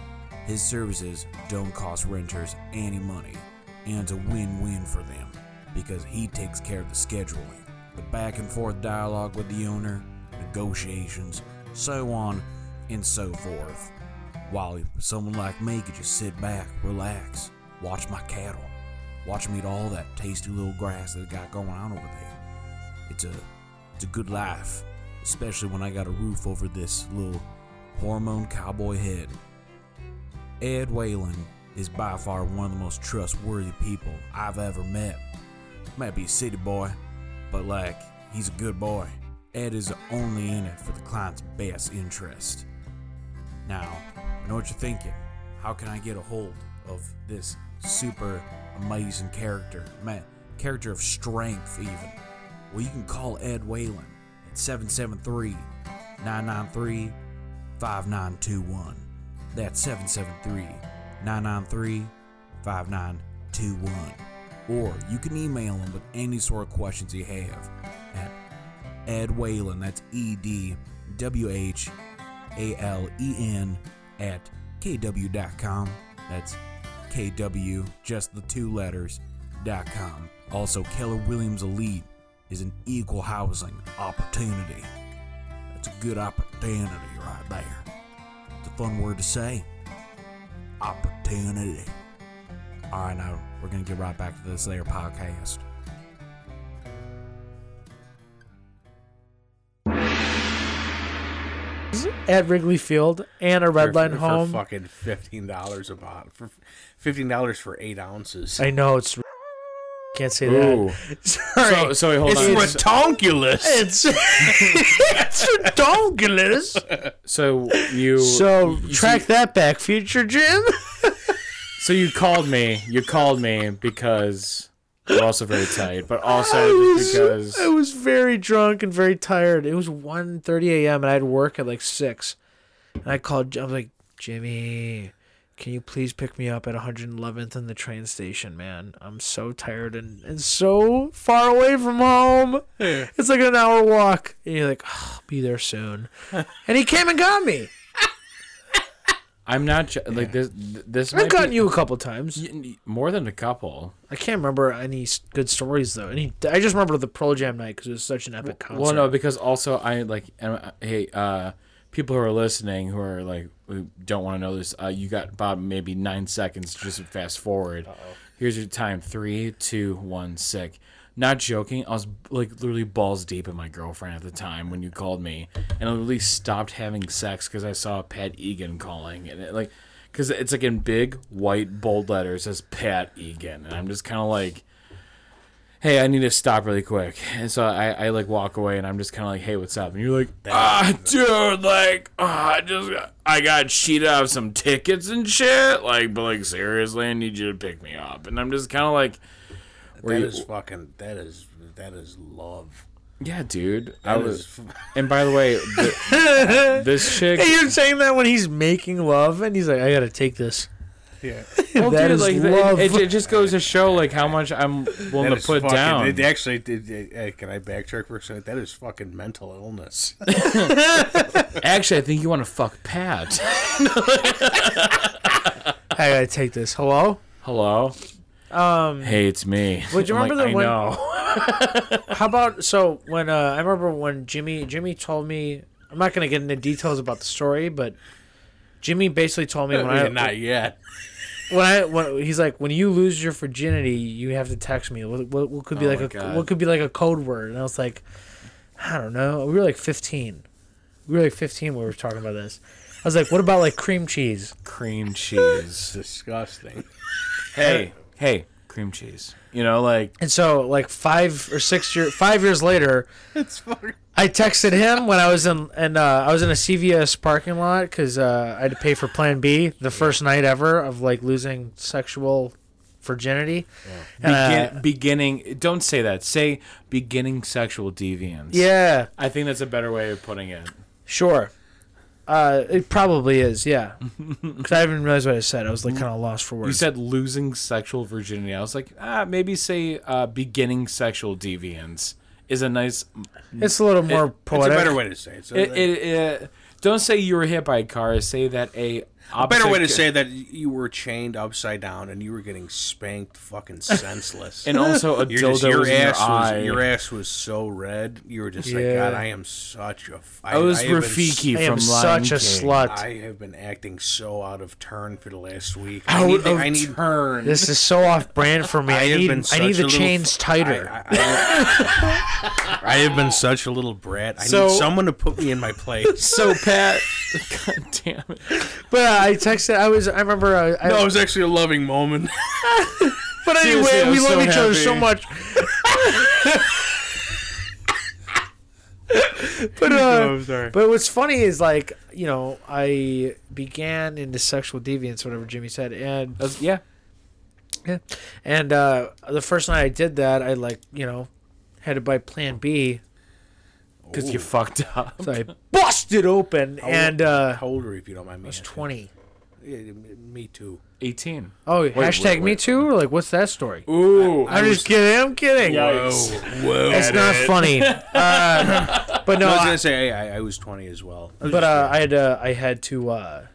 His services don't cost renters any money, and it's a win win for them because he takes care of the scheduling, the back and forth dialogue with the owner, negotiations, so on and so forth. While someone like me could just sit back, relax, watch my cattle, watch them eat all that tasty little grass that I got going on over there. It's a it's a good life, especially when I got a roof over this little hormone cowboy head. Ed Whalen is by far one of the most trustworthy people I've ever met. Might be a city boy, but like, he's a good boy. Ed is only in it for the client's best interest. Now, I know what you're thinking. How can I get a hold of this super amazing character? Man, character of strength, even. Well, you can call Ed Whalen at 773 993 5921. That's 773 993 5921. Or you can email him with any sort of questions you have at Ed Whalen, that's E D W H A L E N, at KW.com. That's KW, just the two letters, dot com. Also, Keller Williams Elite is an equal housing opportunity. That's a good opportunity right there. It's a fun word to say. Opportunity. All right, now we're going to get right back to this there podcast. At Wrigley Field and a red line home. for fucking fifteen dollars a bottle for fifteen dollars for eight ounces. I know it's. Can't say Ooh. that. (laughs) Sorry. So, so hold It's on. ret- Redonkulous. it's (laughs) it's redonkulous. So you So you- track that back, future Jim. (laughs) So you called me. You called me because we're also very tight, but also was, because I was very drunk and very tired. It was 1.30 a.m. and I had work at like six. And I called. I was like, Jimmy, can you please pick me up at 111th in the train station, man? I'm so tired and, and so far away from home. (laughs) It's like an hour walk. And you're like, oh, I'll be there soon. (laughs) and he came and got me. I'm not ju- like this. This I've gotten be, you a couple times. more than a couple. I can't remember any good stories though. Any, I just remember the Pearl Jam night because it was such an epic concert. Well, no, because also I like. am- Hey, uh, people who are listening who are like who don't want to know this, uh, you got about maybe nine seconds. Just fast forward. Here's your time: three, two, one, sick. Not joking. I was like literally balls deep in my girlfriend at the time when you called me, and I literally stopped having sex because I saw Pat Egan calling, and it, like, because it's like in big white bold letters says Pat Egan, and I'm just kind of like hey, I need to stop really quick. And so I, I like walk away and I'm just kind of like, hey, what's up? And you're like, ah, dude, like, ah, I just, I got cheated out of some tickets and shit. Like, but like, seriously, I need you to pick me up. And I'm just kind of like, were That you, is fucking. That is that is love. yeah, dude. I was, is (laughs) and by the way, th- (laughs) this chick, Hey, you're saying that when he's making love and he's like, I gotta take this. yeah. (laughs) well, that dude, is like, it- love. It, it just goes to show like how much I'm willing That to put fucking, down. It actually, did. hey, can I backtrack for a second? That is fucking mental illness. Actually, I think you want to fuck Pat. I gotta take this. Hello. Hello. Um, Hey, it's me. Would you (laughs) I'm remember like, the I when- know. (laughs) how about so when uh, I remember when Jimmy Jimmy told me I'm not gonna get into details about the story, but Jimmy basically told me (laughs) when I not yet. when I when he's like when you lose your virginity, you have to text me. What, what, what could be Oh like a God. what could be like a code word? And I was like, I don't know. We were like fifteen. We were like fifteen when we were talking about this. I was like, what about like cream cheese? Cream cheese. Disgusting. hey, hey, cream cheese. You know, like And so like five or six years five years later, (laughs) It's fucking. I texted him when I was in and uh, I was in a CVS parking lot because uh, I had to pay for Plan B the first night ever of like losing sexual virginity. And, uh, begin, beginning. Don't say that. Say beginning sexual deviance. yeah, I think that's a better way of putting it. sure. Uh, it probably is, yeah. (laughs) Because I didn't realize what I said. I was like kind of lost for words. You said losing sexual virginity. I was like, ah, maybe say uh, beginning sexual deviance is a nice. it's a little more poetic. It's a better way to say it. So It, it, it, don't say you were hit by a car. Say that a. a better way to say that you were chained upside down and you were getting spanked fucking (laughs) senseless. And also a You're dildo just, your was in your ass eye. was your ass was so red. You were just like, Yeah. God, I am such a. f- I was have been Rafiki I am from Lion such a King. slut. I have been acting so out of turn for the last week. Out I need, the- of I need turn. This is so off brand for me. (laughs) I, have need been I such need a the little chains f- tighter. I, I- (laughs) I have been such a little brat. I So- need someone to put me in my place. so Pat. God damn it. but uh, I texted. I was. I remember. Uh, I, No, it was actually a loving moment. (laughs) (laughs) but anyway, we so love each other so much. (laughs) but uh, sorry. But what's funny is like you know I began into sexual deviance, whatever Jimmy said, and That's, yeah. and uh, the first night I did that, I like you know had to buy Plan B, Because you fucked up. so I (laughs) busted open, and uh, How old are you, if you don't mind me? I was asking? twenty. Yeah, me too. 18. Oh, wait, hashtag me wait. too, or like what's that story? Ooh. I'm just kidding. I'm kidding. Yikes. Whoa. It's not funny. (laughs) Uh, but no, No, I was I- gonna say hey, I, I was twenty as well. but uh, I had uh, I had to uh,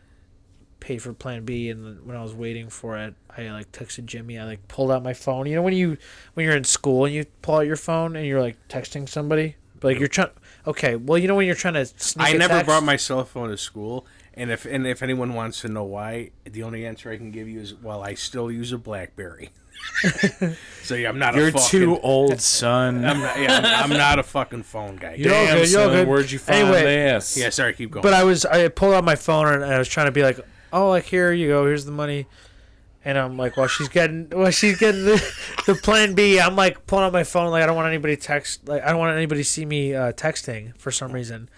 pay for Plan B, and when I was waiting for it, I like texted Jimmy. I like pulled out my phone. You know when you when you're in school and you pull out your phone and you're like texting somebody, but, like you're trying. Okay, well you know when you're trying to sneak. I a never text? brought my cell phone to school, and if and if anyone wants to know why, the only answer I can give you is well, I still use a BlackBerry. (laughs) so yeah, I'm not. You're a fucking, too old, son. I'm not, yeah, I'm, I'm not a fucking phone guy. (laughs) You're Damn, good, you're son, good. where'd you find Anyway, this? Yeah, sorry, keep going. But I was I pulled out my phone and I was trying to be like, oh, like here you go, here's the money. And I'm like, well, she's getting, well, she's getting the, the plan B. I'm like pulling out my phone, like I don't want anybody text, like I don't want anybody to see me uh, texting for some reason,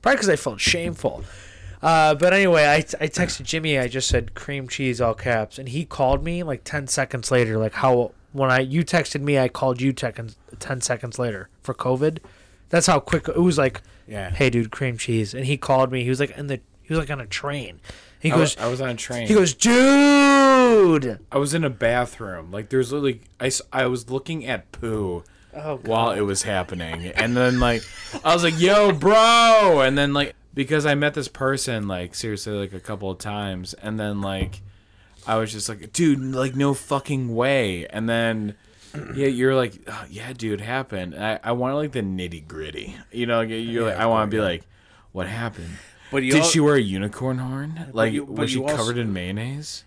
probably because I felt shameful. Uh, but anyway, I, I texted Jimmy. I just said cream cheese all caps, and he called me like ten seconds later. Like how when I you texted me, I called you ten, 10 seconds later for COVID. That's how quick it was. Like yeah, hey dude cream cheese and he called me he was like in the he was like on a train he I goes was, I was on a train. he goes dude I was in a bathroom. Like, there's literally, I, I was looking at poo oh while it was happening. And then, like, I was like, yo, bro. And then, like, because I met this person, like, seriously, like, a couple of times. And then, like, I was just like, dude, like, no fucking way. And then, yeah, you're like, oh, yeah, dude, it happened. I, I want, like, the nitty gritty. You know, you're like, I want to be like, what happened? But you Did al- she wear a unicorn horn? Like, you- was she also- covered in mayonnaise?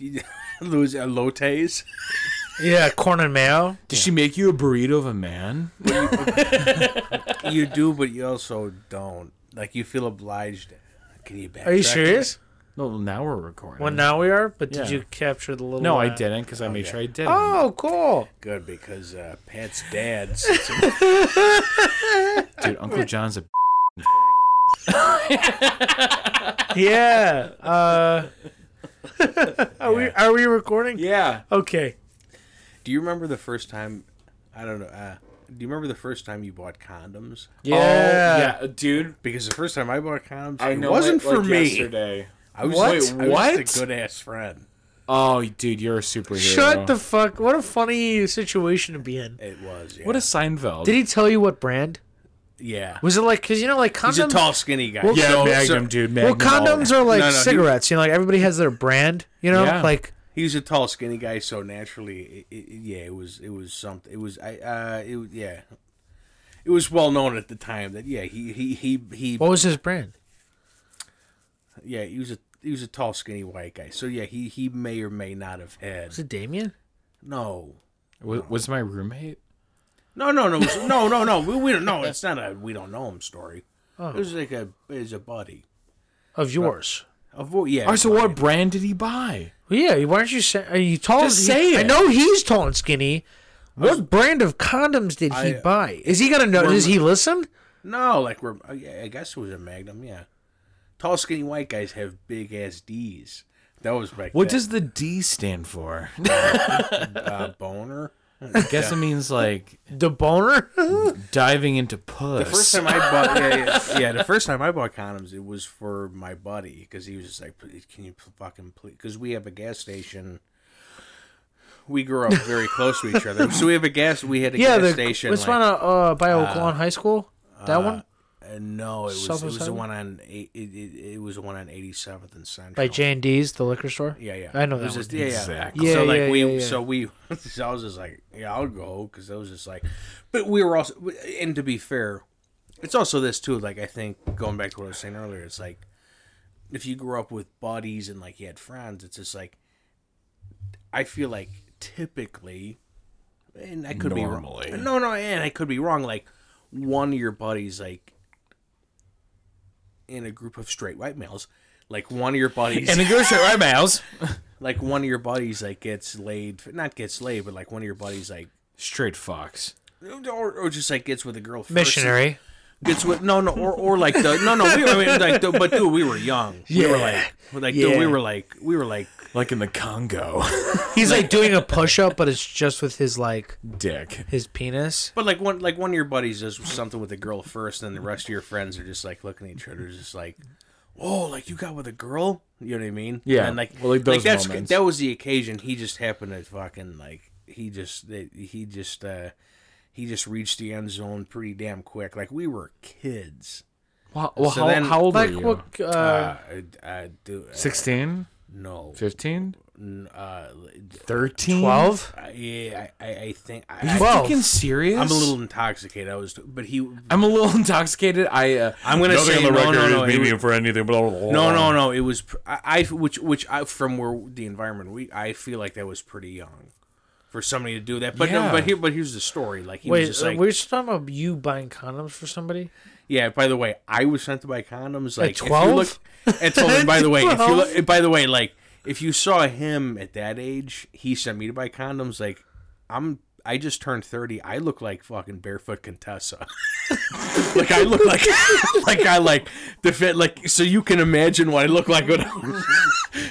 (laughs) lose uh, lotes? (laughs) yeah corn and mayo Did she make you a burrito of a man? (laughs) you do, but you also don't. Like you feel obliged. Can you backtrack? are you serious No, now we're recording. well now we are but did you capture the little no, I uh, didn't because I made sure I did. oh cool Good because uh, Pat's dad's. Dude, Uncle John's a. (laughs) yeah uh are we are we recording Yeah. okay do you remember the first time? I don't know. Uh, do you remember the first time you bought condoms? yeah Oh, yeah, dude. Because the first time I bought condoms, I it know. wasn't it, like, for me. Yesterday. I was, What? I was What? just a good ass friend. Oh, dude, you're a superhero. shut the fuck what a funny situation to be in It was. Yeah. What a Seinfeld. did he tell you what brand yeah. was it like because you know like condoms He's a tall, skinny guy. Well, yeah, so- Magnum, dude. Magnum. Well, condoms are like No, no, he- cigarettes. You know, like everybody has their brand. You know, Yeah. like He was a tall, skinny guy, so naturally, it, it, yeah, it was it was something. It was I uh, it was- yeah, it was well known at the time that yeah he he he he what was his brand? yeah he was a he was a tall, skinny white guy. So yeah, he he may or may not have had Was it Damien? no. Was, was my roommate? No, no, no, no, no, no. We, we don't know. It's not a we don't know him story. It was like a is a buddy. Of yours. Of what? Yeah. Oh, so what brand did he buy? Well, yeah, why aren't you saying? Are you tall? Just he- say I know he's tall and skinny. What brand of condoms did he I- buy? Is he gonna know? We're- Does he listen? No, like we're. uh, yeah, I guess it was a Magnum. Yeah. Tall, skinny white guys have big ass D's. That was back. What then. does the D stand for? uh, (laughs) boner? I guess it means like The boner? diving into puss. The first time I bought, yeah, yeah, yeah, the first time I bought condoms, it was for my buddy because he was just like, "Can you fucking please?" Because we have a gas station. We grew up very close to each other, so we have a gas. We had a yeah, gas the station. what's like, one uh, uh, by Oaklawn High School? That one uh, no, it was South it was the Osage? one on eight- it, it, it was the one on eighty seventh and Central. by J and D's, the liquor store. Yeah, yeah. I know It was that just, one. yeah, yeah. Exactly. Yeah, so like yeah, we, yeah, yeah. so we, (laughs) so I was just like, yeah, I'll go because I was just like, but we were also, and to be fair, it's also this too. Like I think going back to what I was saying earlier, it's like if you grew up with buddies and like you had friends, it's just like I feel like typically, and I could Normally. be wrong. No, no, and I could be wrong. Like one of your buddies, like in a group of straight white males. Like one of your buddies, and it goes straight white males, (laughs) like one of your buddies like gets laid not gets laid but like one of your buddies like Straight fox. or, or just like gets with a girl first Missionary. gets with no no or, or like the no no we were I mean, like the, but dude we were young we were like like dude, we were like we were like Like in the Congo. (laughs) He's like doing a push up, but it's just with his like Dick. his penis. but like one like one of your buddies does something with a girl first and the rest of your friends are just like looking at each other just like oh like you got with a girl you know what I mean Yeah. and like Well, like those that's moments. that was the occasion he just happened to fucking like he just he just uh he just reached the end zone pretty damn quick like we were kids Well, well So how, then- how old Like were you? what? Uh, uh, uh, do, uh 16? No 15? uh 13? Twelve. uh, yeah I, I I think Are you I, Twelve. fucking serious? I'm a little intoxicated I was but he I'm a little (laughs) intoxicated. I uh, I'm gonna nothing say on the no, record no, is no, it maybe for anything. Blah, blah, blah, No, no, no. It was I, I which which I from where the environment we I feel like that was pretty young for somebody to do that. But Yeah. no, but here but here's the story. Like he Wait, was just uh, like we're just talking about you buying condoms for somebody. yeah. By the way, I was sent to buy condoms. Like 12? look and told and by the way, if you (laughs) look, by the way, like if you saw him at that age, he sent me to buy condoms. Like I'm. I just turned thirty. I look like fucking barefoot Contessa. (laughs) like I look like, (laughs) like I like the fit. Like so, you can imagine what I look like when. I, was,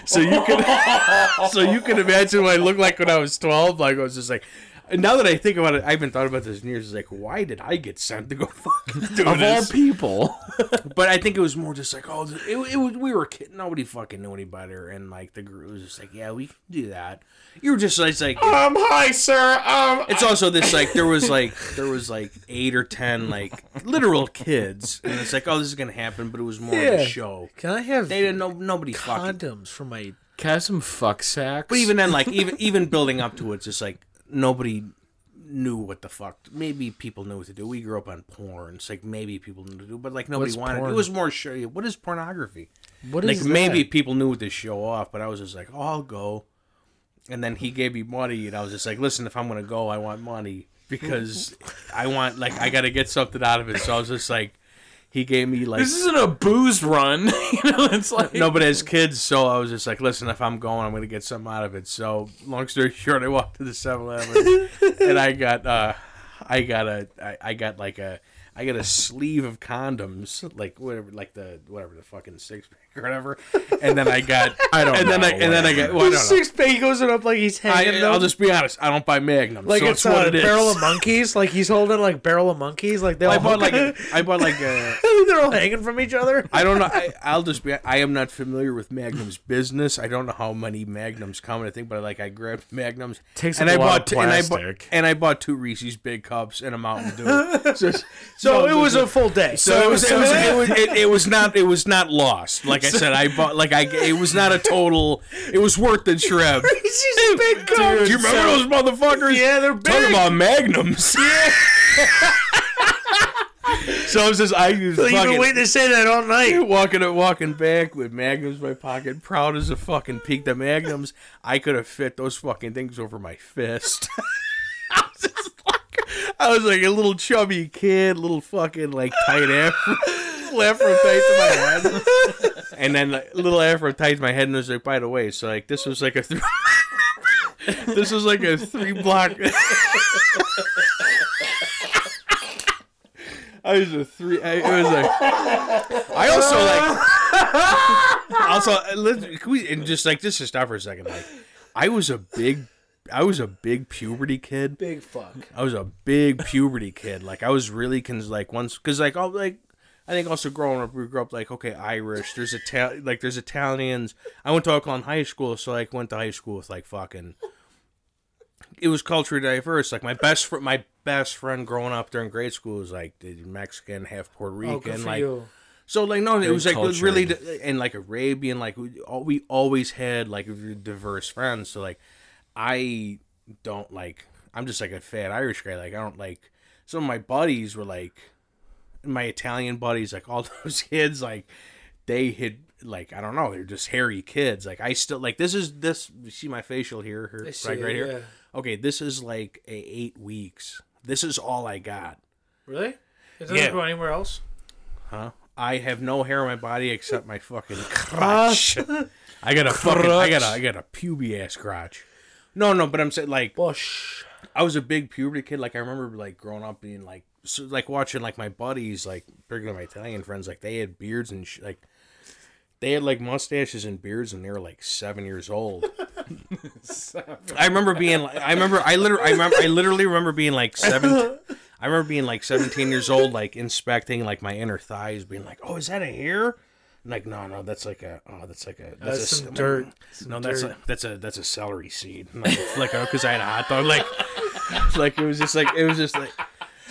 so you can, so you can imagine what I looked like when I was twelve. Like I was just like. And Now that I think about it, I haven't thought about this in years. It's like, why did I get sent to go (laughs) fucking do Of all people. (laughs) But I think it was more just like, oh, it, it was we were kid, nobody fucking knew any better, and like the group was just like, yeah, we can do that. You were just it's like um, hi, sir. Um, it's also this like there was like there was like eight or ten like literal kids, and it's like, oh, this is gonna happen, but it was more of Yeah. a show. Can I have They didn't know nobody fucking. condoms for my? can I have some fuck sacks? But even then, like even even building up to it, it's just like nobody knew what the fuck. Maybe people knew what to do. We grew up on porn. It's like maybe people knew what to do, but like nobody What's wanted. porn? It was more show you what is pornography. What like is maybe that? people knew what to show off, but I was just like, oh, I'll go. And then he gave me money, and I was just like, listen, if I'm gonna go, I want money because (laughs) I want like I got to get something out of it. So I was just like, he gave me like this isn't a booze run. (laughs) you know, it's like no, but as kids, so I was just like, listen, if I'm going, I'm going to get something out of it. So, long story (laughs) short, I walked to the 7-Eleven (laughs) and I got, uh, I got a, I, I got like a, I got a sleeve of condoms, like whatever, like the whatever the fucking six pack (laughs) or whatever, and then I got, I don't and then I, and then I got, well, I don't know. six pack he goes it up like he's hanging I, them. I'll just be honest, I don't buy Magnums, like so it's it's what a it is. barrel of (laughs) monkeys. Like he's holding like barrel of monkeys. Like they all I bought like, hook- a, I bought like a. (laughs) they're all hanging from each other. I don't know. I, I'll just be. I am not familiar with Magnum's business. I don't know how many Magnums come. I think, but like I grabbed Magnums Takes and up lot bought of and I bought plastic. and I bought two Reese's Big Cups and a Mountain Dew. so, So it was a full day. so it was it was, it was it, it was not it was not lost. Like I said, I bought like I it was not a total. It was worth the trip. (laughs) Reese's big. Do you remember those motherfuckers? Yeah, they're big. Talking about Magnums. (laughs) (laughs) so I was just I was You've fucking been waiting to say that all night. walking walking back with magnums in my pocket, proud as a fucking peak. The magnums, I could have fit those fucking things over my fist. I was just fucking, I was like a little chubby kid, little fucking like tight afro, little afro tight to my head, (laughs) and then like, little afro tight to my head, and it was like, by the way, so like this was like a. Th- (laughs) this was like a three block. (laughs) I was a three. I, it was like. I also like. also, uh, let's, can we and just like just to stop for a second. Like, I was a big, I was a big puberty kid. Big fuck. I was a big puberty kid. Like I was really cons like once because like all like I think also growing up we grew up like okay Irish. There's Ital like there's Italians. I went to Oak Lawn High School, so like went to high school with like fucking. It was culturally diverse. Like my best fr- my best friend growing up during grade school was like the Mexican, half Puerto Oh, Rican, good for like you. so like no, it was like it was really cultured. and like Arabian, like we, al- we always had like diverse friends. So like I don't like I'm just like a fat Irish guy. Like I don't like some of my buddies were like my Italian buddies, like all (laughs) those kids, like they had like I don't know, they're just hairy kids. Like I still like this is this you see my facial here, here I right, right it, here. yeah. Okay, this is like a eight weeks. This is all I got. Really? It doesn't Yeah. go anywhere else. Huh? I have no hair on my body except my fucking (laughs) crotch. (laughs) I got a fucking I got a I got a puby ass crotch. No, no, but I'm saying like Bush. I was a big puberty kid. Like I remember like growing up being like so, like watching like my buddies, like particularly my Italian friends, like they had beards and sh- like they had like mustaches and beards, and they were like seven years old. (laughs) I remember being like, I remember, I literally, I remember, I literally remember being like seven. I remember being like 17 years old, like inspecting like my inner thighs, being like, "Oh, is that a hair?" I'm like, no, no, that's like a, oh, that's like a, that's, That's a, some dirt. Some no, that's dirt. a, that's a, that's a celery seed. I'm Like, like, because I had a hot dog, like, (laughs) like it was just like, it was just like,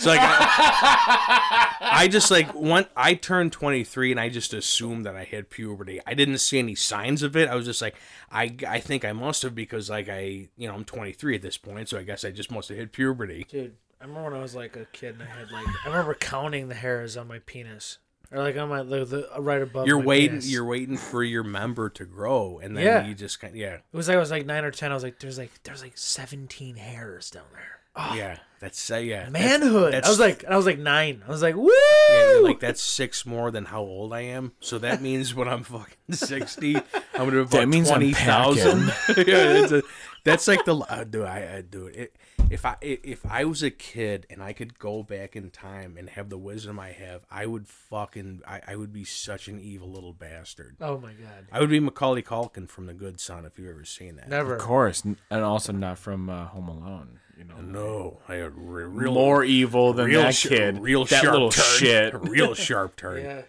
so like, I, I just like one. I turned 23 and I just assumed that I had puberty. I didn't see any signs of it. I was just like, I, I think I must have because like I, you know, I'm 23 at this point, so I guess I just must have hit puberty. Dude, I remember when I was like a kid and I had like I remember counting the hairs on my penis. Or like on my like, the right above. You're waiting. penis. You're waiting for your member to grow, and then Yeah. you just kind, yeah, It was like I was like nine or ten. I was like, there's like there's like seventeen hairs down there. Yeah. That's uh, yeah. Manhood. that's- I was like, I was like nine. I was like, woo. Yeah, like that's six more than how old I am. So that (laughs) means when I'm fucking sixty, I'm gonna have That means twenty thousand. (laughs) yeah, that's, a, that's like the uh, do I, I do it. it. If I i- if I was a kid and I could go back in time and have the wisdom I have, I would fucking I, I would be such an evil little bastard. oh my god. I would be Macaulay Culkin from The Good Son if you've ever seen that. Never. Of course, and also not from uh, Home Alone. You know, No, I had re- real more evil than real that sh- kid. real that sharp little turn. shit, (laughs) real sharp turn. Yeah.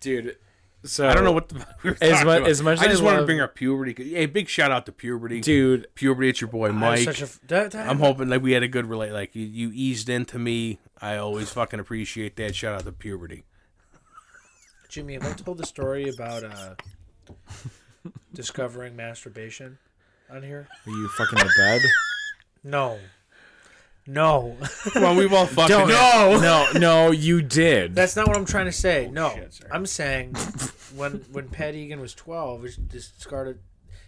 dude. So I don't know what the fuck we were As talking mu- about. as much I as just I wanted to bring up puberty. Hey, big shout out to puberty, dude. Puberty, it's your boy Mike. such a f- that- that- I'm hoping like we had a good relate. Like you, you eased into me. I always fucking appreciate that. Shout out to puberty. Jimmy, have I told the story about uh discovering masturbation on here? Are you fucking the bed? No. No. well, we've all fucking. Don't no, no, no. You did. That's not what I'm trying to say. no. shit, sorry. I'm saying when when Pat Egan was 12, it just started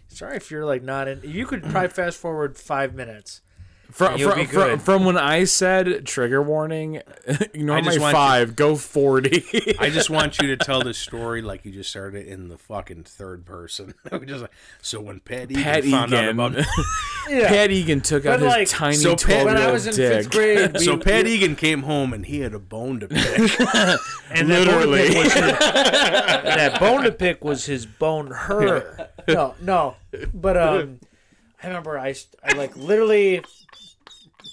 Sorry if you're like not in. You could probably fast forward five minutes. From, from, from, from when I said trigger warning, (laughs) ignore my want you- five, go 40. I just (laughs) want you to tell the story like you just started in the fucking third person. (laughs) Just like, so when Pat Egan Pat found out Egan. about Pat Egan took out But, his like, tiny so 12 When year I old was in dick. fifth grade, we, so Pat Egan came home and he had a bone to pick. and that bone Literally. pick his, that bone to pick was his bone her. No, no. But um, I remember I, I like literally,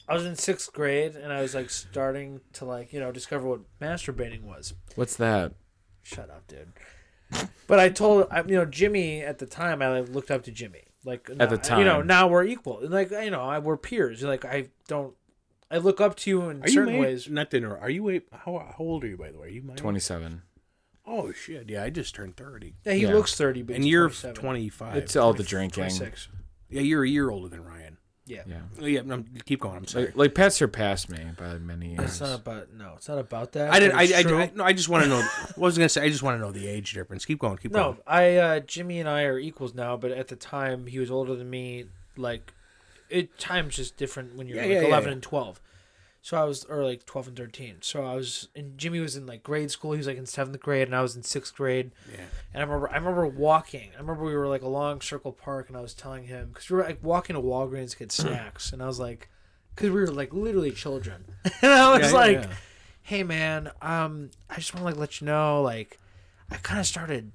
I was in sixth grade and I was like starting to like you know discover what masturbating was. What's that? Shut up, dude. But I told I, you know Jimmy at the time. I like, looked up to Jimmy Like At the time you know now we're equal. Like you know I, we're peers. Like I don't. I look up to you in Are you certain ma- ways. Not to interrupt. Are you wait? How, how old are you by the way? Are you my 27. Oh shit! Yeah, I just turned thirty, Yeah, he Yeah. looks thirty, but and he's you're twenty five. It's all the drinking. 26. Yeah, you're a year older than Ryan. Yeah. Yeah. Oh, yeah, no, keep going. I'm sorry. Like, like Pat surpassed me by many years. It's not about no. It's not about that. I didn't. I, it's I. I, no, I just want to know. What was I gonna say? I just want to know the age difference. Keep going. Keep No, going. No. I uh, Jimmy and I are equals now, but at the time he was older than me. Like, it time's just different when you're Yeah, like yeah, yeah, eleven yeah. and twelve. So I was, or like twelve and thirteen. So I was, and Jimmy was in like grade school. He was like in seventh grade, and I was in sixth grade. Yeah. And I remember, I remember walking. I remember we were like along Circle Park, and I was telling him because we were like walking to Walgreens to get snacks, and I was like, because we were like literally children, (laughs) (laughs) and I was Yeah, yeah, like, yeah. hey man, um, I just want to like let you know, like, I kind of started,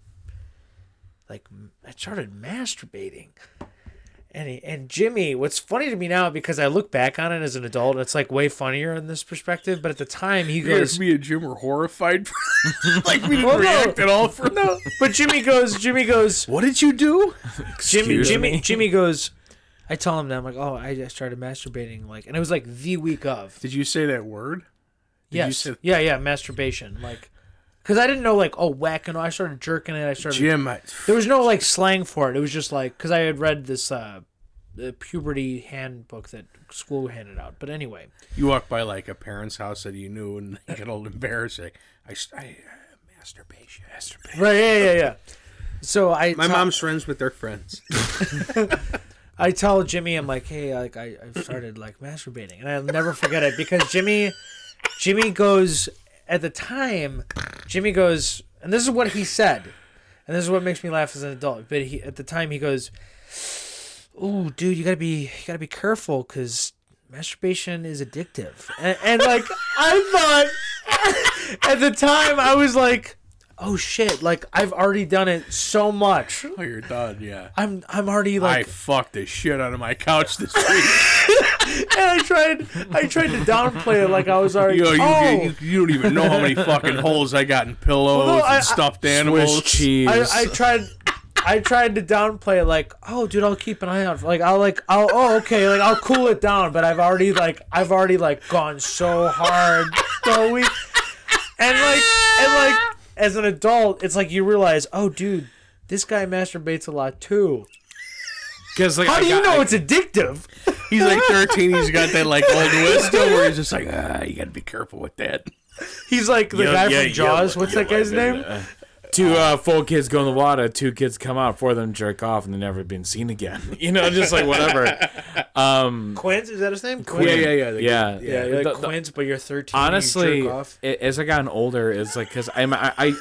like, I started masturbating. And, he, and Jimmy, what's funny to me now because I look back on it as an adult, it's like way funnier in this perspective. But at the time, he goes, me and Jim were horrified. (laughs) like we didn't Well, no. react at all. For "No," but Jimmy goes, Jimmy goes, what did you do? Jimmy, Excuse Jimmy, me? Jimmy goes. I tell him that I'm like, oh, I just started masturbating, like, and it was like the week of. Did you say that word? Did you yes, say- yeah, yeah, masturbation, like, because I didn't know like, oh, whacking. I started jerking it. I started. Jim, I, There was no like slang for it. It was just like because I had read this uh, the puberty handbook that school handed out. But anyway, you walk by like a parent's house that you knew, and (laughs) get all embarrassing. I, I uh, masturbation, masturbation. right? Yeah, yeah, yeah. So I My tell- mom's friends with their friends. (laughs) (laughs) I tell Jimmy, I'm like, hey, like I I started like masturbating, and I'll never forget it because Jimmy, Jimmy goes at the time, Jimmy goes, and this is what he said, and this is what makes me laugh as an adult. But he at the time he goes, "Ooh, dude, you gotta be you gotta be careful because masturbation is addictive," and, and like I thought (laughs) at the time I was like. Oh shit! Like I've already done it so much. oh, you're done. Yeah. I'm I'm already like, I fucked the shit out of my couch this week. (laughs) and I tried I tried to downplay it like I was already. Yo, you, oh, you, you don't even know how many fucking holes I got in pillows Well, no, I- and stuffed animals. Swiss cheese. I, I tried. I tried to downplay it like, oh, dude, I'll keep an eye out. Like, I'll like, I'll, oh, okay, like, I'll cool it down. But I've already like, I've already like gone so hard (laughs) the week, and like, and like, as an adult, it's like you realize, oh, dude, this guy masturbates a lot too. Because like How I do you know I- it's addictive? He's like 13. He's got that like old wisdom where he's just like, ah, you got to be careful with that. He's like the Yeah, guy yeah, from Jaws. yeah, What's yeah, that guy's yeah, name? uh, Two uh, full kids go in the water. Two kids come out. Four of them jerk off, and they're never been seen again. (laughs) You know, just like whatever. Um, Quint is that his name? Yeah, yeah, yeah. the- yeah, Yeah, you're like The- the- Quint, but you're 13. and you honestly, jerk off. a- as I gotten older, it's like because I'm I, I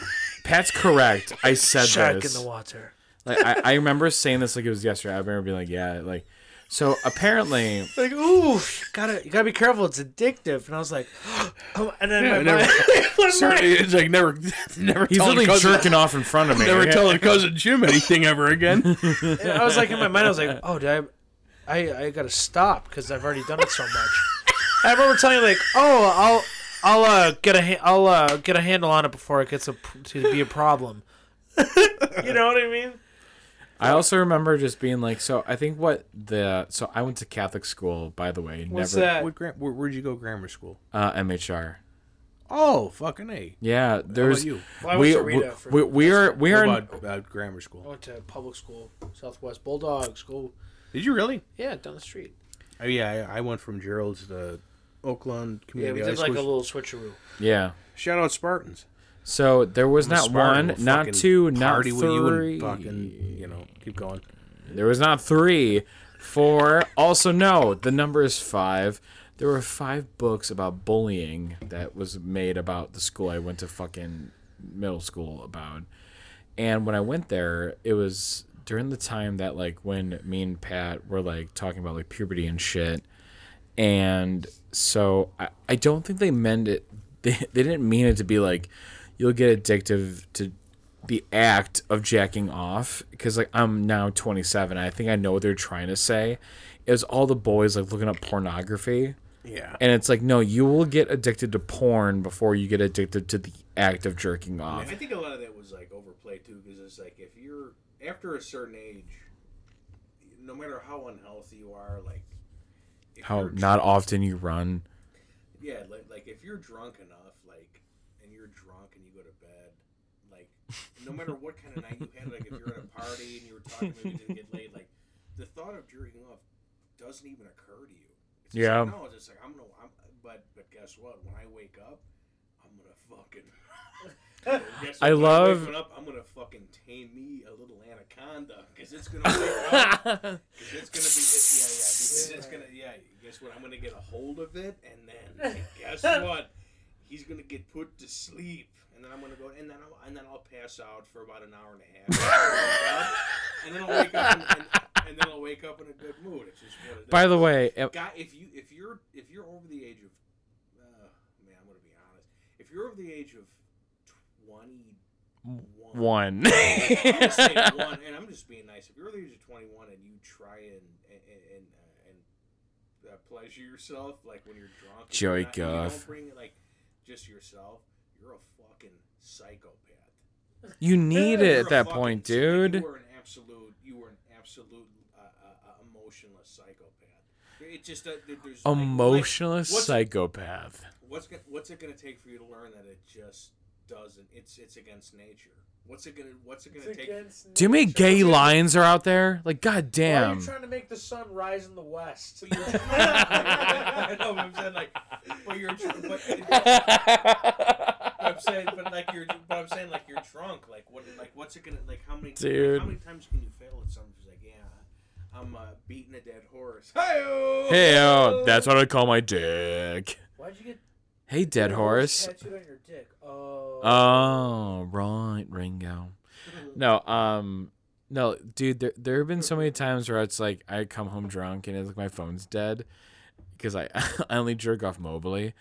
Pat's correct. I said that. Shark in the water. Like I, I remember saying this like it was yesterday. I remember being like, yeah, like so apparently like, ooh, you gotta you gotta be careful. It's addictive. And I was like, (gasps) oh, and then Yeah, my never- mind, (laughs) my it's like never, (laughs) never he's literally cousin, jerking off in front of me. never Okay? telling cousin Jim anything ever again. (laughs) and I was like in my mind, I was like, oh, did I, I, I gotta stop because I've already done it so much. I remember telling you like, oh, I'll, I'll uh, get a, ha- I'll uh, get a handle on it before it gets a, to be a problem. you know what I mean? I also remember just being like, so I think what the so I went to Catholic school, by the way. What's never that? what, gra- where, where'd you go grammar school? uh, MHR. Oh, fucking a. Yeah, How there's about you? Well, I we, we, we we are we are about, about grammar school. I went to public school, Southwest Bulldog School. Did you really? Yeah, down the street. Oh, yeah, I, I went from Gerald's to Oak Lawn Community. Yeah, Community we High did like School. a little switcheroo. yeah. Shout out Spartans. So there was I'm not one, not two, not you three. and fucking, you know, keep going. There was not three, four. Also, no, the number is five. There were five books about bullying that was made about the school I went to fucking middle school about. And when I went there, it was during the time that like when me and Pat were like talking about like puberty and shit. And so I, I don't think they meant it (laughs) they, they didn't mean it to be like you'll get addictive to the act of jacking off because like I'm now 27 I think I know what they're trying to say. Was all the boys like looking up pornography. Yeah. and it's like no you will get addicted to porn before you get addicted to the act of jerking off. I think a lot of that was like overplayed too, because it's like if you're after a certain age, no matter how unhealthy you are, like how not often you run. Yeah, like, like if you're drunk enough, like, and you're drunk and you go to bed, like, (laughs) no matter what kind of night you had, like if you're at a party and you were talking, maybe didn't get laid, like, the thought of jerking off doesn't even occur to you. It's just Yeah. Like, no, it's just like I'm gonna. I'm, but but guess what? When I wake up, I'm gonna fucking. (laughs) Guess I love- waking up. I'm gonna fucking tame me a little anaconda because it's gonna. Because it's gonna be it, yeah yeah because it's gonna yeah. Guess what? I'm gonna get a hold of it and then guess (laughs) what? He's gonna get put to sleep and then I'm gonna go and then I'll, and then I'll pass out for about an hour and a half. (laughs) and then I'll wake up and, and, and then I'll wake up in a good mood. It's just what it By is. the way, guy, if you if you're if you're over the age of, uh, man, I'm gonna be honest. If you're over the age of twenty one, one. I'm gonna one, and I'm just being nice. If you're over the age of twenty one and you try and and and, uh, uh, pleasure yourself, like when you're drunk, and you're Joey not- and you don't bring like just yourself. You're a fucking psychopath. you need it at that point, dude. You were an absolute. You were an absolute uh, uh, uh, emotionless psychopath. It just uh, there's Emotionless like, what's- psychopath. What's what's it gonna take for you to learn that it just doesn't? It's it's against nature. What's it gonna What's it gonna take? Do you many gay lions are out there? Like, god Why are damn. you trying to make the sun rise in the west? But you're, (laughs) I know, but I'm saying like, but you're, but, (laughs) I'm saying, but like you're, but I'm saying like you're drunk. Like what? Like what's it gonna? Like how many? Dude. Like, how many times can you fail at something? It's like yeah, I'm uh, beating a dead horse. Hey, Hey, oh, that's what I call my dick. Why'd you get Hey, dead horse. tattooed on your dick? Oh. Oh, right, Ringo. No, um, no, dude. There, there have been so many (laughs) times where it's like I come home drunk and it's like my phone's dead because I, (laughs) I only jerk off mobily,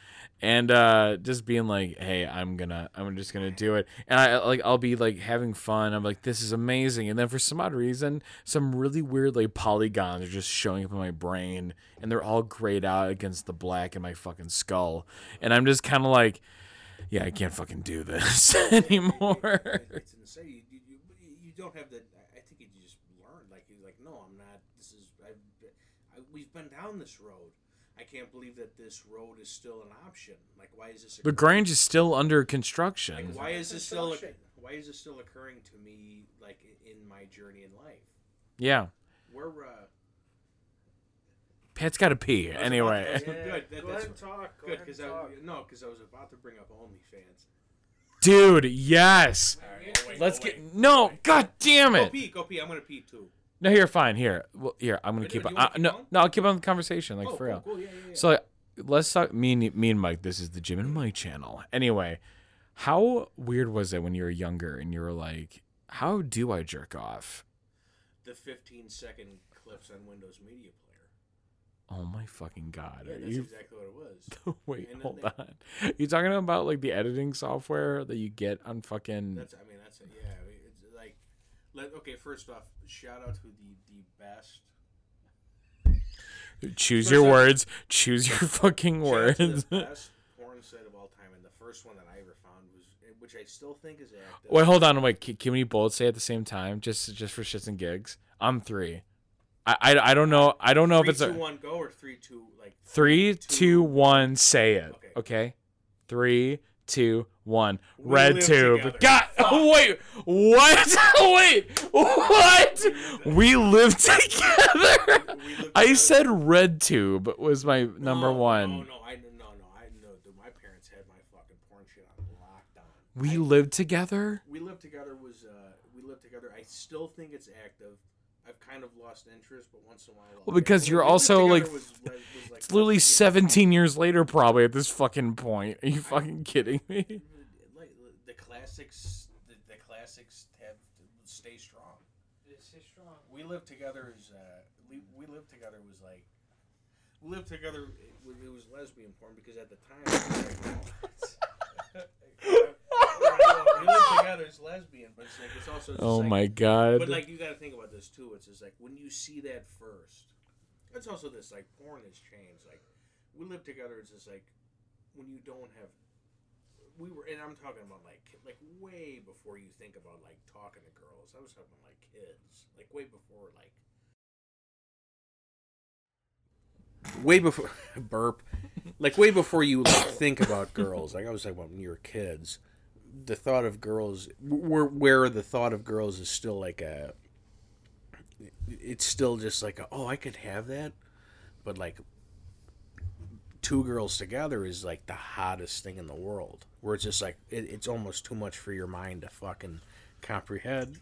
and uh, just being like, hey, I'm gonna, I'm just gonna do it, and I like, I'll be like having fun. I'm like, this is amazing, and then for some odd reason, some really weird like polygons are just showing up in my brain, and they're all grayed out against the black in my fucking skull, and I'm just kind of like yeah, I can't fucking do this (laughs) anymore. it's insane. You, you, you, don't have that. I think you just learn. Like you're like, no, I'm not. This is. I've, I, we've been down this road. I can't believe that this road is still an option. Like, why is this? The? Grange is still under Like, construction. why is this still? Why is this still occurring to me? Like in my journey in life, Yeah, we're. Uh, Pat's got to pee I anyway. about to- good. That, Go that's ahead and talk. Go good because I no because I was about to bring up OnlyFans. Dude, yes. All right, wait, Let's get wait. no. God damn it. Go it. pee. Go pee. I'm gonna pee too. No, here, fine. Here, well, here. I'm gonna Wait, keep. do On, you wanna uh, keep no, no, I'll keep on the conversation, like oh, for real. Cool, cool. Yeah, yeah, yeah. So like, let's talk. Me and me and Mike. This is the Jim and Mike channel. Anyway, how weird was it when you were younger and you were like, "How do I jerk off?" the 15 second clips on Windows Media Player. Oh my fucking god! Yeah, that's you exactly what it was. (laughs) Wait, hold they- on. You talking about like the editing software that you get on fucking That's I mean that's it. Yeah, I mean, it's like let okay. First off, shout out to the the best. choose first your off- words, choose your fucking shout out to words. the best (laughs) porn site of all time, and the first one that I ever found was, eh, which I still think is active. Wait, hold on. Wait, can, we both say at the same time, just just for shits and gigs? I'm three. I I, I don't know. I don't know Three, if it's two, a one, go or three, two, like three, two, two, one. Say it. Okay. Okay. Three, two, one. We RedTube. together. God. (laughs) Wait. What? (laughs) wait. What? We live (laughs) together. We live I together. said RedTube was my number No, one. No, no, I no, no, I know. Dude, my parents had my fucking porn shit on lockdown. We I- lived together. we live together was uh we live together i still think it's active i've kind of lost interest but once in a while I'll Well, because you're Live also, like, was- was- was, like, It's literally you 17 years later, probably at this fucking point. Are you fucking kidding me? (laughs) like, the classics the, the classics have to stay strong we live together is uh we, we live together was like we lived together it, it was lesbian porn because at the time (laughs) (laughs) it we lived together as lesbian but it's like it's also just Oh like, my god. But like you got to think about this too. It's just like when you see that first. It's also this like porn has changed. Like we live together. It's just like when you don't have. We were, and I'm talking about like like way before you think about like talking to girls. I was talking about like kids, like way before like. Way before (laughs) burp, like way before you like, think about girls. Like I was talking about when you were kids the thought of girls where where the thought of girls is still like a it's still just like a, oh I could have that but like two girls together is like the hottest thing in the world. Where it's just like it, it's almost too much for your mind to fucking comprehend.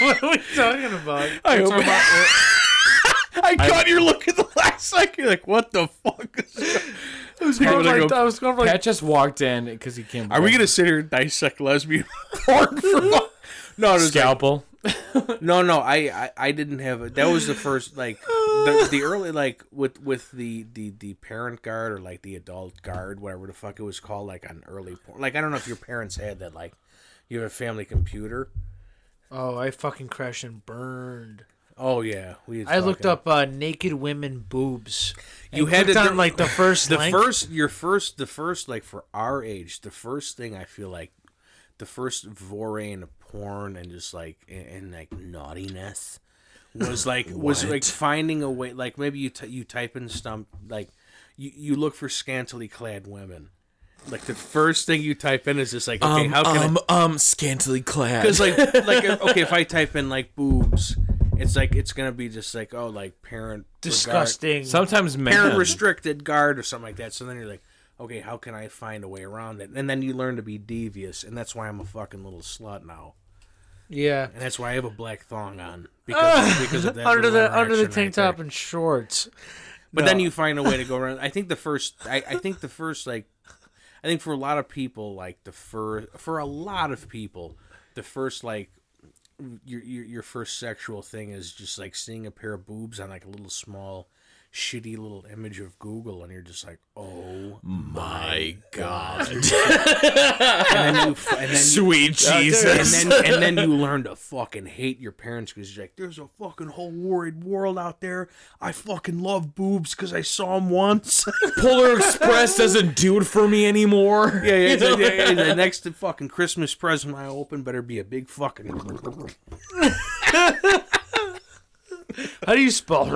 what are we talking about? (laughs) I, hope (laughs) I caught your look at the last second. You're like, what the fuck? (laughs) I was I was, going like, to I was going for like, Pat just walked in because he can't. Are we gonna sit here and dissect lesbian (laughs) porn for? (laughs) fun? No, it was like, scalpel? (laughs) no, no. I, I, I didn't have it. That was the first like the, the early like with with the, the the parent guard or like the adult guard, whatever the fuck it was called, like on early porn. Like I don't know if your parents had that. Like you have a family computer. oh, I fucking crashed and burned. Oh yeah, we. I looked up uh, naked women boobs. You had to on like the first (laughs) the link. first your first the first like for our age the first thing i feel like the first foray into porn and just like and, and like naughtiness was (laughs) like was like finding a way like maybe you t- you type in stump like you, you look for scantily clad women like the first thing you type in is just like okay how can um scantily clad? because like like (laughs) okay if i type in like boobs it's like it's gonna be just like oh like parent regard- disgusting. sometimes men. parent restricted guard or something like that. So then you're like, okay, how can I find a way around it? And then you learn to be devious, and that's why I'm a fucking little slut now, yeah. and that's why I have a black thong on because ah, because of that (laughs) Under the under the tank right there. top and shorts. But No. then you find a way to go (laughs) around. I think the first, I, I think the first like, I think for a lot of people, like the first, for a lot of people, the first like. Your, your your first sexual thing is just like seeing a pair of boobs on like a little small shitty little image of Google and you're just like oh My God, and then you and then you, sweet Jesus. and then and then you learn to fucking hate your parents because you're like, there's a fucking whole worried world out there. I fucking love boobs because I saw them once. (laughs) Polar Express doesn't do it for me anymore. yeah, yeah, yeah, yeah, yeah. The next fucking Christmas present I open better be a big fucking. (laughs) (laughs) How do you spell? (laughs)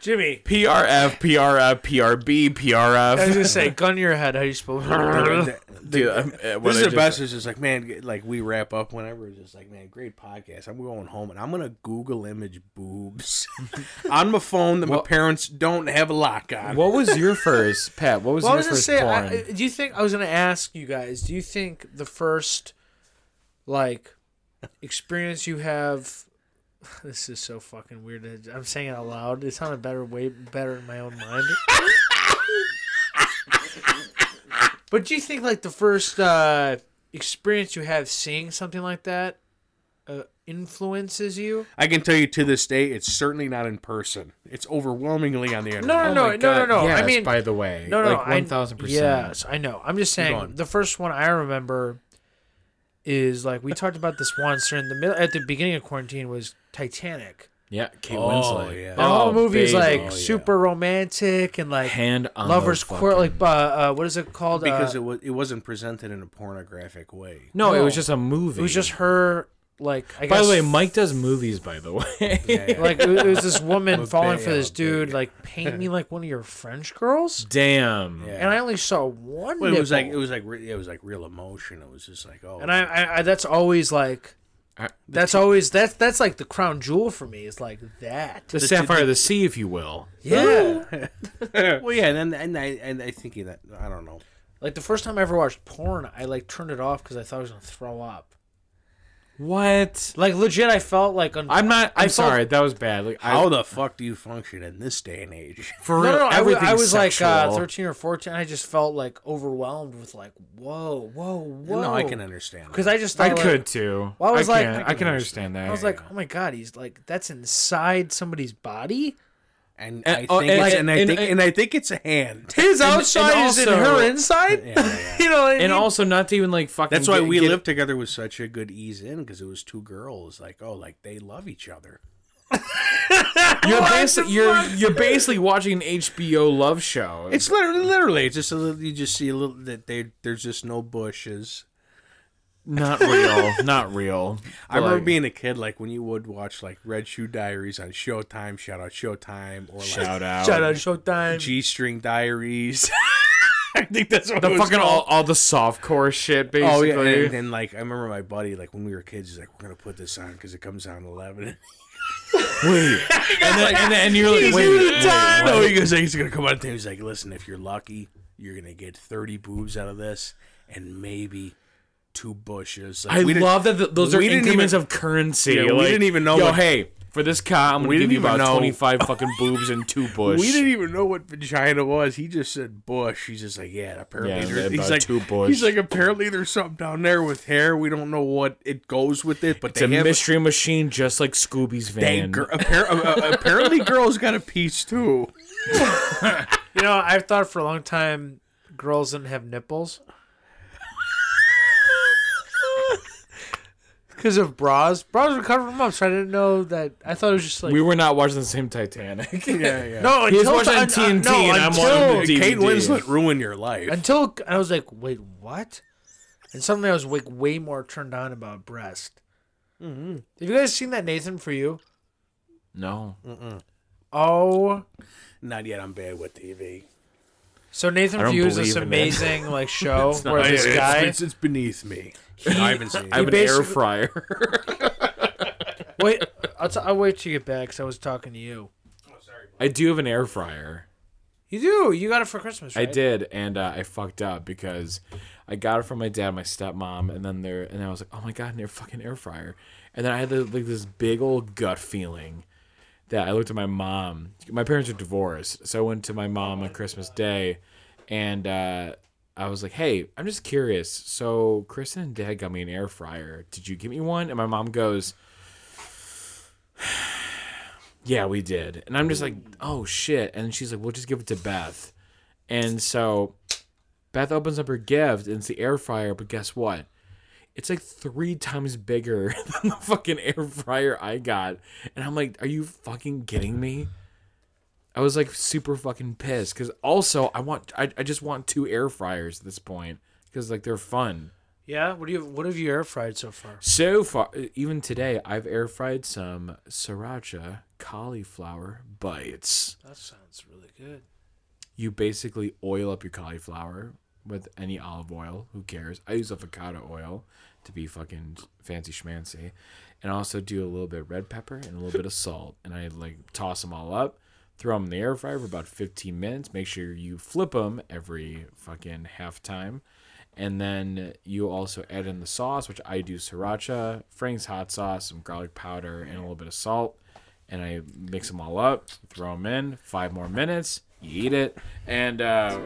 Jimmy. PRF, PRF, PRB, I was gonna say, gun to your head. How do you spell? (laughs) Dude, I'm- uh, what This is the just- best. It's just like, man, like we wrap up whenever. It's just like, man, great podcast. I'm going home and I'm gonna Google image boobs on my phone that my Well- parents don't have a lock on. What was your first, Pat? What was Well, I your was gonna first say, porn? I, do you think I was gonna ask you guys? Do you think the first, like, experience you have? (sighs) This is so fucking weird. I'm saying it out loud. It sounded better, way better in my own mind. but do you think like the first uh, experience you have seeing something like that uh, influences you? I can tell you to this day, it's certainly not in person. It's overwhelmingly on the internet. No, no, Oh no, my no, no, God. no. I mean, by the way, No, no, like one thousand percent. Yes, I know. I'm just saying the first one I remember is like we talked about this once during the middle at the beginning of quarantine was Titanic. Yeah, Kate Oh, Winslet. yeah. The whole Oh, movie is like Oh, yeah. super romantic and like hand on lovers the quarrel. Like uh, uh, what is it called? because uh, it was it wasn't presented in a pornographic way. no, it was just a movie. it was just her. Like I By guess, the way, Mike does movies. By the way, Yeah, yeah. Like it it was this woman (laughs) Look falling big, for this yeah, dude. big. Like paint me (laughs) like one of your French girls. damn. Yeah. And I only saw one. Well, it was like it was like re- it was like real emotion. It was just like oh, and I, I, I that's always like I- that's always that's that's like the crown jewel for me. It's like that. The sapphire of the sea, if you will. Yeah. (laughs) well, yeah, and then and I and I think that I don't know. like the first time I ever watched porn, I like turned it off because I thought I was gonna throw up. What? Like legit, I felt like un- I'm not. I'm I felt- sorry. That was bad. Like, How I, the fuck do you function in this day and age? (laughs) for No, real, no, no. I, w- I everything's was like uh, sexual. 13 or 14. I just felt like overwhelmed with like, whoa, whoa, whoa. No, I can understand. Because. I just thought I like- could too. Well, I was like- can, I I can can understand that. I was like, oh my god, he's like that's inside somebody's body. And, And- I oh, think and- it's, and, I think and- and I think it's a hand. (laughs) His And- outside and is in her inside. (laughs) Yeah, yeah, (laughs) yeah. You know, what I mean? and also not to even like fucking. That's why get- we get- lived together with such a good ease in because it was two girls. Like oh, like they love each other. You're basically you're you're basically watching an HBO love show. It's literally, literally it's just a little. You just see a little that they there's just no bushes. Not real. not real. (laughs) I remember being a kid, like when you would watch like Red Shoe Diaries on Showtime. Shout out Showtime or like shout out. Shout out Showtime. G String Diaries. (laughs) I think that's what The it was fucking all, called. all the softcore shit, basically. Oh yeah, and, and like I remember my buddy, like when we were kids, he's like, "We're gonna put this on because it comes out at 11. (laughs) Wait. and, then, and, then, and you're like, He's wait, doing wait, time. No, he goes, he's gonna come out and he's like, listen, if you're lucky, you're gonna get 30 boobs out of this, and maybe two bushes. Like, I love that th- those are we didn't increments even- of currency. Yeah, we didn't even know Yo, what- hey, for this car, I'm gonna give you about know- 25 fucking boobs and two (laughs) bush. We didn't even know what vagina was. He just said bush. He's just like, yeah, apparently Yeah, there's, about he's like, two bush. he's like, apparently there's something down there with hair. We don't know what it goes with it, but It's they a have mystery machine, just like Scooby's They, van. gir- appar- uh, apparently, girls got a piece too. (laughs) You know, I've thought for a long time girls didn't have nipples. Because of bras. Bras were covered them up, so I didn't know that. I thought it was just like. we were not watching the same Titanic. (laughs) Yeah, yeah. no, He was watching un- TNT no, and I'm until, watching the Kate DVD. Winslet ruin your life. Until I was like, wait, what? And suddenly I was like way more turned on about breast. Mm-hmm. Have you guys seen that Nathan for you? no. Oh, Not yet. I'm bad with TV. so Nathan I for you is this believe in it. amazing like (laughs) show where this guy. it's, it's beneath me. I haven't seen I have an air fryer. Wait, I'll, t- I'll wait till you get back because I was talking to you. I do have an air fryer. You do. You got it for Christmas, I did, and uh, I fucked up because I got it from my dad, my stepmom, and then there, and I was like, oh my god, an air fucking air fryer, and then I had the, like this big old gut feeling that I looked at my mom. My parents are divorced, so I went to my mom on Christmas Day, and uh, I was like, hey, I'm just curious. So Kristen and Dad got me an air fryer. Did you give me one? And my mom goes. (sighs) Yeah, we did. And I'm just like, oh shit. And she's like, we'll just give it to Beth. And so Beth opens up her gift and it's the air fryer, but guess what? It's like three times bigger (laughs) than the fucking air fryer I got. And I'm like, are you fucking kidding me? I was like super fucking pissed because also I want I, I just want two air fryers at this point because like they're fun. Yeah. What do you? What have you air fried so far? So far, even today, I've air fried some sriracha cauliflower bites. That sounds really good. You basically oil up your cauliflower with any olive oil. Who cares? I use avocado oil to be fucking fancy schmancy, and I also do a little bit of red pepper and a little bit of salt, and I like toss them all up. Throw them in the air fryer for about 15 minutes. Make sure you flip them every fucking half time. And then you also add in the sauce, which I do sriracha, Frank's hot sauce, some garlic powder, and a little bit of salt. And I mix them all up, throw them in, five more minutes, you eat it. And uh,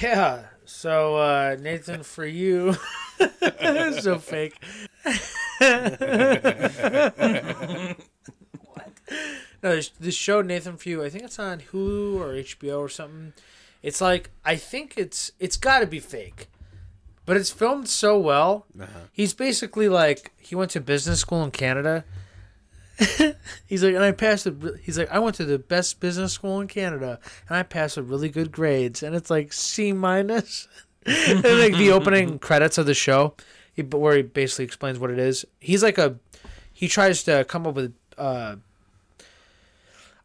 Yeah. So uh, Nathan, for you, (laughs) so fake. what? No, this, this show Nathan for you. I think it's on Hulu or HBO or something. It's like I think it's it's got to be fake, but it's filmed so well. Uh-huh. He's basically like he went to business school in Canada. (laughs) he's like, and I passed. A, he's like, I went to the best business school in Canada, and I passed with really good grades, and it's like C minus. (laughs) (laughs) and like the opening credits of the show, he, where he basically explains what it is. He's like a, he tries to come up with, uh,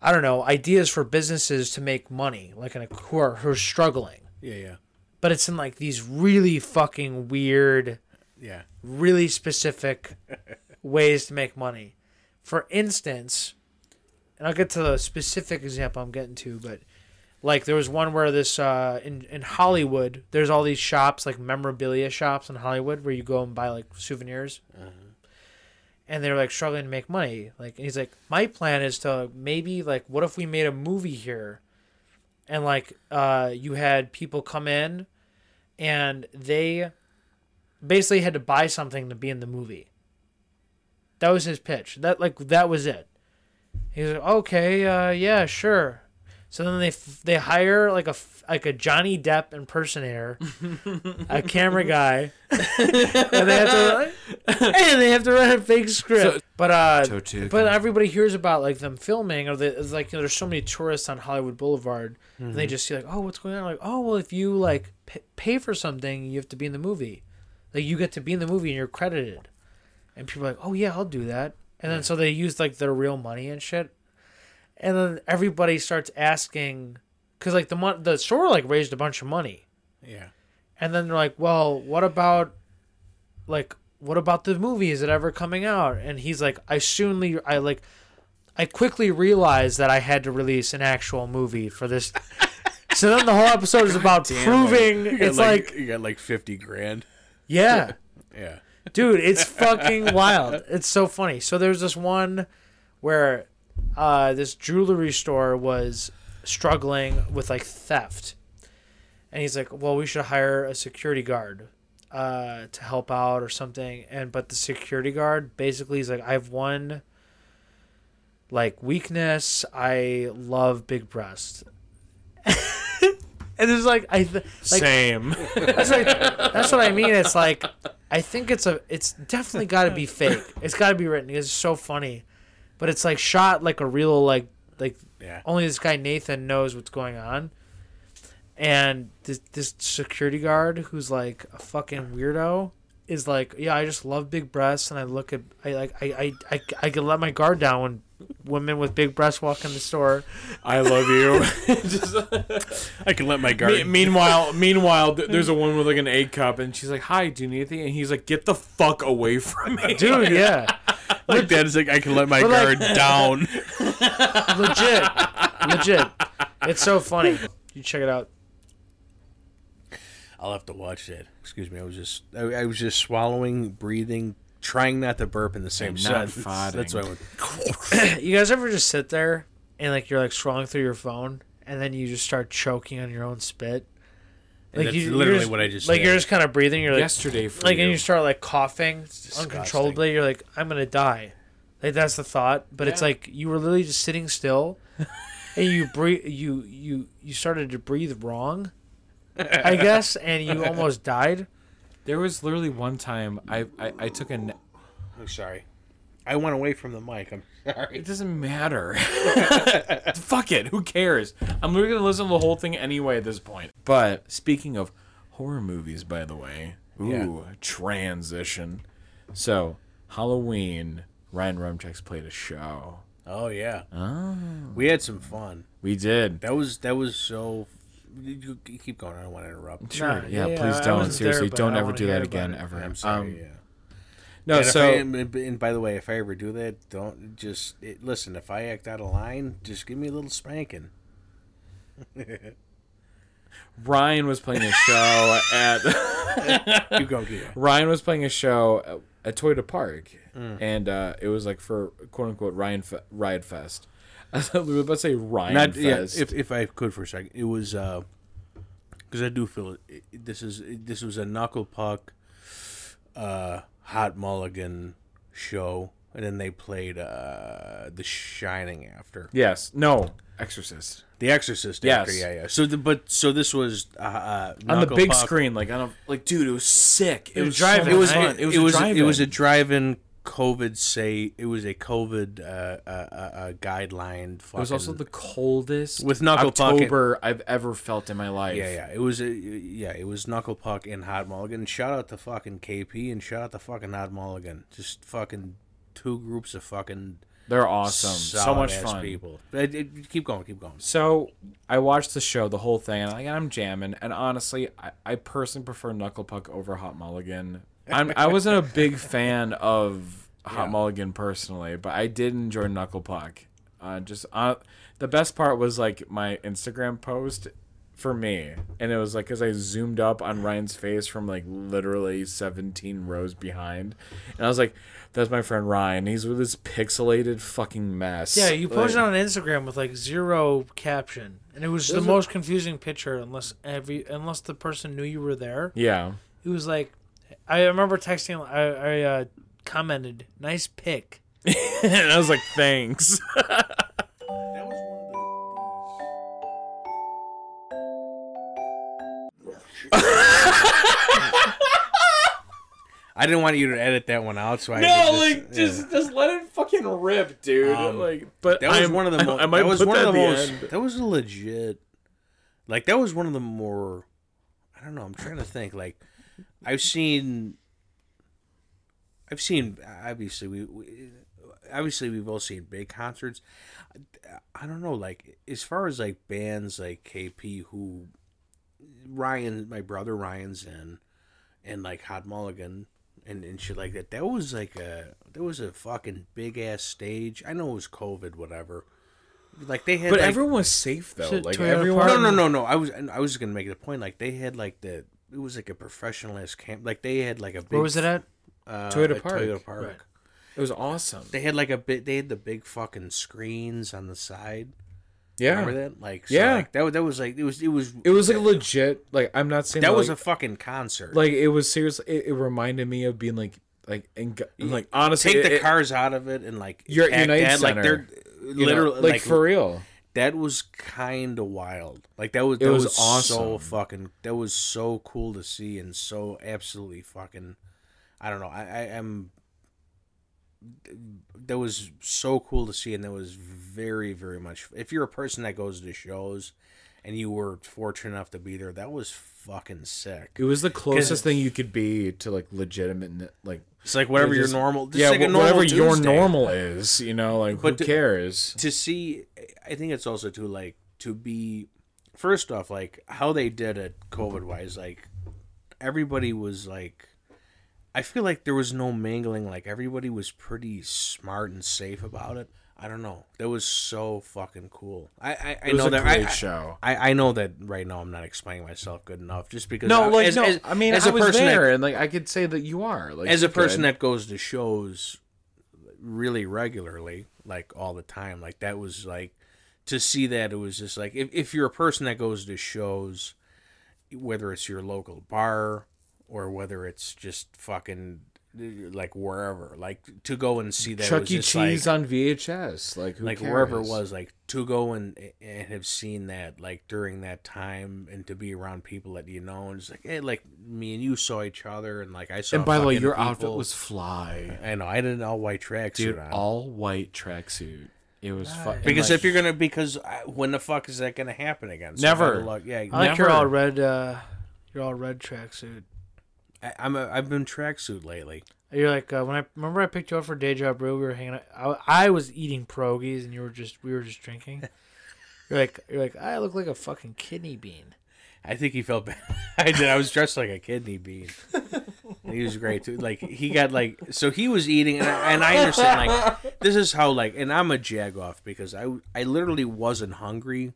I don't know, ideas for businesses to make money, like in a, who are who are struggling. Yeah, yeah, But it's in like these really fucking weird yeah. really specific ways to make money. For instance, and I'll get to the specific example I'm getting to, but like there was one where this uh, in in Hollywood, there's all these shops like memorabilia shops in Hollywood where you go and buy like souvenirs. And they're like struggling to make money. Like and he's like, my plan is to maybe like, what if we made a movie here, and like, uh, you had people come in, and they basically had to buy something to be in the movie. That was his pitch. That like that was it. He's like, okay, uh, yeah, sure. So then they f- they hire like a f- like a Johnny Depp impersonator, a (laughs) camera guy, and they have to (laughs) and they have to write a fake script. but uh, Tortuga. but everybody hears about like them filming or the, it's like you know, there's so many tourists on Hollywood Boulevard, and they just see like, oh, what's going on? Like, oh, well, if you like p- pay for something, you have to be in the movie. Like you get to be in the movie and you're credited. And people are like, oh yeah, I'll do that. and then so they used like their real money and shit, and then everybody starts asking, because like the mon- the store like raised a bunch of money, Yeah. and then they're like, well, what about, like, what about the movie? Is it ever coming out? And he's like, I soonly, I like, I quickly realized that I had to release an actual movie for this. (laughs) so then the whole episode is about proving You got it's like, you got like fifty grand. yeah. (laughs) Yeah. Dude, it's fucking wild. It's so funny. So there's this one where uh, this jewelry store was struggling with like theft. And he's like, "Well, we should hire a security guard uh, to help out or something." And but the security guard basically is like, "I have one like weakness. I love big breasts." (laughs) and it's like I th- like Same. that's like that's what I mean. It's like I think it's a it's definitely got to be fake. It's got to be written. It's so funny, but it's like shot like a real like like Yeah. only this guy Nathan knows what's going on. And this this security guard who's like a fucking weirdo is like, yeah, I just love big breasts, and I look at I like I I I, I can let my guard down when women with big breasts walk in the store. I love you. Just- (laughs) (laughs) I can let my guard. Me- meanwhile, meanwhile, th- there's a woman with like an egg cup, and she's like, "Hi, do you need anything?" And he's like, "Get the fuck away from me, Dude, yeah. (laughs) (laughs) like that is like I can let my But, like- guard down. (laughs) legit, legit. It's so funny. You check it out. I'll have to watch that. Excuse me. I was just I, I was just swallowing, breathing, trying not to burp in the same And not sentence. That's why I went. (coughs) (laughs) You guys ever just sit there and like you're like scrolling through your phone and then you just start choking on your own spit? And that's you- you're literally just- what I just like said. you're just kind of breathing. You're like Yesterday for like you. and you start like coughing uncontrollably. You're like I'm gonna die. Like that's the thought, but it's like you were literally just sitting still, (laughs) and you breathe. You you you started to breathe wrong, I guess, and you almost died. There was literally one time I I, I took a. na- I'm oh, sorry. I went away from the mic. I'm (laughs) sorry. It doesn't matter. (laughs) Fuck it. Who cares? I'm literally gonna listen to the whole thing anyway at this point. But speaking of horror movies, by the way, ooh, Yeah. transition. So Halloween, Ryan Rumchaks played a show. Oh yeah. Oh, We had some fun. we did. That was that was so. You keep going. I don't want to interrupt. Sure. Nah, yeah, yeah, please don't. Seriously, there, don't ever do that again, it. ever. I'm sorry. Um, yeah. No, and, so I, and, by the way, if I ever do that, don't just it, listen. If I act out of line, just give me a little spanking. (laughs) Ryan was playing a show at. (laughs) Keep going, keep going. Ryan was playing a show at, at Toyota Park, Mm. and uh, it was like for quote unquote Ryan Fe- Riot Fest. (laughs) I was about to say Ryan Not yeah. If if I could for a second, it was because I do feel it- this is this was a knuckle puck, uh, hot mulligan show, and then they played uh, The Shining after. yes, no, Exorcist The Exorcist. Yes. After, yeah, yeah. So, the, but so this was uh, uh, on the big Puck. screen, like on a like, dude, it was sick. It, was was drive-in, It was right? fun. It was it a was drive-in. it was a drive-in COVID say it was a COVID uh, uh, uh, uh, guideline. It was also the coldest With Knuckle Puck and- October I've ever felt in my life. yeah yeah it was a yeah it was Knuckle Puck and Hot Mulligan. Shout out to fucking KP and shout out to fucking Hot Mulligan. Just fucking two groups of fucking They're awesome. So much fun. people. It, it- keep going, keep going. So I watched the show, the whole thing, and like, I'm jamming. And honestly, I, I personally prefer Knuckle Puck over Hot Mulligan. I'm, I wasn't a big (laughs) fan of Hot Yeah. Mulligan personally, but I did enjoy Knuckle Puck. Uh, just uh, the best part was like my Instagram post for me, and it was like because I zoomed up on Ryan's face from like literally 17 rows behind, and I was like, "That's my friend Ryan. He's with this pixelated fucking mess." Yeah, you posted Like- on Instagram with like zero caption, and it was the most confusing picture unless every unless the person knew you were there. Yeah. It was like, I remember texting. I, I uh, commented, "Nice pick," (laughs) and I was like, thanks. (laughs) I didn't want you to edit that one out, so I no, just, like yeah. just just let it fucking rip, dude. Um, like, but That was I'm- one of the I- most. I, might that was put one that of the most. end. That was a legit. Like that was one of the more. I don't know. I'm trying to think. Like, I've seen. I've seen. Obviously, we. we obviously we've all seen big concerts. I don't know, like as far as like bands like KP who Ryan, my brother Ryan's in, and like Hot Mulligan and, and shit like that. That was like a that was a fucking big ass stage. I know it was COVID, whatever. Like they had, But like, everyone was safe though. Like Toyota everyone. No, no, no, no. I was I was gonna make the point. Like they had like the it was like a professional ass camp. Like they had like a big Where was it at? uh, Toyota at Park. Toyota Park. Right. It was awesome. They had like a bit. They had the big fucking screens on the side. Yeah. Remember that? Like so, Yeah. like, that was that was like it was it was It was like legit. Like I'm not saying that was a fucking concert. like it was seriously. It, it reminded me of being like like and like honestly take the it- cars out of it and like You're at pack United that, like Center, they're you know, literally like, like, for real. That was kind of wild. Like that was It that was was, so awesome. fucking that was so cool to see and so absolutely fucking I don't know. I, I am that was so cool to see and that was very very much if you're a person that goes to shows and you were fortunate enough to be there that was fucking sick It was the closest thing you could be to like legitimate like it's like whatever your normal yeah like normal whatever your normal is. You know, like But who to- cares? to see i think it's also too like to be first off like how they did it covid wise like everybody was like i feel like there was no mangling, like everybody was pretty smart and safe about it i don't know that was so fucking cool i i, I know that great I, show. I, I know that right now I'm not explaining myself good enough just because No, I, like as, no. as- I mean, as I a was person that- there, and like I could say that you are. Like as a person could. that goes to shows really regularly like all the time like that was like to see that it was just like if, if you're a person that goes to shows whether it's your local bar or whether it's just fucking like wherever like to go and see that it Chuck E. Cheese like, on VHS, like who like cares? wherever it was like to go and and have seen that like during that time and to be around people that you know and it's like hey like me and you saw each other and like I saw And by the way, fucking your outfit was fly, I know I did an all white tracksuit dude. on. All white tracksuit. It was fun. because if you're gonna because uh, when the fuck is that gonna happen again? So Never. good luck. Yeah, I like your Never. all red. Uh, your all red tracksuit. I, I'm a, I've been tracksuit lately. You're like uh, when I remember I picked you up for Deja Brew. We were hanging out. I, I was eating pierogies and you were just we were just drinking. (laughs) You're like you're like I look like a fucking kidney bean. I think he felt bad. (laughs) I did. I was dressed like a kidney bean. (laughs) He was great too. Like he got like so he was eating, and I, and I understand like this is how like, and I'm a jag off because I I literally wasn't hungry,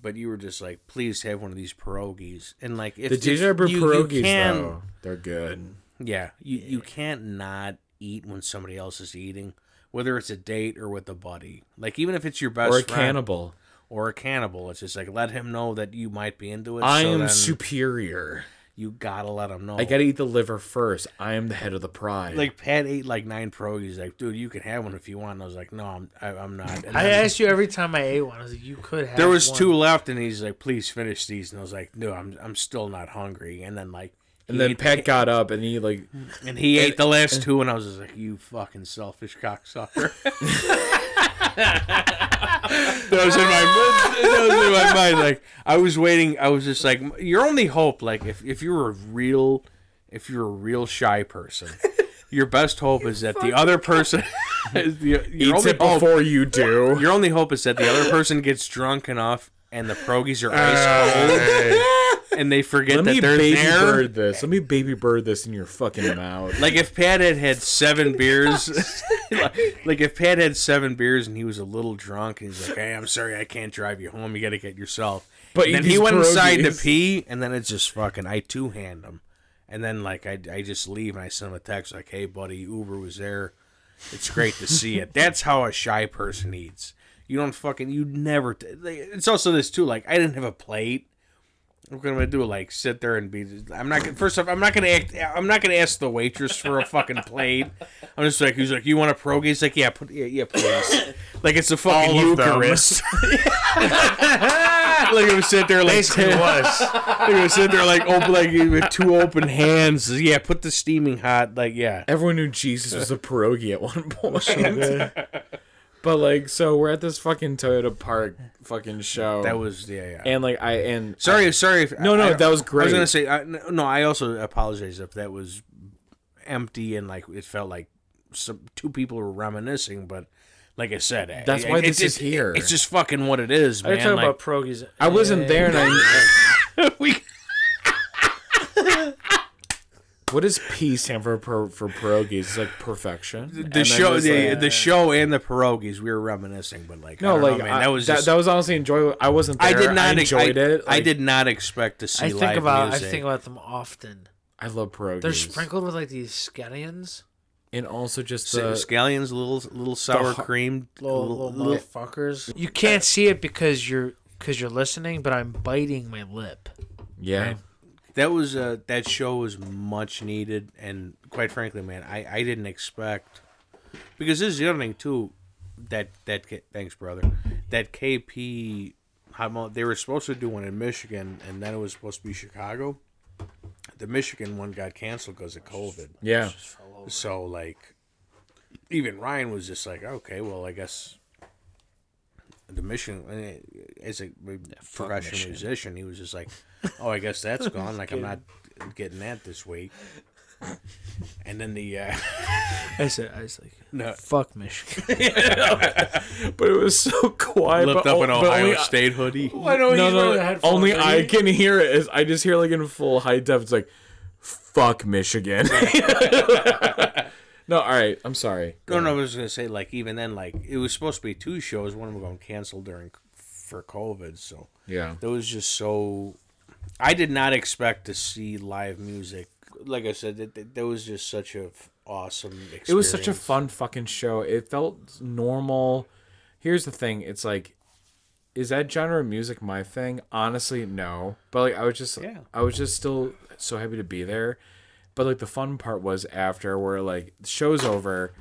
but you were just like, please have one of these pierogies, and like if the Brew you- pierogies, can- though, they're good. Yeah, you you can't not eat when somebody else is eating, whether it's a date or with a buddy. Like even if it's your best friend. Or a friend cannibal. or a cannibal, it's just like let him know that you might be into it. I so am then superior. You gotta let him know. I gotta eat the liver first. I am the head of the pride. like Pat ate like nine pierogies. He's like, dude, you can have one if you want. And I was like, no, I'm I, I'm not. And I then asked you every time I ate one. I was like, you could have. there was one. two left, and he's like, please finish these. And I was like, no, I'm I'm still not hungry. And then like. and then ate- Pat got up and he like and he ate the last two, and I was just like, "You fucking selfish cocksucker." (laughs) that was in my that was in my mind. Like I was waiting. I was just like, your only hope, like if if you're a real, if you're a real shy person, your best hope is that the other person (laughs) the, your eats only it hope. before you do. Your only hope is that the other person gets drunk enough. And the pierogies are ice oh, cold, and they forget Let that me they're baby there. bird this. Let me baby bird this in your fucking mouth. Like if Pat had had seven beers, (laughs) like, like if Pat had seven beers and he was a little drunk and he's like, "Hey, I'm sorry, I can't drive you home. You got to get yourself." But and then he went inside to pee, and then it's just fucking. I two hand him, and then like I, I just leave and I send him a text like, "Hey, buddy, Uber was there. It's great to see it." That's how a shy person eats. You don't fucking. You never. T- it's also this too. Like I didn't have a plate. What am I gonna do? Like sit there and be? I'm not. gonna First off, I'm not gonna act. I'm not gonna ask the waitress for a fucking plate. I'm just like, he's like, you want a pierogi? He's like, yeah, put, yeah, yeah, please. like it's a fucking All. Eucharist. (laughs) like I'm sit there like Basically (laughs) was. Like I'm sit there like open like with two open hands. Yeah, put the steaming hot. Like yeah. Everyone knew Jesus was a pierogi at one point. (laughs) but like, so we're at this fucking Toyota Park fucking show. That was yeah yeah. and like I and Sorry, sorry. If, No, no, I- that was great. I was gonna say I, no. I also apologize if that was empty and like it felt like some two people were reminiscing, but like I said, That's it- why it- this it's, is here. It's just fucking what it is, Are you man. talking Like, about pierogies? I wasn't there, and I. (laughs) we, (laughs) What does P stand for for, for pierogies? It's like perfection. And the then show, the, like- the show, and the pierogies, we were reminiscing, but like no, I like know, man, I- that was that, just, that was honestly enjoyable. I wasn't there. I did not I I- enjoyed it. I did not expect to see I think live about music. I think about them often. I love pierogies. They're sprinkled with like these scallions, and also just Sa- the scallions, little little sour har- cream, little, little- little little- motherfuckers. You can't see it because you're because you're listening, but I'm biting my lip. yeah. That was uh, that show was much needed, and quite frankly, man, I, I didn't expect because this is the other thing too. That that thanks, brother. That KP, Hot Mo- they were supposed to do one in Michigan, and then it was supposed to be Chicago. The Michigan one got canceled because of COVID. Yeah. So like, even Ryan was just like, okay, well, I guess the mission eh, as a professional musician, he was just like, oh, I guess that's (laughs) gone. Like I'm not getting that this week. (laughs) And then the uh, I said I was like, no, fuck Michigan. (laughs) But it was so quiet. lift up an o- Ohio only, State hoodie. I know No, no, only I can hear it. Is I just hear like in full high def. It's like, fuck Michigan. no, all right. I'm sorry. No, no, I was gonna say like even then, like it was supposed to be two shows. One of them going canceled during for COVID, so Yeah. that was just so. I did not expect to see live music. Like I said, that that- that was just such a f- awesome. Experience. It was such a fun fucking show. It felt normal. Here's the thing. It's like, is that genre of music my thing? Honestly, no. But like, I was just, Yeah. I was just still so happy to be there. But like, the fun part was after where like the show's over,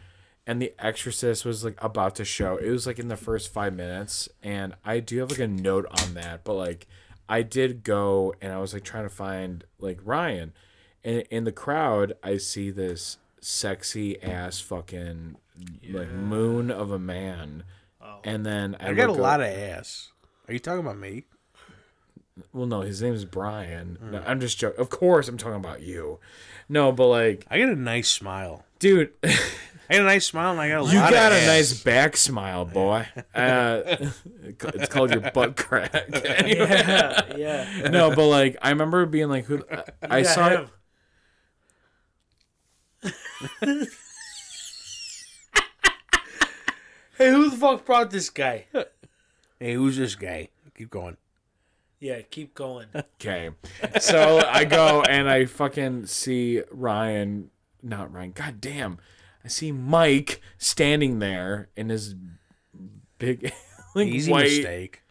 and The Exorcist was like about to show. It was like in the first five minutes, and I do have like a note on that. But like, I did go and I was like trying to find like Ryan, and in the crowd I see this sexy ass fucking like moon of a man, and then I, I got a lot of ass. Are you talking about me? Well, no, his name is Brian. No, Hmm. I'm just joking. Of course, I'm talking about you. No, but like, I got a nice smile. dude, (laughs) I got a nice smile, and I got a you lot got of a ass. nice back smile, boy. (laughs) Uh, (laughs) it's called your butt crack. yeah, yeah. no, but like, I remember being like, who? I Yeah, saw him. hey, who the fuck brought this guy? Hey, who's this guy? Keep going. Yeah, keep going. (laughs) Okay. So I go and I fucking see Ryan, not Ryan, god damn. I see Mike standing there in his big (laughs) like Easy white. mistake.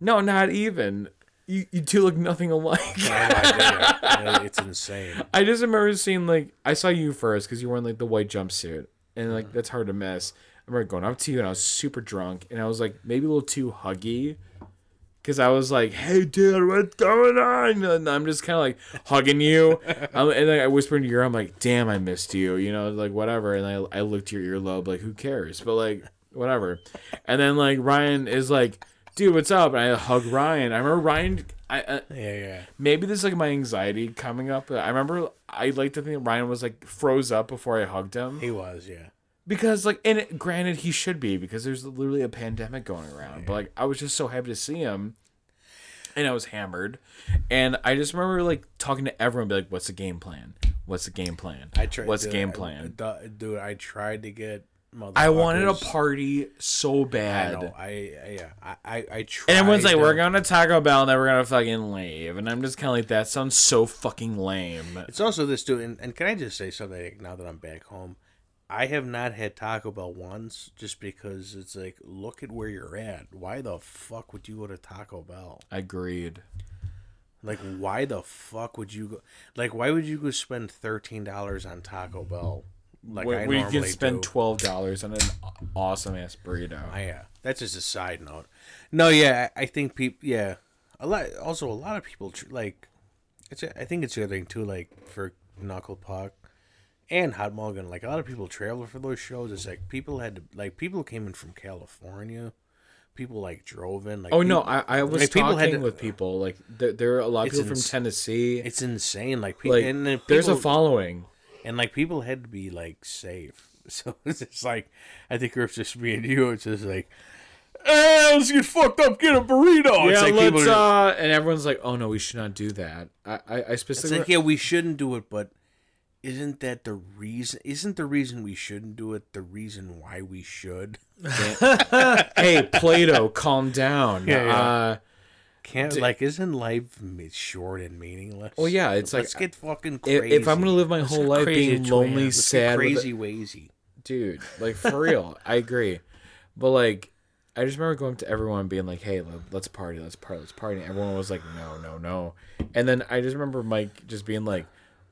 No, not even. You, you two look nothing alike. My God. (laughs) it's insane. I just remember seeing like I saw you first because you were in like the white jumpsuit and like mm. that's hard to miss. I remember going up to you and I was super drunk and I was like maybe a little too huggy because I was like, "Hey, dude, what's going on?" And I'm just kind of like hugging you, (laughs) um, and I whisper into your ear, "I'm like, damn, I missed you," you know, like whatever. And I I looked at your earlobe, like, who cares? But like whatever. And then like Ryan is like, "Dude, what's up?" And I hug Ryan. I remember Ryan. I, I Yeah, yeah. maybe this is like my anxiety coming up. I remember I like to think Ryan was like froze up before I hugged him He was, yeah. Because like and it, granted he should be because there's literally a pandemic going around. But like I was just so happy to see him, and I was hammered, and I just remember like talking to everyone, be like, "What's the game plan? What's the game plan? I tried. What's dude, game plan?" du- dude, I tried to get. I wanted a party so I bad. know. I, I yeah. I I, I tried. And everyone's like, to- "We're going to Taco Bell, and then we're gonna fucking leave." And I'm just kind of like, "That sounds so fucking lame." It's also this dude, and, and can I just say something? Now that I'm back home, I have not had Taco Bell once, just because it's like, look at where you're at. Why the fuck would you go to Taco Bell? Agreed. Like, why the fuck would you go? Like, why would you go spend thirteen dollars on Taco Bell? Like where, I normally can spend do? twelve dollars on an awesome ass burrito. Oh, yeah, that's just a side note. No, yeah, I think people, yeah, a lot. Also, a lot of people tr- like. It's. a- I think it's the other thing too. Like for Knuckle Puck and Hot Mulligan, like a lot of people travel for those shows. It's like people had to, like people came in from California. People like drove in. Like oh no, I, I was like, people talking had to- with people like there, there are a lot of people from Tennessee. it's insane. Like people, like and then there's a following. and like people had to be like safe. (laughs) So it's just like I think it's just me and you. It's just like, eh, let's get fucked up, get a burrito. yeah, like let's. Uh, and everyone's like, "Oh no, we should not do that." I, I, I It's specifically. like, yeah, we shouldn't do it, but isn't that the reason? Isn't the reason we shouldn't do it the reason why we should? (laughs) hey, Plato, calm down. Yeah, yeah. Uh, Can't like, isn't life short and meaningless? well, yeah, it's Let's like get fucking if, crazy. if I'm gonna live my whole life crazy being lonely, Let's sad, crazy wazy. dude like for real i agree but like i just remember going to everyone and being like hey let- let's party let's party let's party and everyone was like no no no and then i just remember mike just being like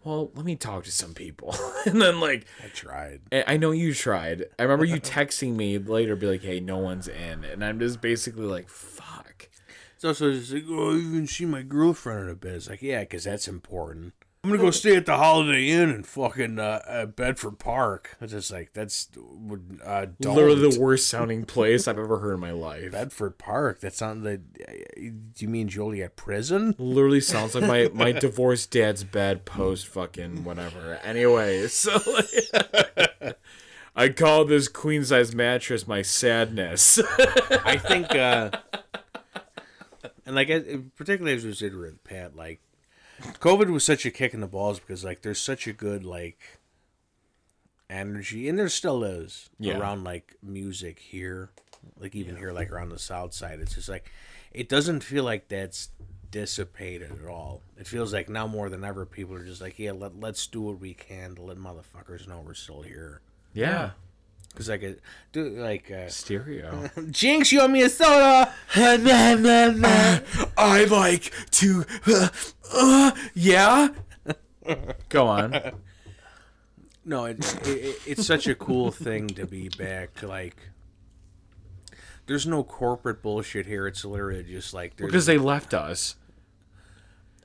well let me talk to some people (laughs) and then like I tried. i know you tried i remember you texting me later be like hey no one's in and i'm just basically like fuck It's also just like, oh, I even see my girlfriend in a bit. It's like, yeah, because that's important. I'm gonna go stay at the Holiday Inn in fucking uh, uh, Bedford Park. It's just like that's uh, don't. literally the worst sounding place i've ever heard in my life Bedford Park. That sounds like. Do you mean Joliet Prison? literally sounds like my my (laughs) divorced dad's bed post fucking whatever. Anyway, so like, (laughs) I call this queen size mattress my sadness. I think, (laughs) uh, and like particularly as we said with Pat, like COVID was such a kick in the balls because like there's such a good like energy, and there still is Yeah. around like music here, like even here, like around the South Side. It's just like it doesn't feel like that's dissipated at all. It feels like now more than ever, people are just like, yeah, let let's do what we can to let motherfuckers know we're still here. yeah, Cause like a do like uh, stereo. (laughs) Jinx, you owe me a soda. (laughs) I like to. Uh, uh, yeah. Go on. (laughs) No, it, it, it, it's such a cool thing to be back. Like, there's no corporate bullshit here. It's literally just like there's, Because they left us.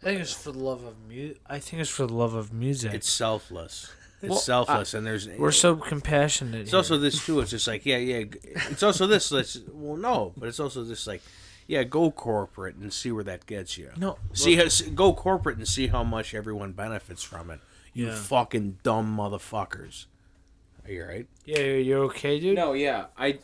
I think it's for the love of music. I think it's for the love of music. it's selfless. It's Well, selfless, and there's We're so compassionate. It's also this too. It's just like yeah, yeah. It's also this. Let's well, no, but it's also this like yeah, go corporate and see where that gets you. No, see, how, see- go corporate and see how much everyone benefits from it. You Yeah. fucking dumb motherfuckers. Are you right? yeah, you're, you're okay, dude. No, yeah, I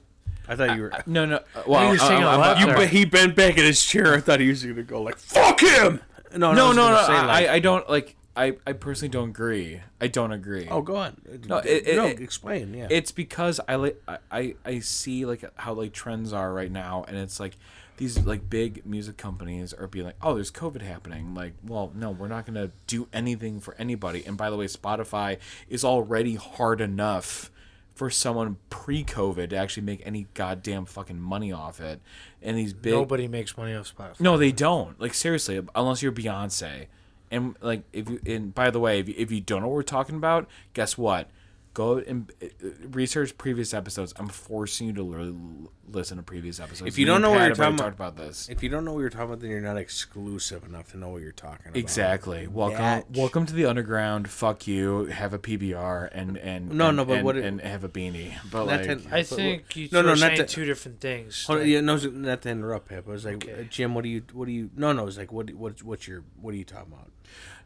I thought you were. no no. uh, Well, you're saying I'm- lot I'm- But he bent back in his chair. I thought he was gonna go like "fuck him." No, no, I was no, gonna no. like- I, I don't like. I, I personally don't agree. I don't agree. oh, go on. No, it- no, it- explain. Yeah, it's because I like I, I I see like how like trends are right now, and it's like these like big music companies are being like, oh, there's COVID happening. Like, well, no, we're not gonna do anything for anybody. And by the way, Spotify is already hard enough for someone pre-COVID to actually make any goddamn fucking money off it. And these big Nobody makes money off Spotify. no, they don't. Like seriously, unless you're Beyonce. And like if you and by the way, if you, if you don't know what we're talking about, guess what? Go and uh, research previous episodes. I'm forcing you to literally l- listen to previous episodes. If you Me don't and know what Pat you're talking talked about this. if you don't know what you're talking about, then you're not exclusive enough to know what you're talking about. Exactly. Welcome, Batch. welcome to the underground. Fuck you. Have a PBR and and No, and, no, but and, what it- and have a beanie. But like, to- I But think you no, two no, are not saying that- two different things. Hold Like, yeah, no, not to interrupt, Pip. I was like, Okay. uh, Jim, what do you, what do you? No, no, it's like, what, what, what's your, what are you talking about?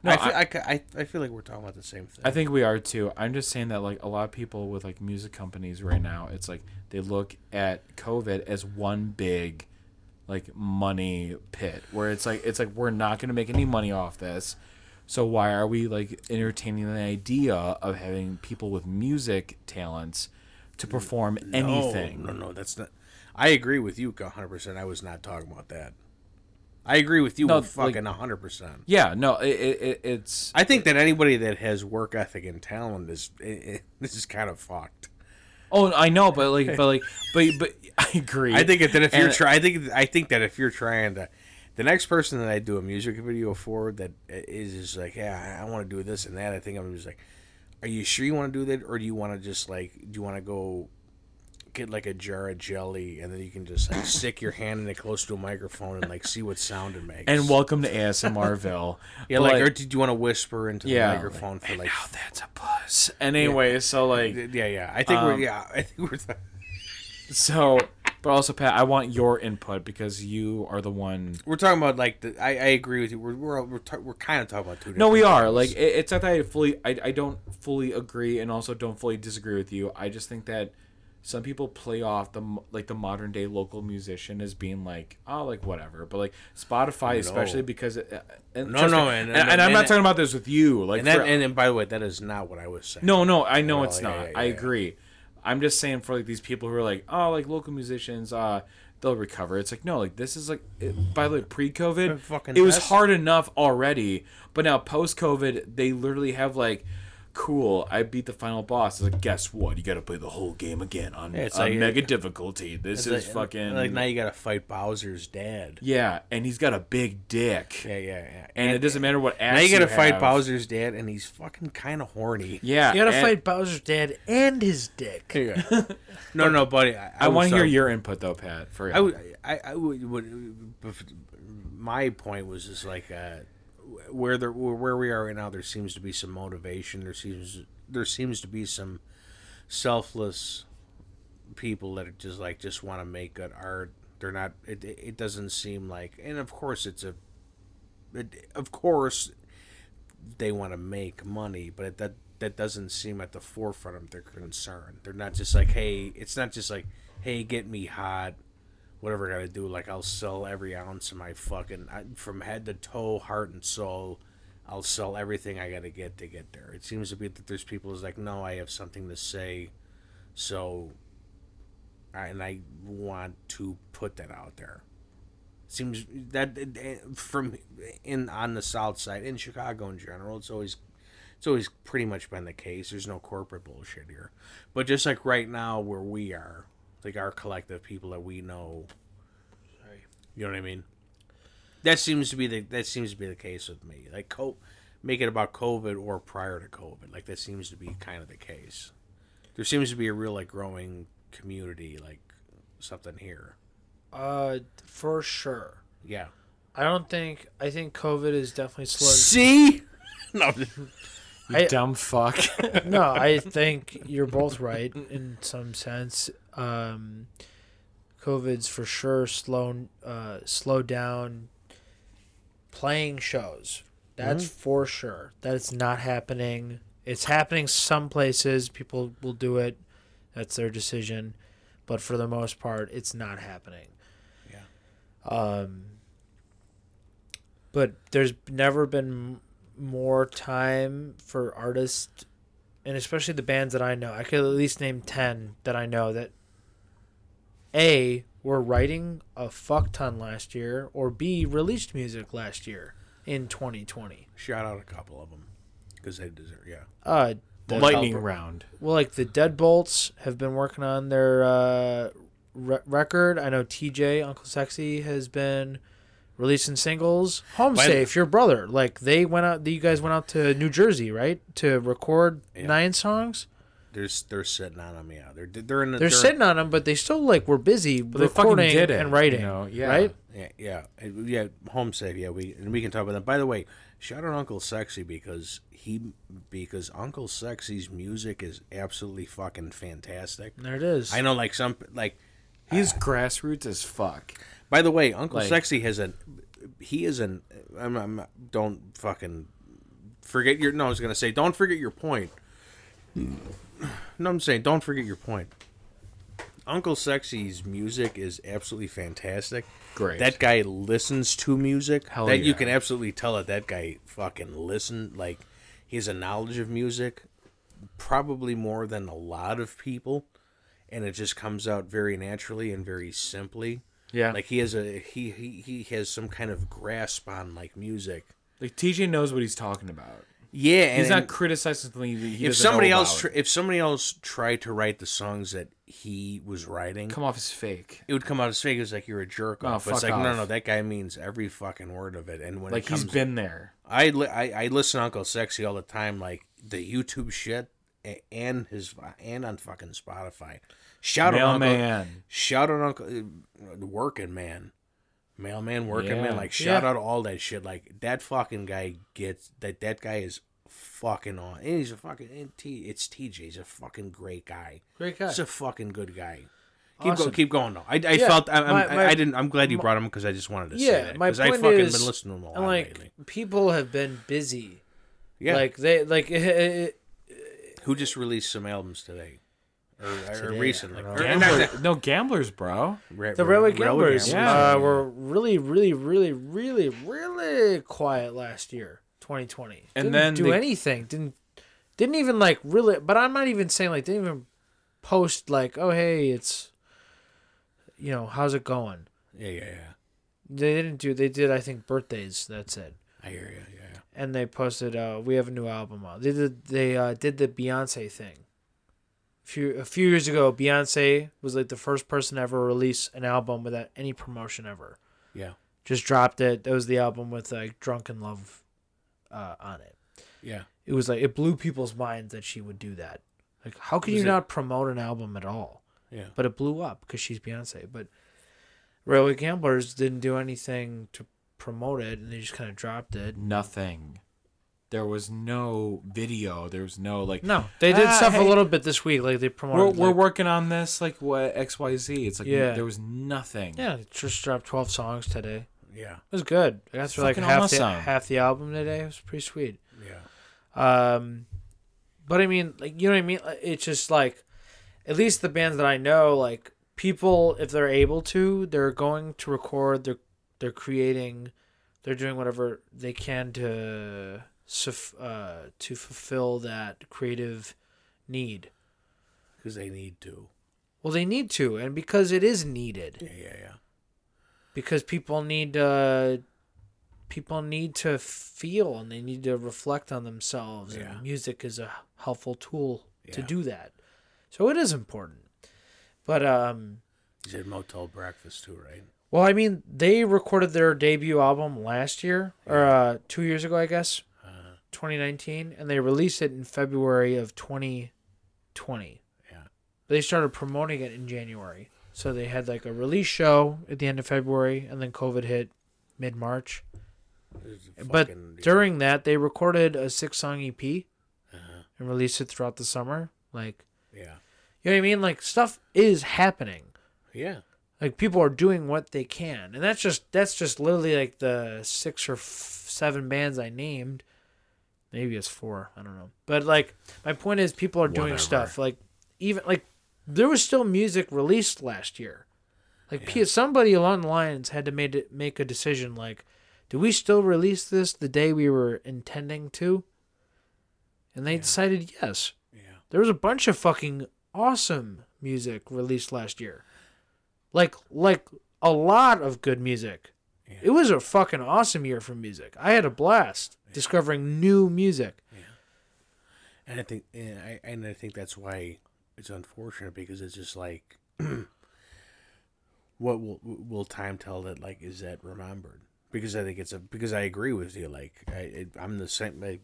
No, I, feel, I, I, I feel like we're talking about the same thing. I think we are too. I'm just saying that like a lot of people with like music companies right now, it's like they look at COVID as one big like money pit where it's like it's like we're not going to make any money off this. So why are we like entertaining the idea of having people with music talents to perform anything? No, no, no, that's not. I agree with you 100. percent I was not talking about that. I agree with you No, with like- fucking 100. percent Yeah, no, it, it, it it's I think that anybody that has work ethic and talent is (laughs) this is kind of fucked. Oh, I know, but like but like but but (laughs) I agree. I think that if you're trying, I think I think that if you're trying to, the next person that I do a music video for that is just like, yeah, I, I want to do this and that. I think I'm just like, are you sure you want to do that, or do you want to just like, do you want to go get like a jar of jelly and then you can just like (laughs) stick your hand in it close to a microphone and like see what sound it makes? and welcome to ASMRville. (laughs) yeah, But, like, or did you want to whisper into Yeah, the microphone for like? now that's a buzz. And anyway, so like Yeah, yeah. I think we're Um, yeah. I think we're. so But also, Pat, I want your input because you are the one. We're talking about like the. I, I agree with you. We're we're we're, ta- we're kind of talking about two. No, we are. things. Like, it, it's not that I fully. I, I don't fully agree, and also don't fully disagree with you. I just think that some people play off the like the modern day local musician as being like, oh, like whatever. But like Spotify, especially because. It, uh, and No, no, me- and- and, and- and I'm not talking about this with you. Like, and that for- and, by the way, that is not what I was saying. No, no, I know Well, it's yeah, not. yeah, I yeah. agree. I'm just saying for like these people who are like, oh, like local musicians, uh, they'll recover. It's like no, like this is like, it, by the way, pre-COVID, it was hard enough already, but now post-COVID, they literally have like, cool, I beat the final boss. It's like, guess what? You got to play the whole game again on, Yeah, it's on like- mega difficulty. This is like, fucking like now you got to fight Bowser's dad. yeah, and he's got a big dick, Yeah, yeah, yeah. and, it doesn't matter what ass now you got to fight have. Bowser's dad, and he's fucking kind of horny. Yeah, You gotta and- fight Bowser's dad and his dick. Yeah. (laughs) no, no, buddy. I, I, was, want to hear uh, your input though, Pat. For I would, I, I would, would, my point was just like uh, where there, where we are right now. There seems to be some motivation. There seems, there seems to be some selfless people that just like just want to make good art. They're not. It, it doesn't seem like, and of course it's a, it, of course, they want to make money, but that that doesn't seem at the forefront of their concern. They're not just like, hey, it's not just like, hey, get me hot, whatever I gotta do. Like I'll sell every ounce of my fucking I, from head to toe, heart and soul. I'll sell everything I gotta get to get there. It seems to be that there's people who's like, no, I have something to say, so, and I want to put that out there. Seems that from in on the south side in Chicago in general, it's always it's always pretty much been the case. There's no corporate bullshit here. But just like right now where we are, like our collective people that we know Sorry. you know what I mean? That seems to be the that seems to be the case with me. Like co- make it about COVID or prior to COVID. Like that seems to be kind of the case. There seems to be a real like growing community like something here. Uh, for sure. Yeah. I don't think. I think COVID is definitely slowed. See? (laughs) no. you I- dumb fuck. (laughs) no, I think you're both right in some sense. Um, COVID's for sure slowed uh, slowed down playing shows. That's for sure. That's not happening. It's happening some places. People will do it. That's their decision. But for the most part, it's not happening. Yeah. Um. But there's never been more time for artists and especially the bands that I know, I could at least name 10 that I know that A, were writing a fuck ton last year, or B, released music last year in 2020. Shout out a couple of them because they deserve. Yeah. Uh, the- Lightning round. Well, like the Deadbolts have been working on their uh, re- record. I know TJ, Uncle Sexy, has been releasing singles. Home By- Safe, your brother, like they went out. You guys went out to New Jersey, right, to record Yeah. nine songs. They're they're sitting on them. Yeah. They're they're in. The, They're sitting on them, but they still like were busy But they fucking recording did it, and writing, you know, yeah. right? Yeah, yeah, Uh, yeah. Home safe. Yeah, we and we can talk about that. By the way, shout out Uncle Sexy because he because Uncle Sexy's music is absolutely fucking fantastic. There it is. I know, like some like. He's grassroots as fuck. By the way, Uncle Like- Sexy has a. He is an. I'm, I'm don't fucking forget your. No, I was gonna say don't forget your point. No, I'm saying don't forget your point. Uncle Sexy's music is absolutely fantastic. Great. That guy listens to music. Hell that you can absolutely tell that that guy fucking listen. Like he has a knowledge of music, probably more than a lot of people, and it just comes out very naturally and very simply. Yeah. Like he has a he he, he has some kind of grasp on like music. Like TJ knows what he's talking about. Yeah, and He's not and criticizing something he if somebody else tr- if somebody else tried to write the songs that he was writing, come off as fake. it would come out as fake. It was like you're a jerk Oh, off. But it's like no, off. no, that guy means every fucking word of it. And when Like it comes, he's been there. I, li- I I listen to Uncle Sexy all the time, like the YouTube shit and his and on fucking Spotify. Shout out Uncle, shout out Uncle uh, Working Man, Mailman, Working Yeah. Man. Like shout Yeah. out all that shit. Like that fucking guy gets that. That guy is fucking on. And he's a fucking and T. It's TJ. He's a fucking great guy. Great guy. He's a fucking good guy. Keep Awesome. go, keep going though. I, I Yeah, felt I, my- I- my- I didn't. I'm glad you my- brought him because I just wanted to Yeah, say that because I fucking is- been listening to him a lot like lately. people have been busy. Yeah, Like they like it, (laughs) it, who just released some albums today or, or recently? Or know. Gambler, no gamblers, bro. Ra- the Ra- Railway Railway Gamblers Gamblers, Yeah. uh, were really, really, really, really, really quiet last year, 2020. And didn't then do they- anything. Didn't didn't even like really. But I'm not even saying like didn't even post like, oh hey, it's you know how's it going. Yeah, yeah, yeah. They didn't do. They did. I think birthdays. That's it. I hear you. Yeah, yeah. And they posted, uh, we have a new album out. They did. They uh, did the Beyonce thing. A few a few years ago, Beyonce was like the first person to ever release an album without any promotion ever. Yeah. Just dropped it. That was the album with like "Drunk in Love" uh, on it. Yeah. It was like it blew people's minds that she would do that. Like, how can Was you it- not promote an album at all? Yeah. But it blew up because she's Beyonce. But Railway Gamblers didn't do anything to promote it, and they just kind of dropped it. Nothing. There was no video. There was no like. No, they did Ah, stuff hey. a little bit this week. Like they We're, promoted. we're working on this like what X Y Z. It's like Yeah. there was nothing. yeah, they just dropped twelve songs today. Yeah. It was good. I got It's through like half the half the album today. It was pretty sweet. Yeah. Um, but I mean, like you know what I mean. It's just like, at least the bands that I know, like people, if they're able to, they're going to record. They're they're creating, they're doing whatever they can to uh to fulfill that creative need. Because they need to. Well, they need to, and because it is needed. Yeah, yeah, yeah. because people need uh people need to feel and they need to reflect on themselves Yeah. and music is a helpful tool to do that so it is important but um You said Motel Breakfast too, right? well i mean they recorded their debut album last year or uh 2 years ago i guess 2019 and they released it in february of 2020 Yeah. they started promoting it in january. So they had like a release show at the end of february and then covid hit mid-march. But fucking- during that they recorded a six song ep Uh-huh. and released it throughout the summer. Like Yeah. you know what i mean? Like stuff is happening. Yeah. like people are doing what they can. And that's just that's just literally like the six or f- seven bands i named maybe it's four i don't know but like my point is people are doing Whatever. stuff like even like there was still music released last year like P- somebody along the lines had to made it, make a decision like do we still release this the day we were intending to and they decided yes Yeah. there was a bunch of fucking awesome music released last year. Like like a lot of good music. Yeah. It was a fucking awesome year for music. I had a blast discovering new music. And I think, and I, and I think that's why it's unfortunate because it's just like, (clears throat) what will will time tell that? Like, is that remembered? Because I think it's a because I agree with you. Like, I it, I'm the same. Like,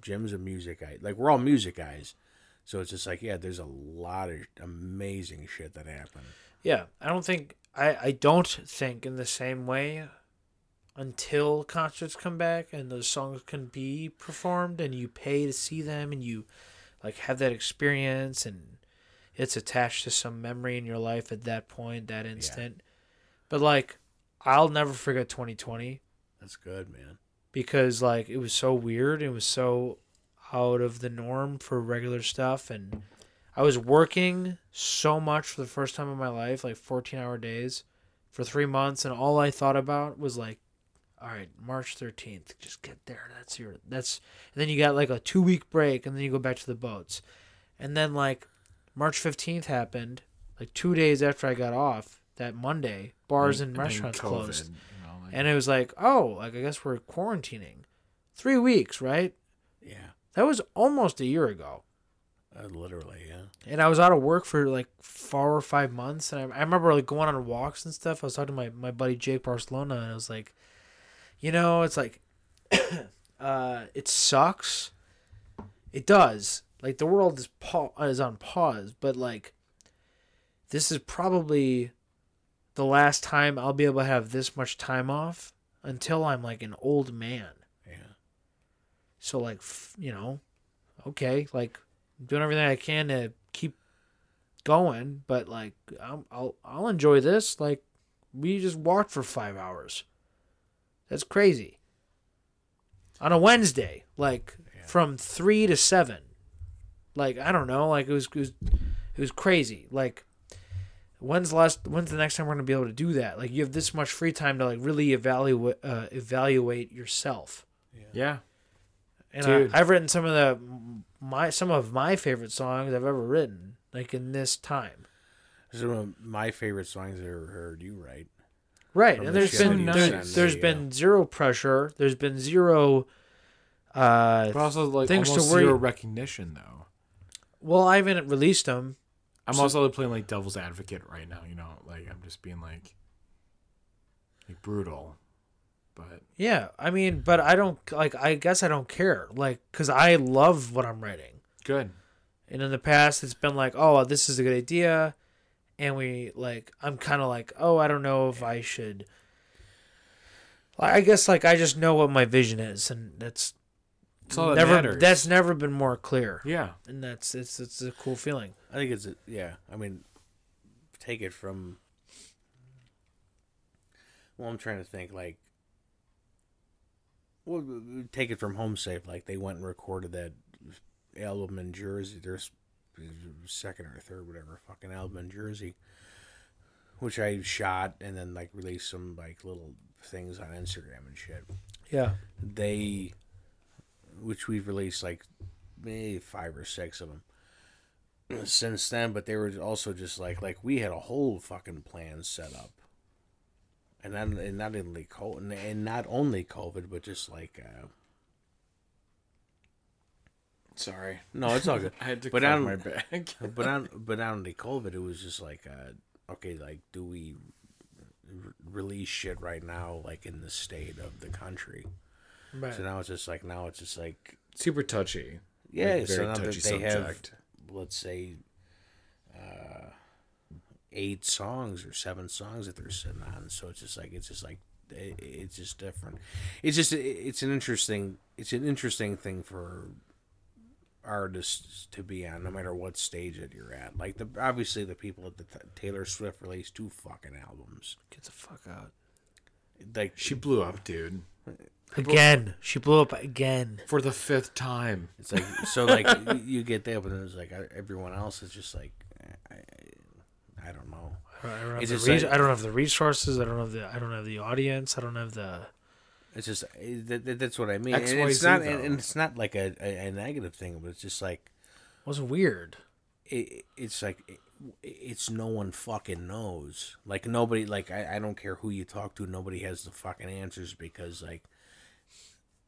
Jim's a music guy. Like, we're all music guys. So it's just like, yeah, there's a lot of amazing shit that happened. Yeah, I don't think I I don't think in the same way until concerts come back and those songs can be performed and you pay to see them and you like have that experience and it's attached to some memory in your life at that point, that instant. But like I'll never forget 2020 That's good, man. because like it was so weird it was so out of the norm for regular stuff and i was working so much for the first time in my life like 14 hour days for three months and all i thought about was like all right march 13th just get there that's your that's and then you got like a two week break and then you go back to the boats and then like march 15th happened like two days after i got off that monday bars and, then restaurants COVID, closed you know, like- and it was like, oh, like I guess we're quarantining. Three weeks, right? Yeah, That was almost a year ago. uh, literally, yeah. And I was out of work for like four or five months. And I, I remember like going on walks and stuff. I was talking to my, my buddy Jake Barcelona, and I was like, you know, it's like, (coughs) uh, it sucks. It does. Like the world is pa- is on pause, but like, this is probably the last time I'll be able to have this much time off until I'm like an old man. Yeah. So like, f- you know, okay, like I'm doing everything I can to keep going, but like I'm, I'll I'll enjoy this. Like we just walked for five hours. That's crazy. On a Wednesday, like from three to seven. Like I don't know, like it was it was, it was crazy. Like when's the last when's the next time we're gonna be able to do that? Like you have this much free time to like really evaluate uh, evaluate yourself. Yeah. And Dude. I, I've written some of the my some of my favorite songs I've ever written, like in this time. Some of my favorite songs I've ever heard you write. Right, and the there's shit been that there, you there's send been zero pressure. There's been zero. Uh, But also like Things to almost worry- zero recognition though. well, I haven't released them. I'm So- also playing like devil's advocate right now, you know, like I'm just being like like brutal. But Yeah, I mean, but I don't like. I guess I don't care, like, cause I love what I'm writing. good. And in the past, it's been like, oh, this is a good idea, and we like, I'm kind of like, oh, I don't know if I should. I guess like I just know what my vision is, and that's That's all that never matters. that's never been more clear, Yeah. and that's it's it's a cool feeling. I think it's a, yeah. I mean, take it from. Well, I'm trying to think like. Well, take it from Home Safe. Like they went and recorded that album in Jersey. There's second or third, whatever, fucking album in Jersey, which I shot and then like released some like little things on Instagram and shit. Yeah, They, which we've released like maybe five or six of them since then, but they were also just like like we had a whole fucking plan set up, and not and not only COVID, and not only COVID, but just like uh, Sorry. no, it's all good. (laughs) I had to But crack I'm- my back. (laughs) (laughs) but on but not only COVID, it was just like uh, okay, like do we r- release shit right now, like in the state of the country? right. So now it's just like now it's just like Super touchy. yeah, Like, so very now that touchy they have subject. let's say uh eight songs or seven songs that they're sitting on so it's just like it's just like it, it's just different it's just it's an interesting it's an interesting thing for artists to be on no matter what stage that you're at like the obviously the people at the t- taylor swift released two fucking albums Get the fuck out. like She blew up, dude. Again, she blew up again. For the fifth time. It's like so, like (laughs) you, you get that, but then it's like everyone else is just like, I, I, I don't know. I don't, have the just res- like- I don't have the resources. I don't have the. I don't have the audience. I don't have the. It's just eh, that, that- that's what I mean. X, And it's Z, not, though. and, and it's not like a, a, a negative thing, but it's just like It was weird. it, it's like it, it's no one fucking knows. Like nobody, like I, I don't care who you talk to, nobody has the fucking answers because like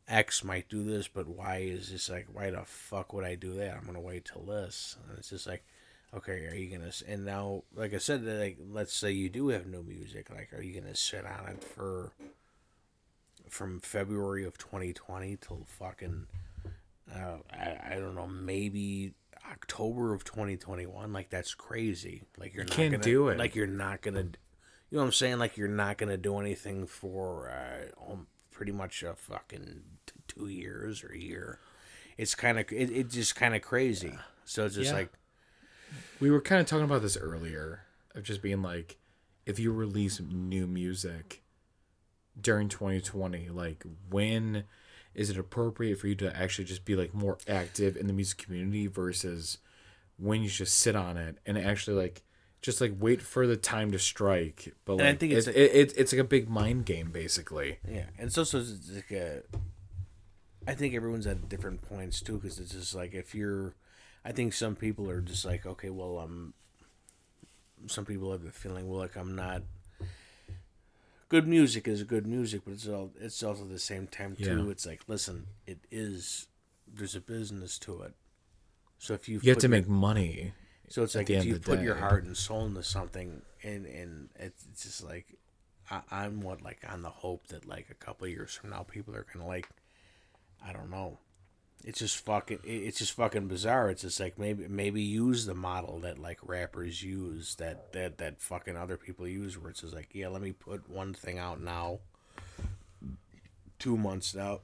X might do this, but Y is just like, why the fuck would I do that? I'm gonna wait till this, and it's just like, okay, are you gonna? s- And now, like I said, like let's say you do have new music, like are you gonna sit on it for from February of 2020 till fucking uh, I, I don't know, maybe October of 2021. Like that's crazy. Like you're not can't gonna, do it. Like you're not gonna, you know what I'm saying? Like you're not gonna do anything for uh, um, pretty much a fucking t- two years or a year. It's kind of it, it's just kind of crazy. So it's just Yeah. like We were kind of talking about this earlier of just being like, if you release new music during 2020, like when is it appropriate for you to actually just be like more active in the music community versus when you just sit on it and actually like just like wait for the time to strike. But like I think it's it's it, it, it's like a big mind game basically. Yeah, and it's also it's like a. I think everyone's at different points too, because it's just like if you're, I think some people are just like, okay, well, I'm. Some people have the feeling, well, like I'm not. Good music is good music, but it's all it's also the same time too. Yeah. It's like, listen, it is. There's a business to it. So if you You have to your- make money. so it's like if you put your heart and soul into something, and and it's, it's just like I, I'm what like on the hope that like a couple of years from now people are gonna like I don't know. It's just fucking. It's just fucking bizarre. It's just like maybe maybe use the model that like rappers use that that that fucking other people use, where it's just like yeah, let me put one thing out now. Two months out,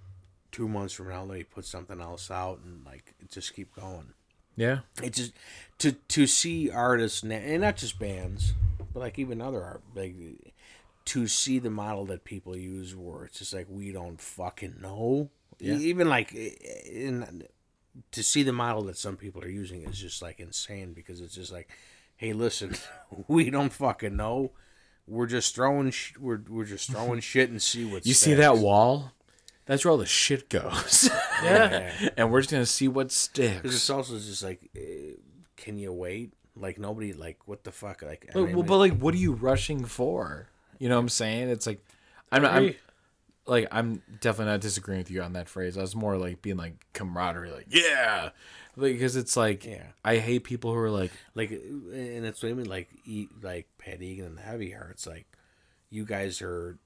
two months from now, let me put something else out, and like just keep going. Yeah. it's just to to see artists and not just bands, but like even other art, like to see the model that people use, where it's just like we don't fucking know. Yeah. Even like in to see the model that some people are using is just like insane because it's just like, hey, listen, (laughs) we don't fucking know. We're just throwing sh- we're we're just throwing (laughs) shit and see what You see that wall? That's where all the shit goes. (laughs) Yeah. and we're just gonna see what sticks. Because it's also just like, uh, can you wait? Like nobody, like what the fuck? Like, I But, mean, well, but like, what are you rushing for? You know what I'm saying? It's like, I'm not. I'm. Like, I'm definitely not disagreeing with you on that phrase. I was more like being like camaraderie, like yeah, because it's like, Yeah. I hate people who are like, like, and it's what I mean. Like, eat like Pat Egan and the Heavy Hearts. Like, you guys are.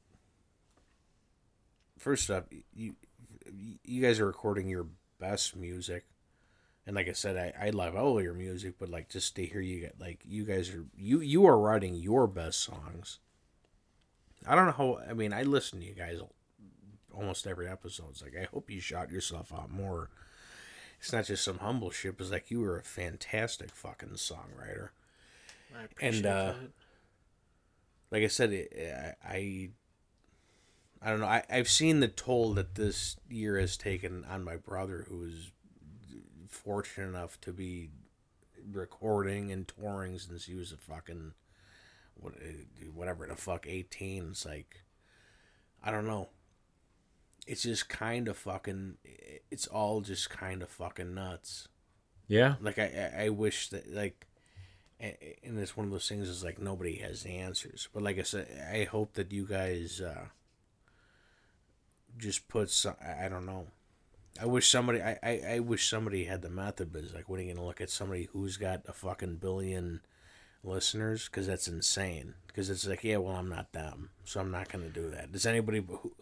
First up, you you guys are recording your best music, and like I said, I, I love all your music, but like just to hear you get like you guys are you you are writing your best songs. I don't know how. I mean, I listen to you guys almost every episode. It's like I hope you shot yourself out more. It's not just some humble shit. It's like you were a fantastic fucking songwriter. I appreciate And, uh, that. like I said, it, I, I, don't know. I, I've seen the toll that this year has taken on my brother, who is fortunate enough to be recording and touring since he was a fucking what, whatever the fuck eighteen. It's like, I don't know. It's just kind of fucking. It's all just kind of fucking nuts. Yeah, like I, I I wish that like and it's one of those things is like nobody has the answers. But like i said i hope that you guys uh just put some i don't know. I wish somebody i i, I wish somebody had the method but it's like when are you gonna look at somebody who's got a fucking billion listeners? Because that's insane. Because it's like yeah well i'm not them so i'm not gonna do that. Does anybody who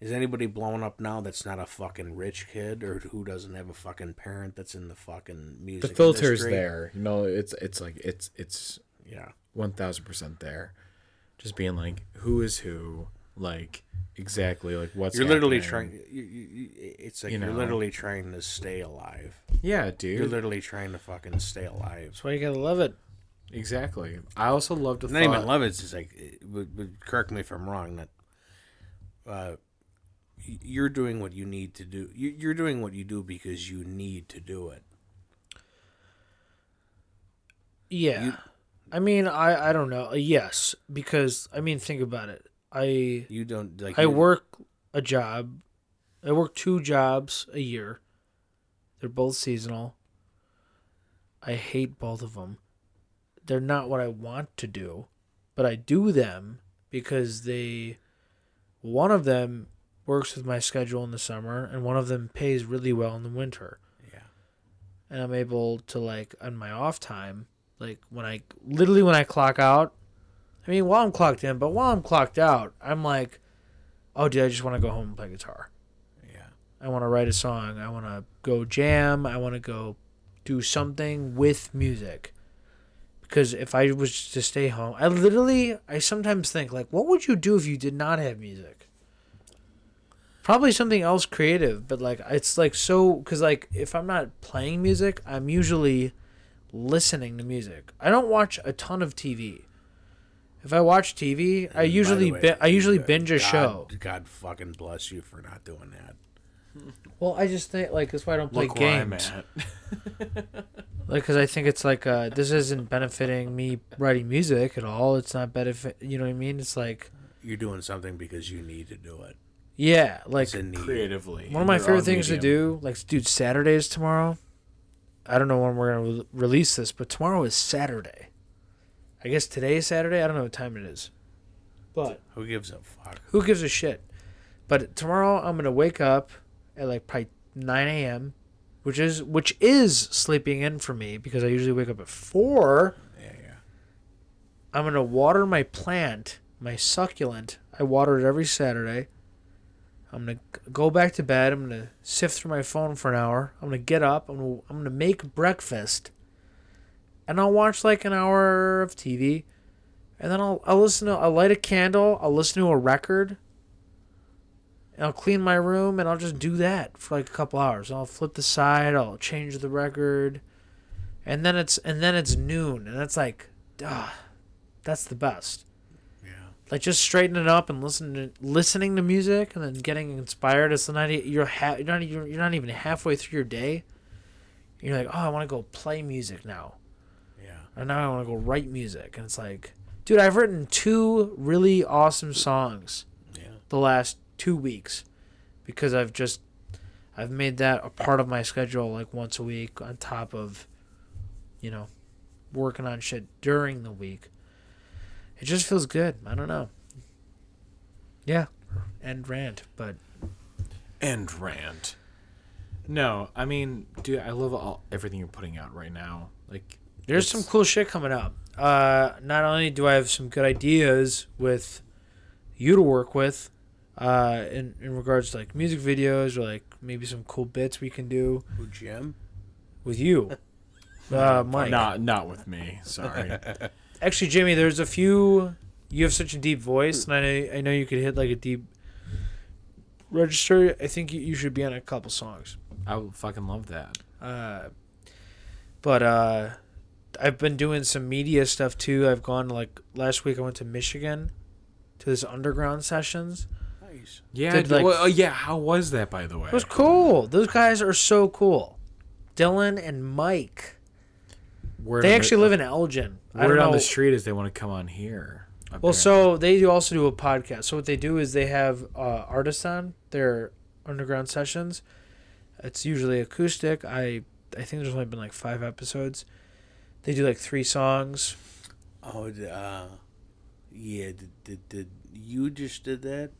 is anybody blowing up now that's not a fucking rich kid or who doesn't have a fucking parent that's in the fucking music? the filter's industry? there. You know, it's it's like it's it's Yeah. one thousand percent there. Just being like, who is who? Like exactly like what's You're literally trying. You, you, you, it's like You are literally trying to stay alive. Yeah, dude. You're literally trying to fucking stay alive. That's why you gotta love it. Exactly. I also love to Not thought, even love it. It's just like, it- but, but correct me if I'm wrong. That uh, you're doing what you need to do. You- You're doing what you do because you need to do it. Yeah. You- I mean, I I don't know. Uh, yes, because I mean, think about it. I You don't like. I work a job. I work two jobs a year. They're both seasonal. I hate both of them. They're not what I want to do, but I do them because they one of them works with my schedule in the summer and one of them pays really well in the winter. Yeah. And I'm able to like on my off time, like when I literally when I clock out, I mean while I'm clocked in, but while I'm clocked out, I'm like, oh dude, I just want to go home and play guitar. Yeah. I want to write a song. I want to go jam. I want to go do something with music. Because if I was to stay home, I literally, I sometimes think, like, what would you do if you did not have music? Probably something else creative, but like, it's like so, because like, if I'm not playing music, I'm usually listening to music. I don't watch a ton of TV. If I watch TV, I And by the usually way, bi- I usually God- binge a God- show. God fucking bless you for not doing that. Well, I just think like that's why I don't play Look where I'm games. at. (laughs) Like, because I think it's like uh, this isn't benefiting me writing music at all. It's not benefit. You know what I mean? It's like You're doing something because you need to do it. Yeah, like It's a need. creatively. one of my favorite own things to medium. do. Like, dude, Saturdays tomorrow. I don't know when we're gonna re- release this, but tomorrow is Saturday. I guess today is Saturday. I don't know what time it is, but Who gives a fuck? who gives a shit? But tomorrow I'm gonna wake up at like probably 9 a.m., which is which is sleeping in for me because I usually wake up at four. Yeah, yeah. I'm gonna water my plant, my succulent. I water it every Saturday. I'm gonna go back to bed. I'm gonna sift through my phone for an hour. I'm gonna get up. I'm gonna, I'm gonna make breakfast, and I'll watch like an hour of TV, and then I'll I'll listen to I'll light a candle. I'll listen to a record. And I'll clean my room, and I'll just do that for like a couple hours. I'll flip the side. I'll change the record. and then it's and then it's noon, and that's like, ah, that's the best. Like just straightening it up and listening to, listening to music, and then getting inspired. It's not e- you're ha- you're not you're, you're not even halfway through your day. You're like, oh, I want to go play music now. Yeah. And now I want to go write music. And it's like, dude, I've written two really awesome songs Yeah. the last two weeks because I've just I've made that a part of my schedule like once a week on top of you know working on shit during the week. It just feels good. I don't know. Yeah. And rant, but and rant. No, I mean, dude, I love all, everything you're putting out right now. Like, There's It's- some cool shit coming up. Uh, not only do I have some good ideas with you to work with, uh, in in regards to like music videos or like maybe some cool bits we can do Who Jim? with you, (laughs) uh, Mike. not not with me. (laughs) Sorry. Actually, Jimmy, there's a few. You have such a deep voice, and I I know you could hit like a deep register. I think you, you should be on a couple songs. I would fucking love that. Uh, but uh, I've been doing some media stuff too. I've gone like last week. I went to Michigan to this underground sessions. Nice. Yeah, Did, like- well, uh, yeah. How was that, by the way? It was cool. Those guys are so cool. Dylan and Mike. Word They actually the, live in Elgin. I Word don't on know. the street is they want to come on here. Well, so they do also do a podcast. So what they do is they have uh, artists on their underground sessions. It's usually acoustic. I I think there's only been like five episodes. They do like three songs. Oh, d- uh, yeah. Did, did, did you just did that?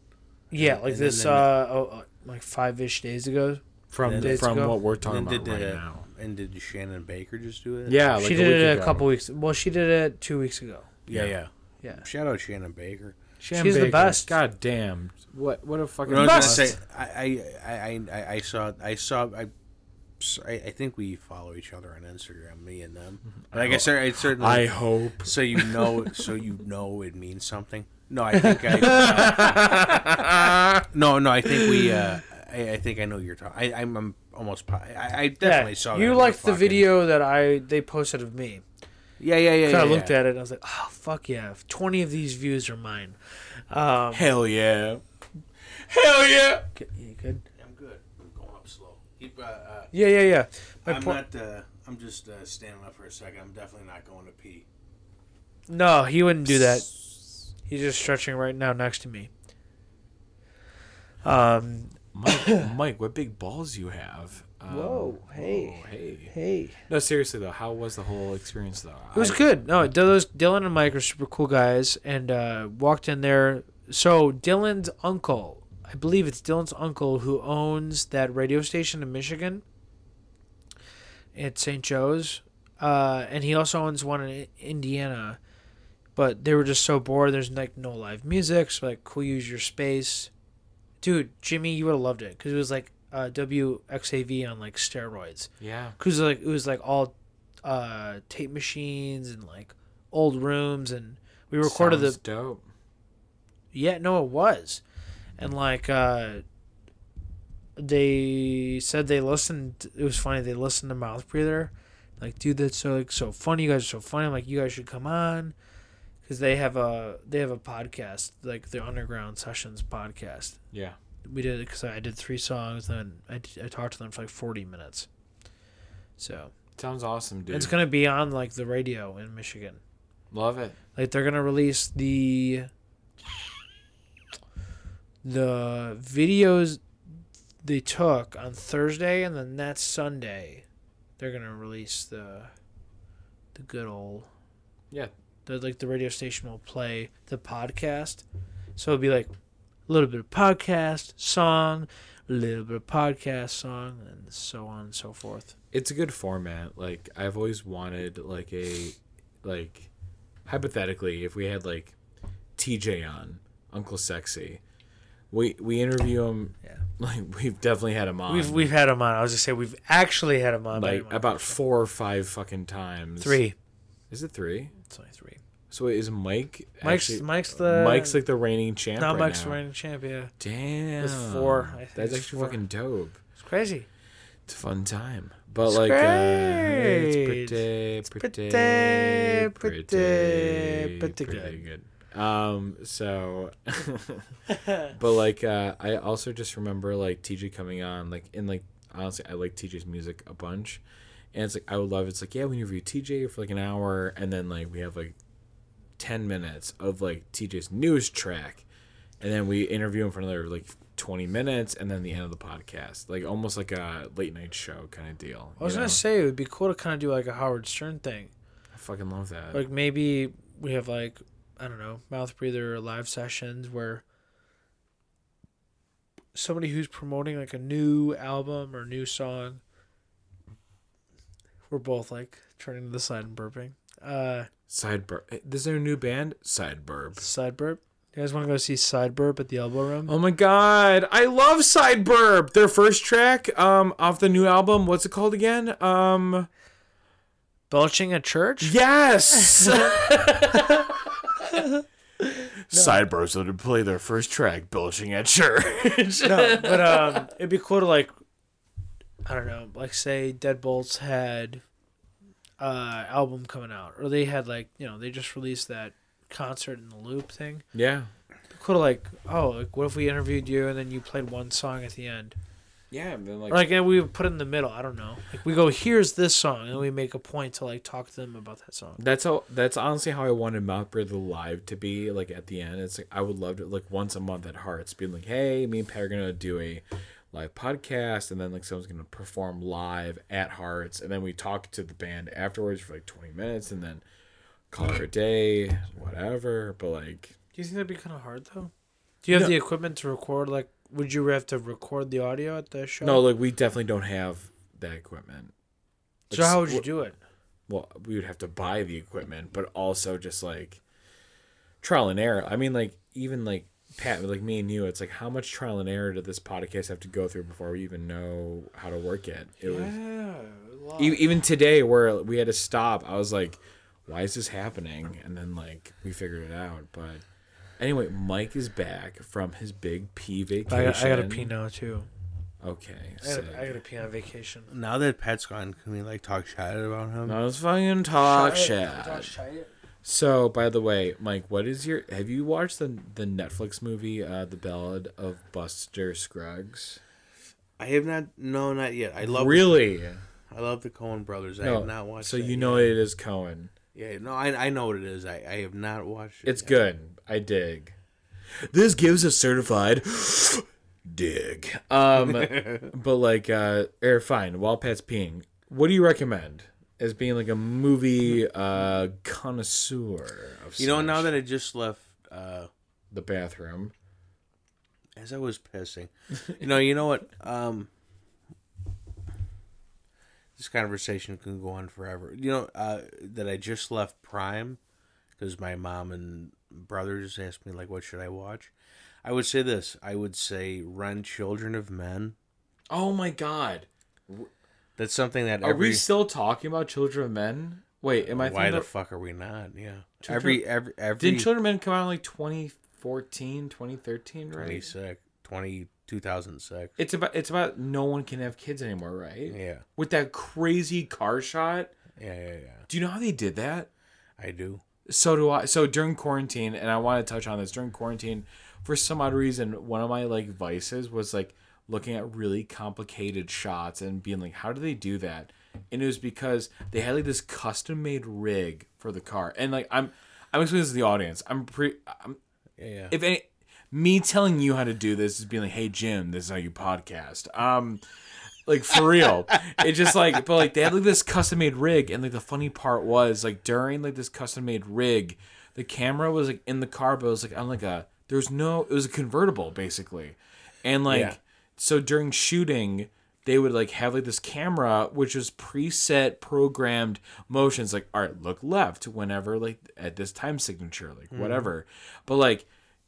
Yeah, And like then- this then- uh, oh, uh like five ish days ago. from days from ago. what we're talking about did right now. And did Shannon Baker just do it? Yeah, like she did week it a ago. couple weeks. Well, she did it two weeks ago. Yeah, yeah. Yeah. Shout out Shannon Baker. Shan She's the best. God damn. What what a fucking. What I was gonna best. say, I, I, I, I, I saw, I saw, I, I, I think we follow each other on Instagram, me and them. Like I said, I certainly. I hope. so you know, so you know it means something. No, I think I. (laughs) (laughs) no, no, I think we. Uh, I, I think I know you're talking. I, I'm, I'm almost. I, I definitely yeah. saw. that You in liked the fucking- video that I they posted of me. Yeah, yeah, yeah. Yeah, I looked yeah. at it and I was like, oh fuck yeah, twenty of these views are mine. Um, Hell yeah. Hell yeah. g- you good? I'm good. I'm going up slow. Keep. Uh, uh, Yeah, yeah, yeah. My I'm point- not. Uh, I'm just uh, standing up for a second. I'm definitely not going to pee. No, he wouldn't do that. He's just stretching right now next to me. Um. Mike, (coughs) Mike, what big balls you have. Um, Whoa, hey. whoa, hey. Hey. No, seriously though, how was the whole experience though? It was I- good. No, those Dylan and Mike are super cool guys, and uh, walked in there. So Dylan's uncle, I believe it's Dylan's uncle who owns that radio station in Michigan. At St. Joe's, uh, and he also owns one in Indiana. But they were just so bored. There's like no live music, so like, cool, use your space, dude. Jimmy, you would have loved it because it was like uh, WXAV on like steroids Yeah. because like it was like all uh tape machines and like old rooms and we recorded Sounds the dope. yeah no it was and like uh they said they listened it was funny they listened to mouth breather like dude that's so like so funny you guys are so funny I'm like you guys should come on because they have a they have a podcast like the underground sessions podcast Yeah. we did it because I did three songs then I, I talked to them for like 40 minutes so Sounds awesome, dude. it's gonna be on like the radio in Michigan. Love it. Like they're gonna release the the videos they took on Thursday, and then that Sunday, they're gonna release the the good old Yeah. The like the radio station will play the podcast, so it'll be like a little bit of podcast song, a little bit of podcast song, and so on and so forth. It's a good format. Like I've always wanted like a like hypothetically if we had like TJ on, Uncle Sexy. We we interview him Yeah. (laughs) like we've definitely had him on. We've we've had him on. I was just say we've actually had him on. like about four or five fucking times. three. Is it three? It's only three. So wait, is Mike Mike's actually- Mike's the Mike's like the reigning champ no right Mike's now. the reigning champ. Yeah, Damn. It's four, I think That's it's actually four. fucking dope. it's crazy. It's a fun time. But like, uh, it's pretty, pretty, pretty, pretty, pretty, pretty, pretty good. Um, so, (laughs) but like, uh, I also just remember like TJ coming on, like, in like, honestly, I like TJ's music a bunch. And it's like, I would love it's like, yeah, we interview TJ for like an hour, and then like, we have like 10 minutes of like TJ's newest track, and then we interview him for another like 20 minutes, and then the end of the podcast. Like, almost like a late night show kind of deal. I was gonna say it would be cool to kind of do like a Howard Stern thing. I fucking love that. Like maybe we have like I don't know mouth breather live sessions where somebody who's promoting like a new album or new song. We're both like turning to the side and burping. Uh, Sideburp. Is there a new band? Side Burp. side burp. You guys want to go see side burp at the Elbow Room? Oh my god, I love Side Burp. Their first track, um, off the new album. What's it called again? Um, Belching at church? yes. (laughs) (laughs) Sideburps would play their first track, belching at church. no, but um, it'd be cool to like, I don't know, like say Deadbolts had uh album coming out, or they had like you know they just released that concert in the loop thing. yeah, cool to like, oh, like what if we interviewed you and then you played one song at the end, yeah. then, like, or like and we put it in the middle. I don't know. Like we go, here's this song, and we make a point to like talk to them about that song. That's how. That's honestly how I wanted Mouth Breather live to be. Like at the end, it's like I would love to like once a month at Hearts, being like, "Hey, me and Pat are gonna do a live podcast, and then like someone's gonna perform live at Hearts, and then we talk to the band afterwards for like twenty minutes, and then call it a day, whatever." But like, Do you think that'd be kind of hard though? Do you have No. the equipment to record? Like, would you have to record the audio at the show? no, like we definitely don't have that equipment. So how would you do it? well, we would have to buy the equipment, but also just like trial and error. I mean, like even like Pat, like me and you, it's like how much trial and error did this podcast have to go through before we even know how to work it? It was Yeah. e- even today where we had to stop. I was like, why is this happening? And then like we figured it out. But anyway, Mike is back from his big pee vacation. I got, I got to pee now too. Okay, I sick. got, I got to pee on vacation. Now that Pat's gone, can we like talk shit about him? No, let's fucking talk shit. So, by the way, Mike, what is your? Have you watched the the Netflix movie, uh, The Ballad of Buster Scruggs? I have not. No, not yet. I love. really? I love the Coen brothers. I No. have not watched. So you know yet. it is Coen. Yeah, no, I, I know what it is. I, I have not watched it. It's yet. good. I dig. This gives a certified (gasps) dig. Um, (laughs) but like, uh, or fine. While Pat's peeing, what do you recommend as being like a movie uh connoisseur? Of You know, now that I just left, uh, the bathroom. as I was pissing, (laughs) you know, you know what? Um, this conversation can go on forever. You know, uh, that I just left Prime because my mom and brothers asked me like, "What should I watch?" I would say this. I would say run Children of Men. Oh my God. That's something that Are every we still talking about Children of Men? Wait, am I why thinking the of- fuck are we not? Yeah. Children- every every every Didn't Children of Men come out in like 2014, 2013, right? 26, 20, 2006. It's about it's about no one can have kids anymore, right? Yeah. With that crazy car shot. Yeah, yeah, yeah. Do you know how they did that? I do. So do I. So during quarantine, and I want to touch on this during quarantine, for some odd reason, one of my like vices was like looking at really complicated shots and being like, how do they do that? And it was because they had like this custom made rig for the car, and like I'm, I'm explaining this to the audience. I'm pretty. I'm, Yeah, yeah. if any, me telling you how to do this is being like, hey Jim, this is how you podcast. Um, like for real. (laughs) it just like, but like they had like this custom made rig, and like the funny part was like during like this custom made rig, the camera was like in the car, but it was like on like a there's no it was a convertible basically, and like Yeah. So during shooting. They would like have like this camera, which was preset programmed motions. Like, all right, look left whenever like at this time signature, like whatever. But like,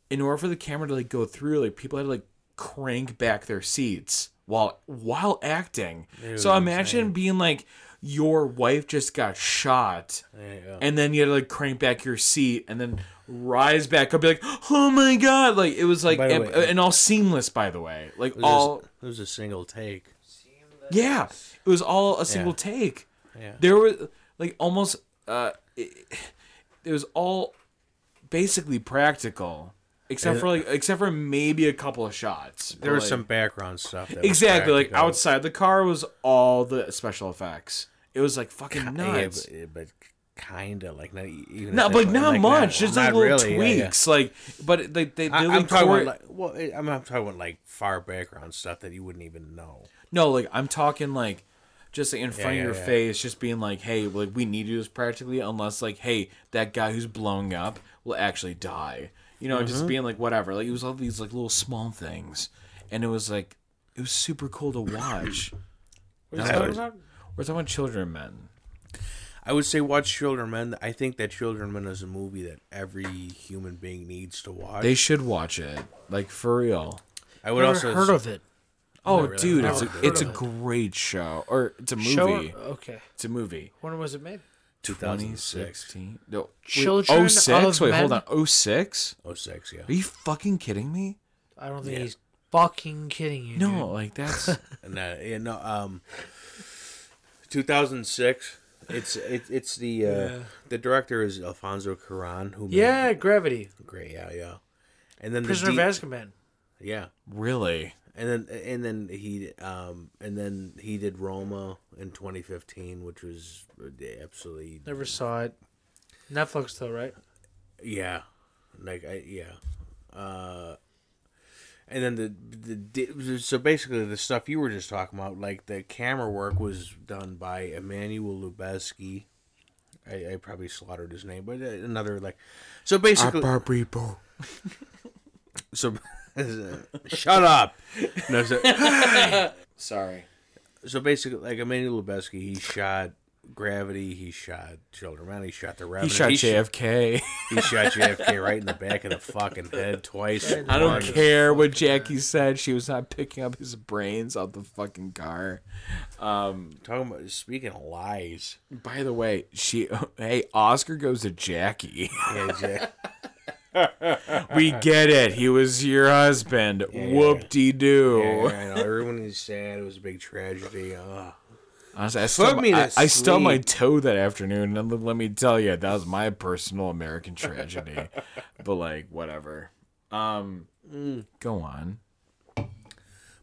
in order for the camera to like go through, like people had to like crank back their seats while while acting. so imagine being like your wife just got shot yeah, yeah. and then you had to like crank back your seat and then rise back up be like oh my god like it was like By and, way- and all seamless by the way like It was, all a, it was a single take. Yeah, it was all a single take. Yeah. There was like almost uh, it, it was all basically practical, except for like except for maybe a couple of shots. There was like- some background stuff. That exactly like outside the car was all the special effects. It was like fucking Yeah, nuts. but, but kind of like not even. No, but not point, much. Just like little really, yeah, yeah. tweaks. Like, but they they, they I, like I'm talking about like well, eh, I'm, I'm talking about like far background stuff that you wouldn't even know. No, like I'm talking like just like in front yeah, of your yeah. face, just being like, hey, like we need to do this practically, unless like, hey, that guy who's blowing up will actually die. You know, Mm-hmm. just being like whatever. Like it was all these like little small things, and it was like it was super cool to watch. (coughs) What are you talking about? We're talking about children, men. I would say watch Children Men. I think that Children Men is a movie that every human being needs to watch. They should watch it, like for real. I would Never also heard of it. Oh, really. dude, it's a it's a it. great show, or it's a movie. Show okay. It's a movie. When was it made? 2006. 2016. No, wait, Children 06? of Wait, hold Men? on. 06? 06, yeah. Are you fucking kidding me? I don't think Yeah. he's fucking kidding you. No, dude. like that's (laughs) And uh, yeah, no, um, 2006. It's it, it's the uh, Yeah. the director is Alfonso Cuarón who made Yeah, Gravity. great yeah yeah, and then the Prisoner D- of Azkaban. yeah, really. And then and then he um and then he did Roma in 2015, which was absolutely Never saw it. Netflix though, right? Yeah, like I yeah, uh, and then the the so basically the stuff you were just talking about, like the camera work was done by Emmanuel Lubezki. I, I probably slaughtered his name, but uh, another like so basically so shut up. No, so, (laughs) Sorry. so basically like Emmanuel Lubezki, he shot Gravity, he shot Children, Man, he shot the He shot he JFK. He shot JFK right in the back of the fucking head twice. I don't care what Jackie said. She was not picking up his brains out the fucking car. Um, Talking about speaking of lies. by the way, she (laughs) hey Oscar goes to Jackie. Yeah, Jack. (laughs) we get it. He was your husband. Whoop de doo. Yeah, Everyone is sad. It was a big tragedy. Honestly, I stubbed, me I, I stubbed my toe that afternoon, and let- me tell you, that was my personal American tragedy. (laughs) but like, whatever. Um, go on.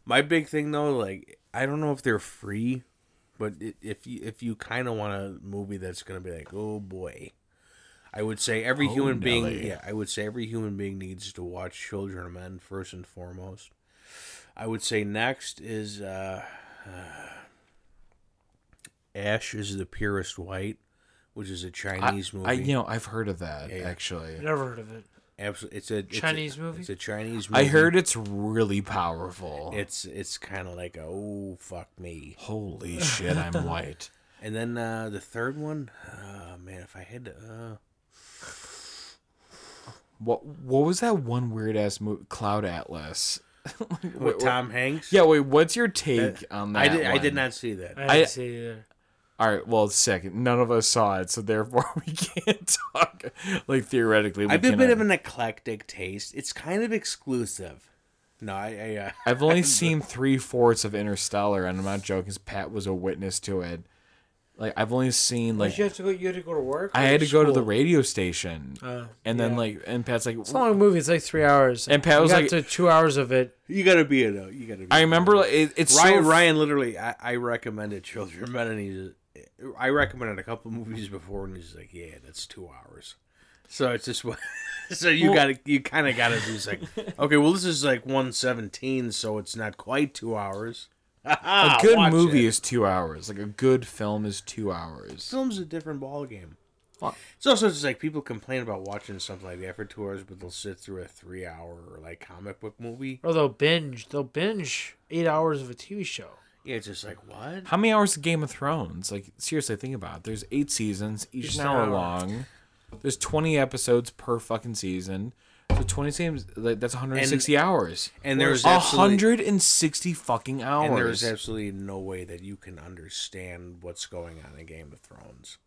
My big thing though, like I don't know if they're free, but if you if you kind of want a movie that's gonna be like, oh boy, I would say every Oh, human being, yeah, I would say every human being needs to watch Children of Men first and foremost. I would say next is uh, Ash is the purest white, which is a Chinese movie. I, you know, I've heard of that Yeah. actually. Never heard of it. Absolutely, it's a it's a- Chinese movie? It's a Chinese movie. I heard it's really powerful. it's it's kind of like a oh fuck me. Holy (laughs) shit, I'm white. And then uh, the third one, uh, man, if I had to, uh, What what was that one weird ass movie, Cloud Atlas? (laughs) with Tom Hanks. Yeah, wait. What's your take on that? I did. I one? did not see that. I didn't I- see it either. All right. Well, second, none of us saw it, so therefore (laughs) we can't talk. Like theoretically, we I have a bit cannot- of an eclectic taste. It's kind of exclusive. No, I. I uh, I've only (laughs) seen three fourths of Interstellar, and I'm not joking. 'cause Pat was a witness to it. Like I've only seen Like, like you have to go. You had to go to work. I or had to go to the school? radio station, Uh, and then yeah. like, and Pat's like, It's a long movie. It's like three hours. And Pat We was got like- to two hours of it. you gotta be a. You gotta. Be I remember like, it, it's Ryan. so Ryan literally. I, I recommended Children, but and he's. I recommended a couple movies before, and he's like, "Yeah, that's two hours." So it's just what. (laughs) So you gotta. You kind of gotta do. Like, okay, well, this is like one seventeen, so it's not quite two hours. A (laughs) good movie is two hours. Like a good film is two hours. film's a different ball game. It's also just like people complain about watching something like that for two hours, but they'll sit through a three-hour like comic book movie. Or they'll binge. They'll binge eight hours of a TV show. Yeah, it's just like what? How many hours of Game of Thrones? Like seriously, think about it. There's eight seasons, each an an hour hour. long. There's 20 episodes per fucking season. So 20 seasons, like, that's 160 hours. And there's absolutely, 160 fucking hours. and there's absolutely no way that you can understand what's going on in Game of Thrones.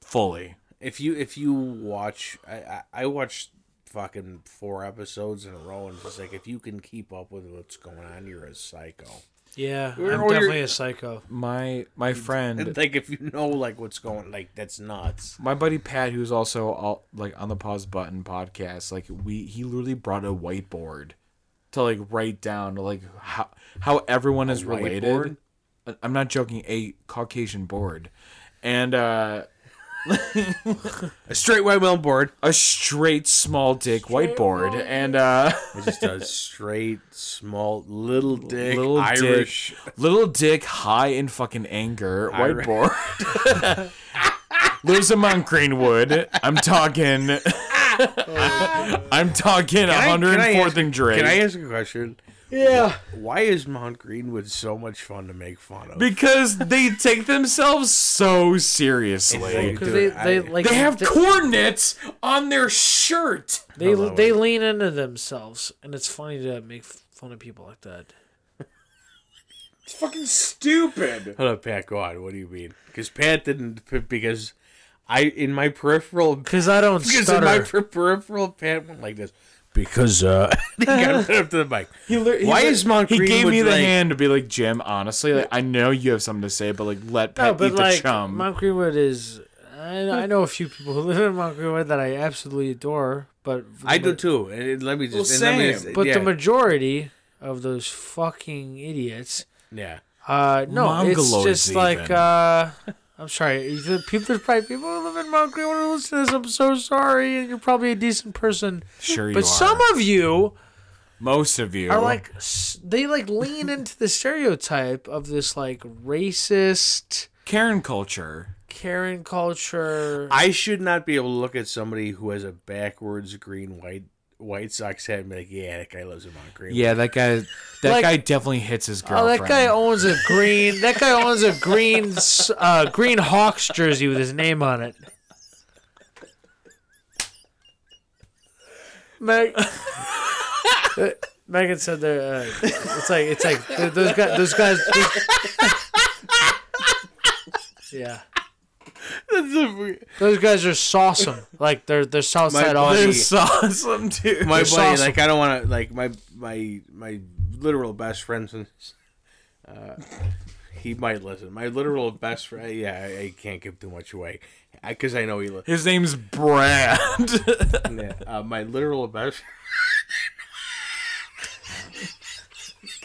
fully. If you if you watch, I I, I watched fucking four episodes in a row, and it's like if you can keep up with what's going on, you're a psycho. Yeah, Or- I'm or definitely a psycho. My my friend, (laughs) like if you know like what's going, like that's nuts. my buddy Pat, who's also all, like on the Pause Button podcast, like we he literally brought a whiteboard to like write down like how how everyone is related. whiteboard? I- I'm not joking. A Caucasian board, and uh (laughs) A straight white whale board. a straight small dick whiteboard, and uh It just does straight, small, little (laughs) dick, little Irish. dick, little dick, high in fucking anger Irish. whiteboard. (laughs) Lives among Greenwood. I'm talking. I'm talking I- can 104th ask- and Drake. Can I ask a question? Yeah, Why is Mount Greenwood so much fun to make fun of? because they take themselves so seriously. because do they they like They have they, coordinates on their shirt. they, Hold they wait. lean into themselves, and it's funny to make fun of people like that. (laughs) It's fucking stupid. Hold up, Pat. Go on. What do you mean? Because Pat didn't. Because I in my peripheral. Because I don't Because in my per- peripheral, Pat went like this. Because uh, (laughs) (laughs) he got right up to the mic. He, Why is Mount He gave me the like- hand to be like, Jim. Honestly, like, I know you have something to say, but like, let No, but eat the like chum. Mount Greenwood is. I, I know a few people who live in Mount Greenwood that I absolutely adore, but I do too. And let me just. Well, and me just- But yeah, the majority of those fucking idiots, yeah. uh, no, it's Mongoloids just like uh, (laughs) I'm sorry. The people, there's probably people who live in Mount Greenwood who listen to this. I'm so sorry, and you're probably a decent person, sure, you but are. some of you most of you are like they like lean into the stereotype of this like racist Karen culture. Karen culture. I should not be able to look at somebody who has a backwards green white White Sox hat and be like, yeah, that guy lives in Greenwood. Yeah, that guy. That Like- guy definitely hits his girlfriend. Oh, girlfriend. that guy owns a green. That guy owns a green, s- uh, green Hawks jersey with his name on it. Meg, Uh, Megan said that uh, it's like it's like th- those guys. Those guys. (laughs) those- yeah, (laughs) those guys are sawsome. (laughs) Like they're they're Southside My- Aussie. There's awesome too. my They're buddy, awesome. like I don't want to, like my my my literal best friend since, uh, he might listen. My literal best friend, yeah, I, I can't give too much away, because I know he listens. His name's Brad. (laughs) Yeah, uh, my literal best.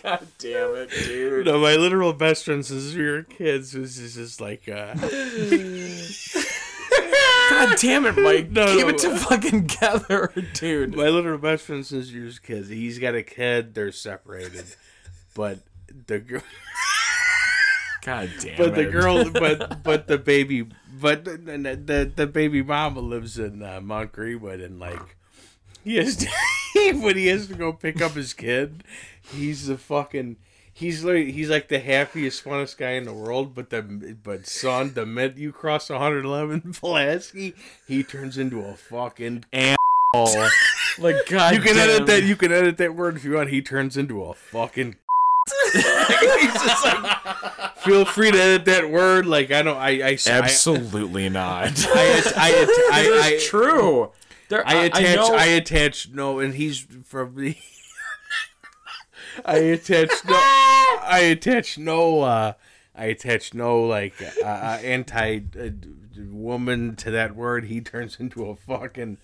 God damn it, dude. No, my literal best friend since we were kids was just, just like, uh, (laughs) God damn it, Mike. No, Keep no. it to fucking together, dude. my literal best friend since we were kids. He's got a kid. They're separated, but the girl. God damn but it. the girl, (laughs) but but the baby, but the the, the baby mama lives in uh, Mount Greenwood, and like he has to, (laughs) when he has to go pick up his kid, he's the fucking. He's like he's like the happiest, funnest guy in the world. But the but son, the minute you cross 111 (laughs) Pulaski, he turns into a fucking. Oh, like God. You can damn edit that. You can edit that word if you want. He turns into a fucking. (laughs) he's just like, feel free to edit that word. Like I don't. I I I, Absolutely not. I, I, I, I, It's true. There, I attach. know- I, attach no, and he's from the. (laughs) I attach no. I attach no. uh I attach no like uh, uh, anti uh, woman to that word. He turns into a fucking.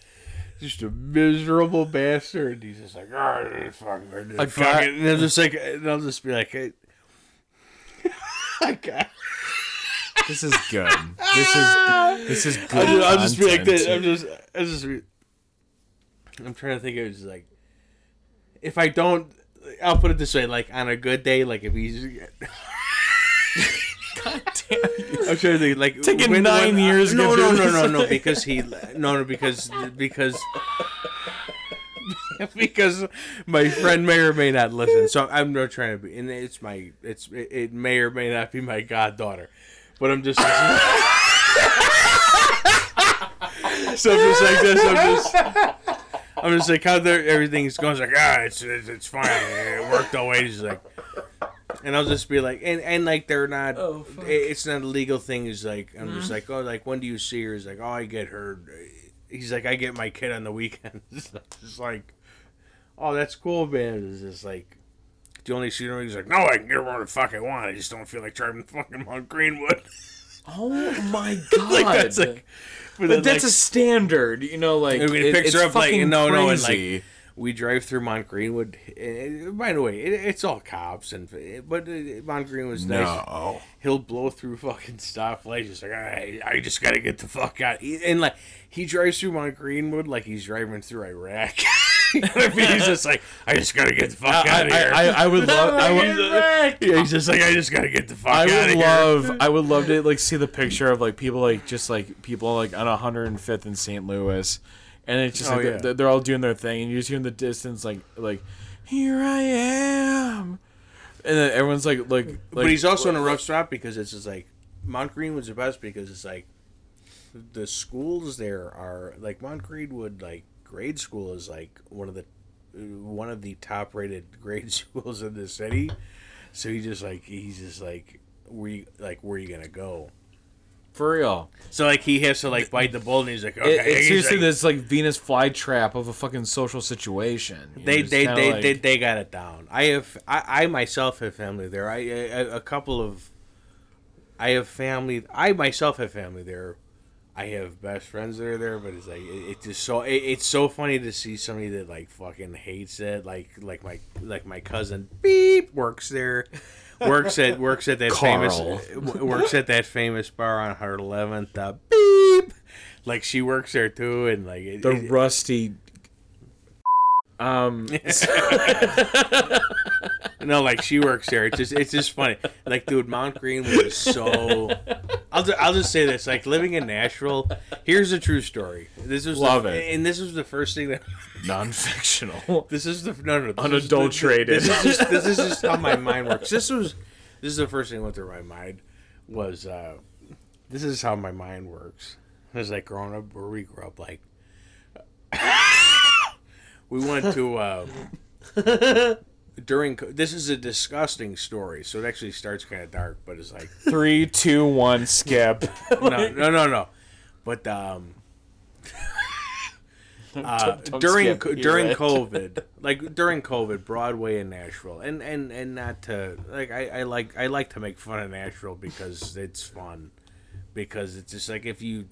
Just a miserable bastard. He's just like, oh, fuck, fuck it. And I'll just like, I'll just be like, hey. (laughs) This is good. This is this is good. I'll just, I'll just be like this. I'm just, I'll just be. I'm trying to think it just like, if I don't, I'll put it this way: like on a good day, like if he's. (laughs) God damn you. I'm trying to think like Taking nine years No, no, no, no, no, because he, no, no, because because. (laughs) because my friend may or may not listen, so I'm not trying to be, and it's my, it's it, it may or may not be my goddaughter, but I'm just. (laughs) so I'm just like this. I'm just. I'm just like how there everything's going. It's like ah, it's it's, it's fine. It worked all way. He's like, and I'll just be like, and and like they're not. Oh, it- it's not a legal thing. He's like, I'm just like, oh, like when do you see her? He's like, oh, I get her. He's like, I get my kid on the weekends. (laughs) It's like, oh, that's cool, man. It's just like, the only scenery. He's like, no, I can get whatever the fuck I want. I just don't feel like driving fucking Mount Greenwood. Oh my (laughs) like god. that's like, but then, that's like, a standard, you know, like mean, it- it picks it's her up like no, no, and like we drive through Mount Greenwood. eh, by the way, it, it's all cops and but uh, Mount Greenwood's nice. No. He'll blow through fucking stoplights. He's like, I, I just gotta get the fuck out. And like he drives through Mount Greenwood like he's driving through Iraq. (laughs) You know what I mean, he's just like, I just gotta get the fuck I, out of here. I, I, I would (laughs) love. I would, yeah, he's just like, I just gotta get the fuck I out of would here. love. I would love to like see the picture of like people like just like people like on 105th in St. Louis, and it's just Oh, like yeah. they're, they're all doing their thing, and you just hear in the distance like like here I am, and then everyone's like like. like but he's also in a rough spot because it's just like Mount Greenwood's the best because it's like the schools there are like Mount Greenwood like grade school is like one of the one of the top rated (laughs) grade schools in the city. So he just like he's just like where you like where you gonna go? for real. So like he has to like bite the bullet and he's like It, okay. it's seriously like- this like Venus flytrap of a fucking social situation. They they they, like- they they got it down. I have I, I myself have family there. I a, a couple of I have family. I myself have family there. I have best friends that are there, but it's like it, it's just so it, it's so funny to see somebody that like fucking hates it. Like like my like my cousin beep works there. Works at works at that famous Carl. w- works at that famous bar on 111th. Uh, beep, like she works there too, and like it, the rusty. (laughs) Um, (laughs) No, like she works there. It's just it's just funny. Like, dude, Mount Greenwood is so. I'll ju- I'll just say this: like living in Nashville. Here's a true story. This was Love the, it. and this was the first thing that. (laughs) non-fictional. This is the no no this Unadulterated. Is, this, is just, this is just how my mind works. This was this is the first thing that went through my mind was uh, this is how my mind works. It was like growing up where we grew up like (coughs) we went to uh, during this is a disgusting story so it actually starts kind of dark but it's like (laughs) Three, two, one, skip. (laughs) no no (laughs) no no but um uh, don't during co- you're during right. COVID, like during COVID, Broadway in Nashville, and and and not to like I, I like I like to make fun of Nashville because it's fun, because it's just like if you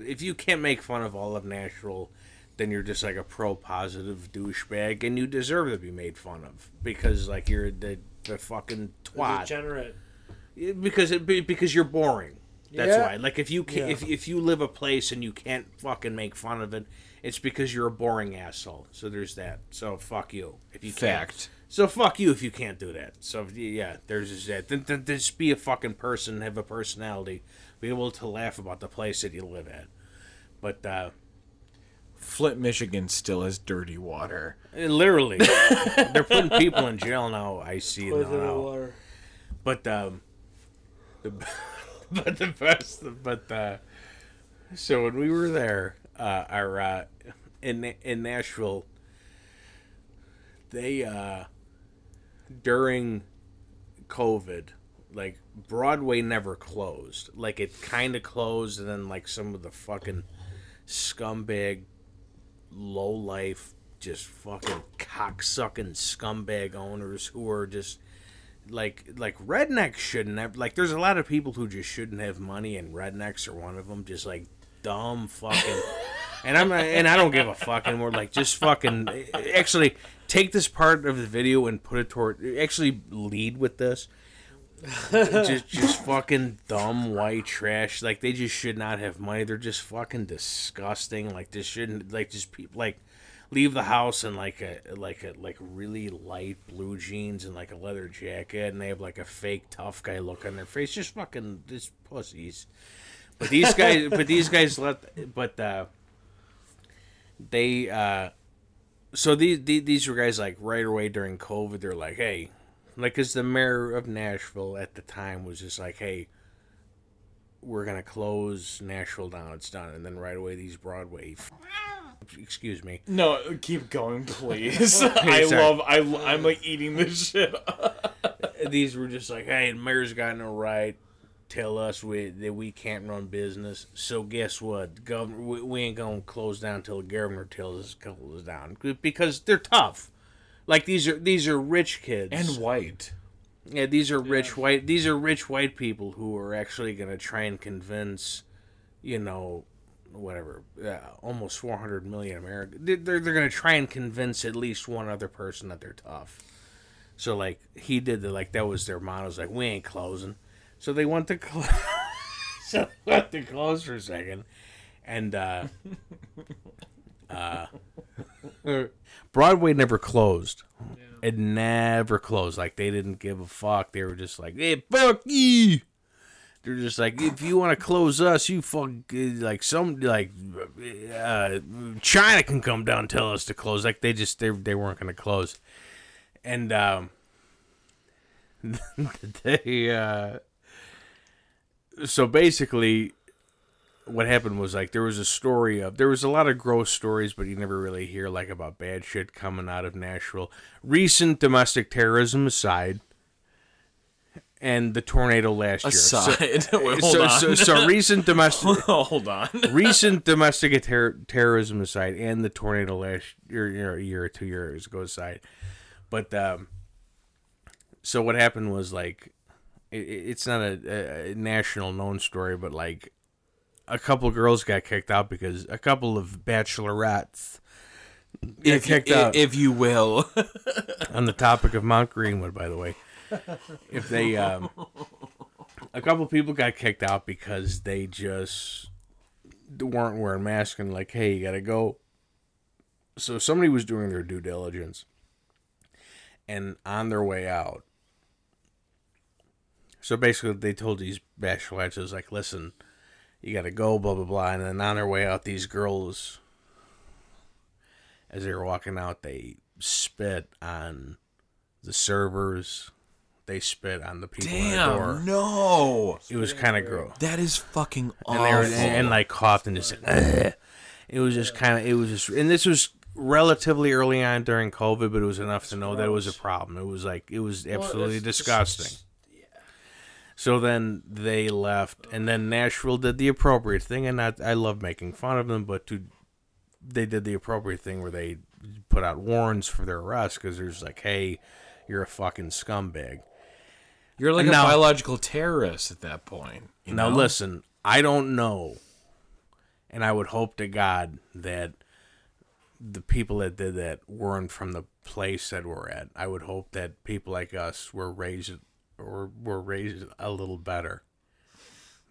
if you can't make fun of all of Nashville, then you're just like a pro positive douchebag, and you deserve to be made fun of because like you're the the fucking twat Degenerate. because it be- because you're boring. That's Yeah. why. Like if you can, Yeah. if if you live a place and you can't fucking make fun of it, it's because you're a boring asshole. So there's that. So fuck you if you can't. Fact. So fuck you if you can't do that. So yeah, there's just that. Then, then just be a fucking person, have a personality, be able to laugh about the place that you live at. But uh, Flint, Michigan still has dirty water. literally, (laughs) they're putting people in jail now. I see it Poison in the now. water. But um, the (laughs) but the best, but uh, so when we were there, uh, our uh, in in Nashville, they uh, during COVID, like Broadway never closed. Like it kind of closed, and then like some of the fucking scumbag, low life, just fucking cocksucking scumbag owners who are just like like rednecks shouldn't have like there's a lot of people who just shouldn't have money and rednecks are one of them just like dumb fucking and I'm not, and I don't give a fuck anymore like just fucking actually take this part of the video and put it toward actually lead with this just just fucking dumb white trash. Like they just should not have money. They're just fucking disgusting. Like this shouldn't like just people like leave the house in like a like a like really light blue jeans and like a leather jacket and they have like a fake tough guy look on their face. Just fucking just pussies. But these guys (laughs) but these guys let but uh they uh so these these, these were guys like right away during covid they're like hey like because the mayor of nashville at the time was just like hey we're gonna close nashville down it's done and then right away these broadway excuse me No, keep going, please. (laughs) I Sorry. love. I. I'm like eating this shit. (laughs) these were just like, hey, the mayor's got no right tell us we, that we can't run business. So guess what? Governor, we, we ain't gonna close down till the governor tells us to close down because they're tough. Like these are these are rich kids and white. Yeah, these are rich white. These are rich white people who are actually going to try and convince, you know, whatever, uh, almost 400 million Americans. They're they're going to try and convince at least one other person that they're tough. So like he did the like that was their motto. Was like we ain't closing. So they went to (laughs) close. so they went to close for a second, and uh, (laughs) uh, Broadway never closed. It never closed. Like they didn't give a fuck. They were just like, "Hey, fuck you." They're just like, if you want to close us, you fuck like some like uh, China can come down and tell us to close. Like they just they they weren't gonna close, and um, (laughs) they uh, so basically what happened was like there was a story of there was a lot of gross stories, but you never really hear like about bad shit coming out of Nashville. Recent domestic terrorism aside, and the tornado last year. Aside. (laughs) So, Wait, hold so, on. so recent domestic (laughs) hold on. (laughs) recent domestic ter- terrorism aside, and the tornado last year, you know, a year or two years ago aside, but um, so what happened was like, it, it's not a, a national known story, but like, a couple girls got kicked out because a couple of bachelorettes got if, kicked i- out if you will. (laughs) on the topic of Mount Greenwood, by the way. If they, um, a couple people got kicked out because they just weren't wearing masks and like, hey, you gotta go. So somebody was doing their due diligence, and on their way out. So basically, they told these bachelorettes, like, listen, you gotta go, blah blah blah, and then on their way out, these girls, as they were walking out, they spit on the servers. They spit on the people at the door. Damn, no. It was kind of gross. That is fucking awful. And they were and, and, like coughed and just. "Ugh." (laughs) It was just kind of. It was just, and this was relatively early on during COVID, but it was enough to know that it was a problem. It was like it was absolutely it's- disgusting. So then they left, and then Nashville did the appropriate thing, and I, I love making fun of them, but to they did the appropriate thing where they put out warrants for their arrest because there's like, hey, you're a fucking scumbag. You're like And a now- biological terrorist at that point. Now know? listen, I don't know, and I would hope to God that the people that did that weren't from the place that we're at. I would hope that people like us were raised or were raised a little better.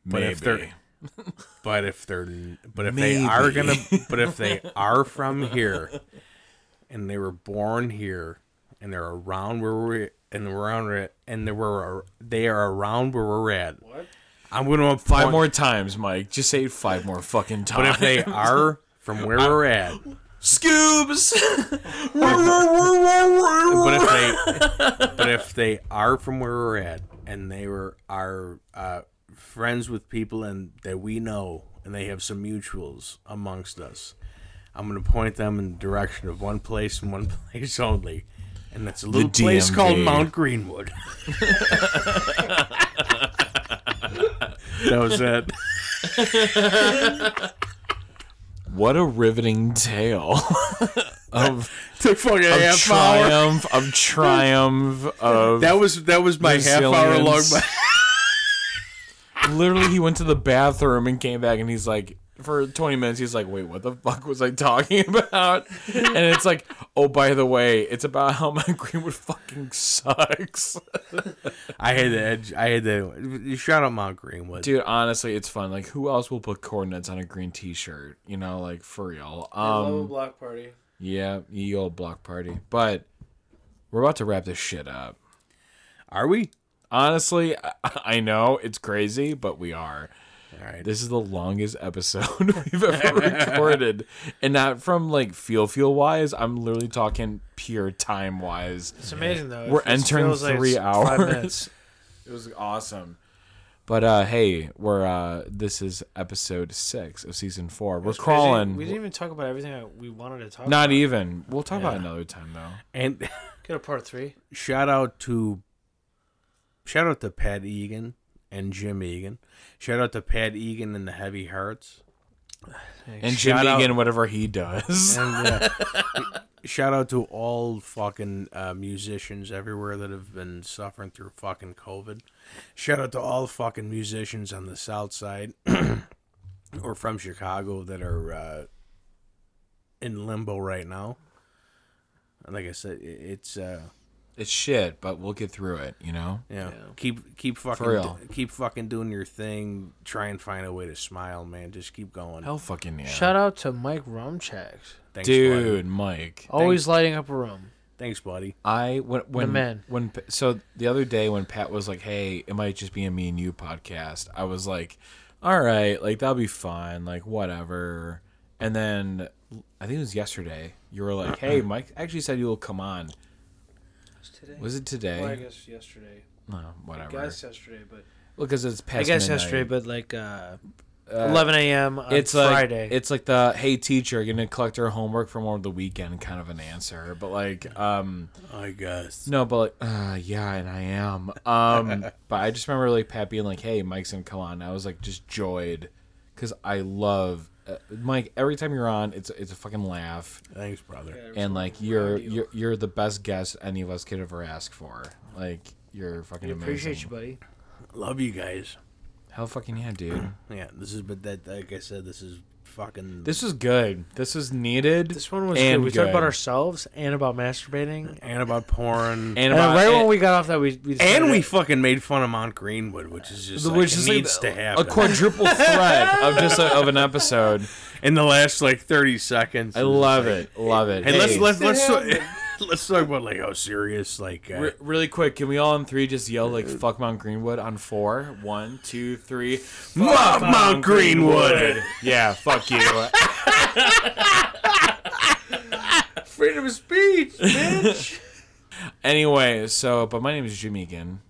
But Maybe. if they're (laughs) but if they're but if they are gonna but if they are from here and they were born here and they're around where we're and around it and they were they are around where we're at. What? I'm gonna five more times, Mike. Just say five more fucking times. But if they are (laughs) from where we're at, Scoobs. (laughs) but if they but if they are from where we're at and they were are uh, friends with people and that we know and they have some mutuals amongst us i'm going to point them in the direction of one place and one (laughs) place only and that's a little place DMV. called mount greenwood (laughs) that was it what a riveting tale (laughs) of, (laughs) took fucking of half hour. triumph, of triumph, of that was that was my half hour long (laughs) literally he went to the bathroom and came back and he's like for 20 minutes he's like wait what the fuck was i talking (laughs) about and it's like oh by the way it's about how my (laughs) greenwood fucking sucks I had the edge. I had the shout out Mount Greenwood. dude honestly it's fun like who else will put coordinates on a green t-shirt you know like for real um block party. yeah ye old block party but we're about to wrap this shit up Are we? honestly I, (laughs) I know it's crazy but we are All right. This is the longest episode (laughs) we've ever (laughs) recorded, and not from like feel feel wise. I'm literally talking pure time wise. It's amazing though. We're entering feels like three Five hours. minutes. (laughs) It was awesome. But uh, hey, we're uh, this is episode six of season four. We're crawling. crazy. We didn't even talk about everything that we wanted to talk. not about. even. We'll talk about it another time though. And Get a part three. shout out to shout out to Pat Egan and Jim Egan. Shout out to Pat Egan and the Heavy Hearts. (sighs) And Shout Jimmy out- again, whatever he does. And uh, (laughs) shout out to all fucking uh, musicians everywhere that have been suffering through fucking COVID. Shout out to all fucking musicians on the South Side (clears throat) or from Chicago that are uh, in limbo right now. Like I said, it's uh, It's shit, but we'll get through it. You know. yeah. Keep keep fucking real. keep fucking doing your thing. Try and find a way to smile, man. Just keep going. Hell, fucking yeah. Shout out to Mike Rumchaks. Thanks, dude, Buddy. Mike. Always lighting up a room. Thanks, buddy. I when when man. when so the other day when Pat was like, "Hey, it might just be a me and you podcast," I was like, "All right, like that'll be fun, like whatever." And then I think it was yesterday. You were like, "Hey, Mike actually said you'll come on." Today? Was it today? Well, I guess yesterday. no, whatever. I guess yesterday, but Well, because it's past. I guess midnight. yesterday, but like uh, Uh, 11 a.m. on It's like Friday. it's like the hey teacher, you're gonna collect our homework from over the weekend kind of an answer, but like um. I guess. No, but like, uh, yeah, and I am. Um, (laughs) but I just remember like Pat being like, "Hey, Mike's gonna come on." I was like, just joyed, because I love uh, Mike. Every time you're on, it's it's a fucking laugh, Thanks, brother. and like you're you're you're the best guest any of us could ever ask for. Like you're fucking we amazing. appreciate you, buddy. Love you guys. Hell, fucking yeah, dude. (clears throat) Yeah, this is but that like I said, this is fucking. This is good. This is needed. This one was and good. We talked about ourselves and about masturbating. and about porn. and And about right and, when we got off that, we we, And we decided- fucking made fun of Mount Greenwood, which is just like, which it is needs like to a quadruple threat of just a, of an episode. in the last like thirty seconds. I love it. Love it. Hey, let's let's let's talk, (laughs) let's talk about like how serious like uh, Re- really quick, can we all on three just yell like "fuck Mount Greenwood" on four? One, two, three. Fuck Mount Greenwood. Yeah, fuck you. (laughs) freedom of speech, bitch. (laughs) anyway, so but my name is Jimmy Egan.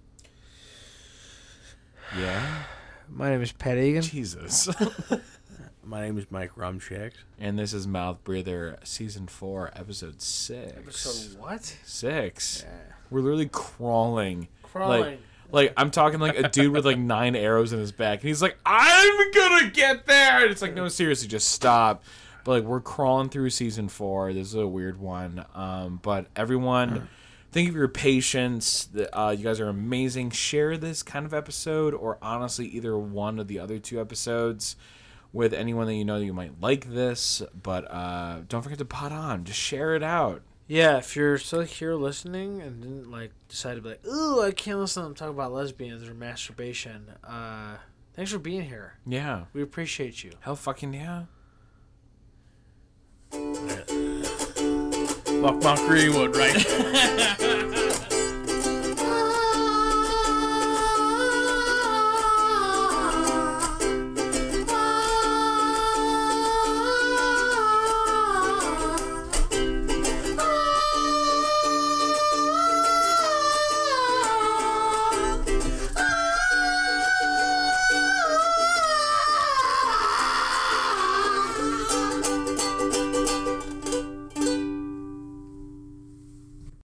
Yeah, My name is Pat Egan. Jesus. My name is Mike Rumchak. and this is Mouth Breather, season four, episode six. Episode what? six. We're literally crawling. Crawling. Like, like I'm talking like a dude with like nine arrows in his back, and he's like, "I'm gonna get there." And it's like, no, seriously, just stop. But like, we're crawling through season four. This is a weird one. Um, but everyone, (clears throat) thank you for your patience. The- Uh, you guys are amazing. Share this kind of episode, or honestly, either one of the other two episodes. With anyone that you know that you might like this, but uh, don't forget to pod on. Just share it out. Yeah, if you're still here listening and didn't like decide to be like, ooh, I can't listen to them talk about lesbians or masturbation. Uh, thanks for being here. Yeah. We appreciate you. Hell fucking yeah. Fuck Mount Greenwood, right? (laughs)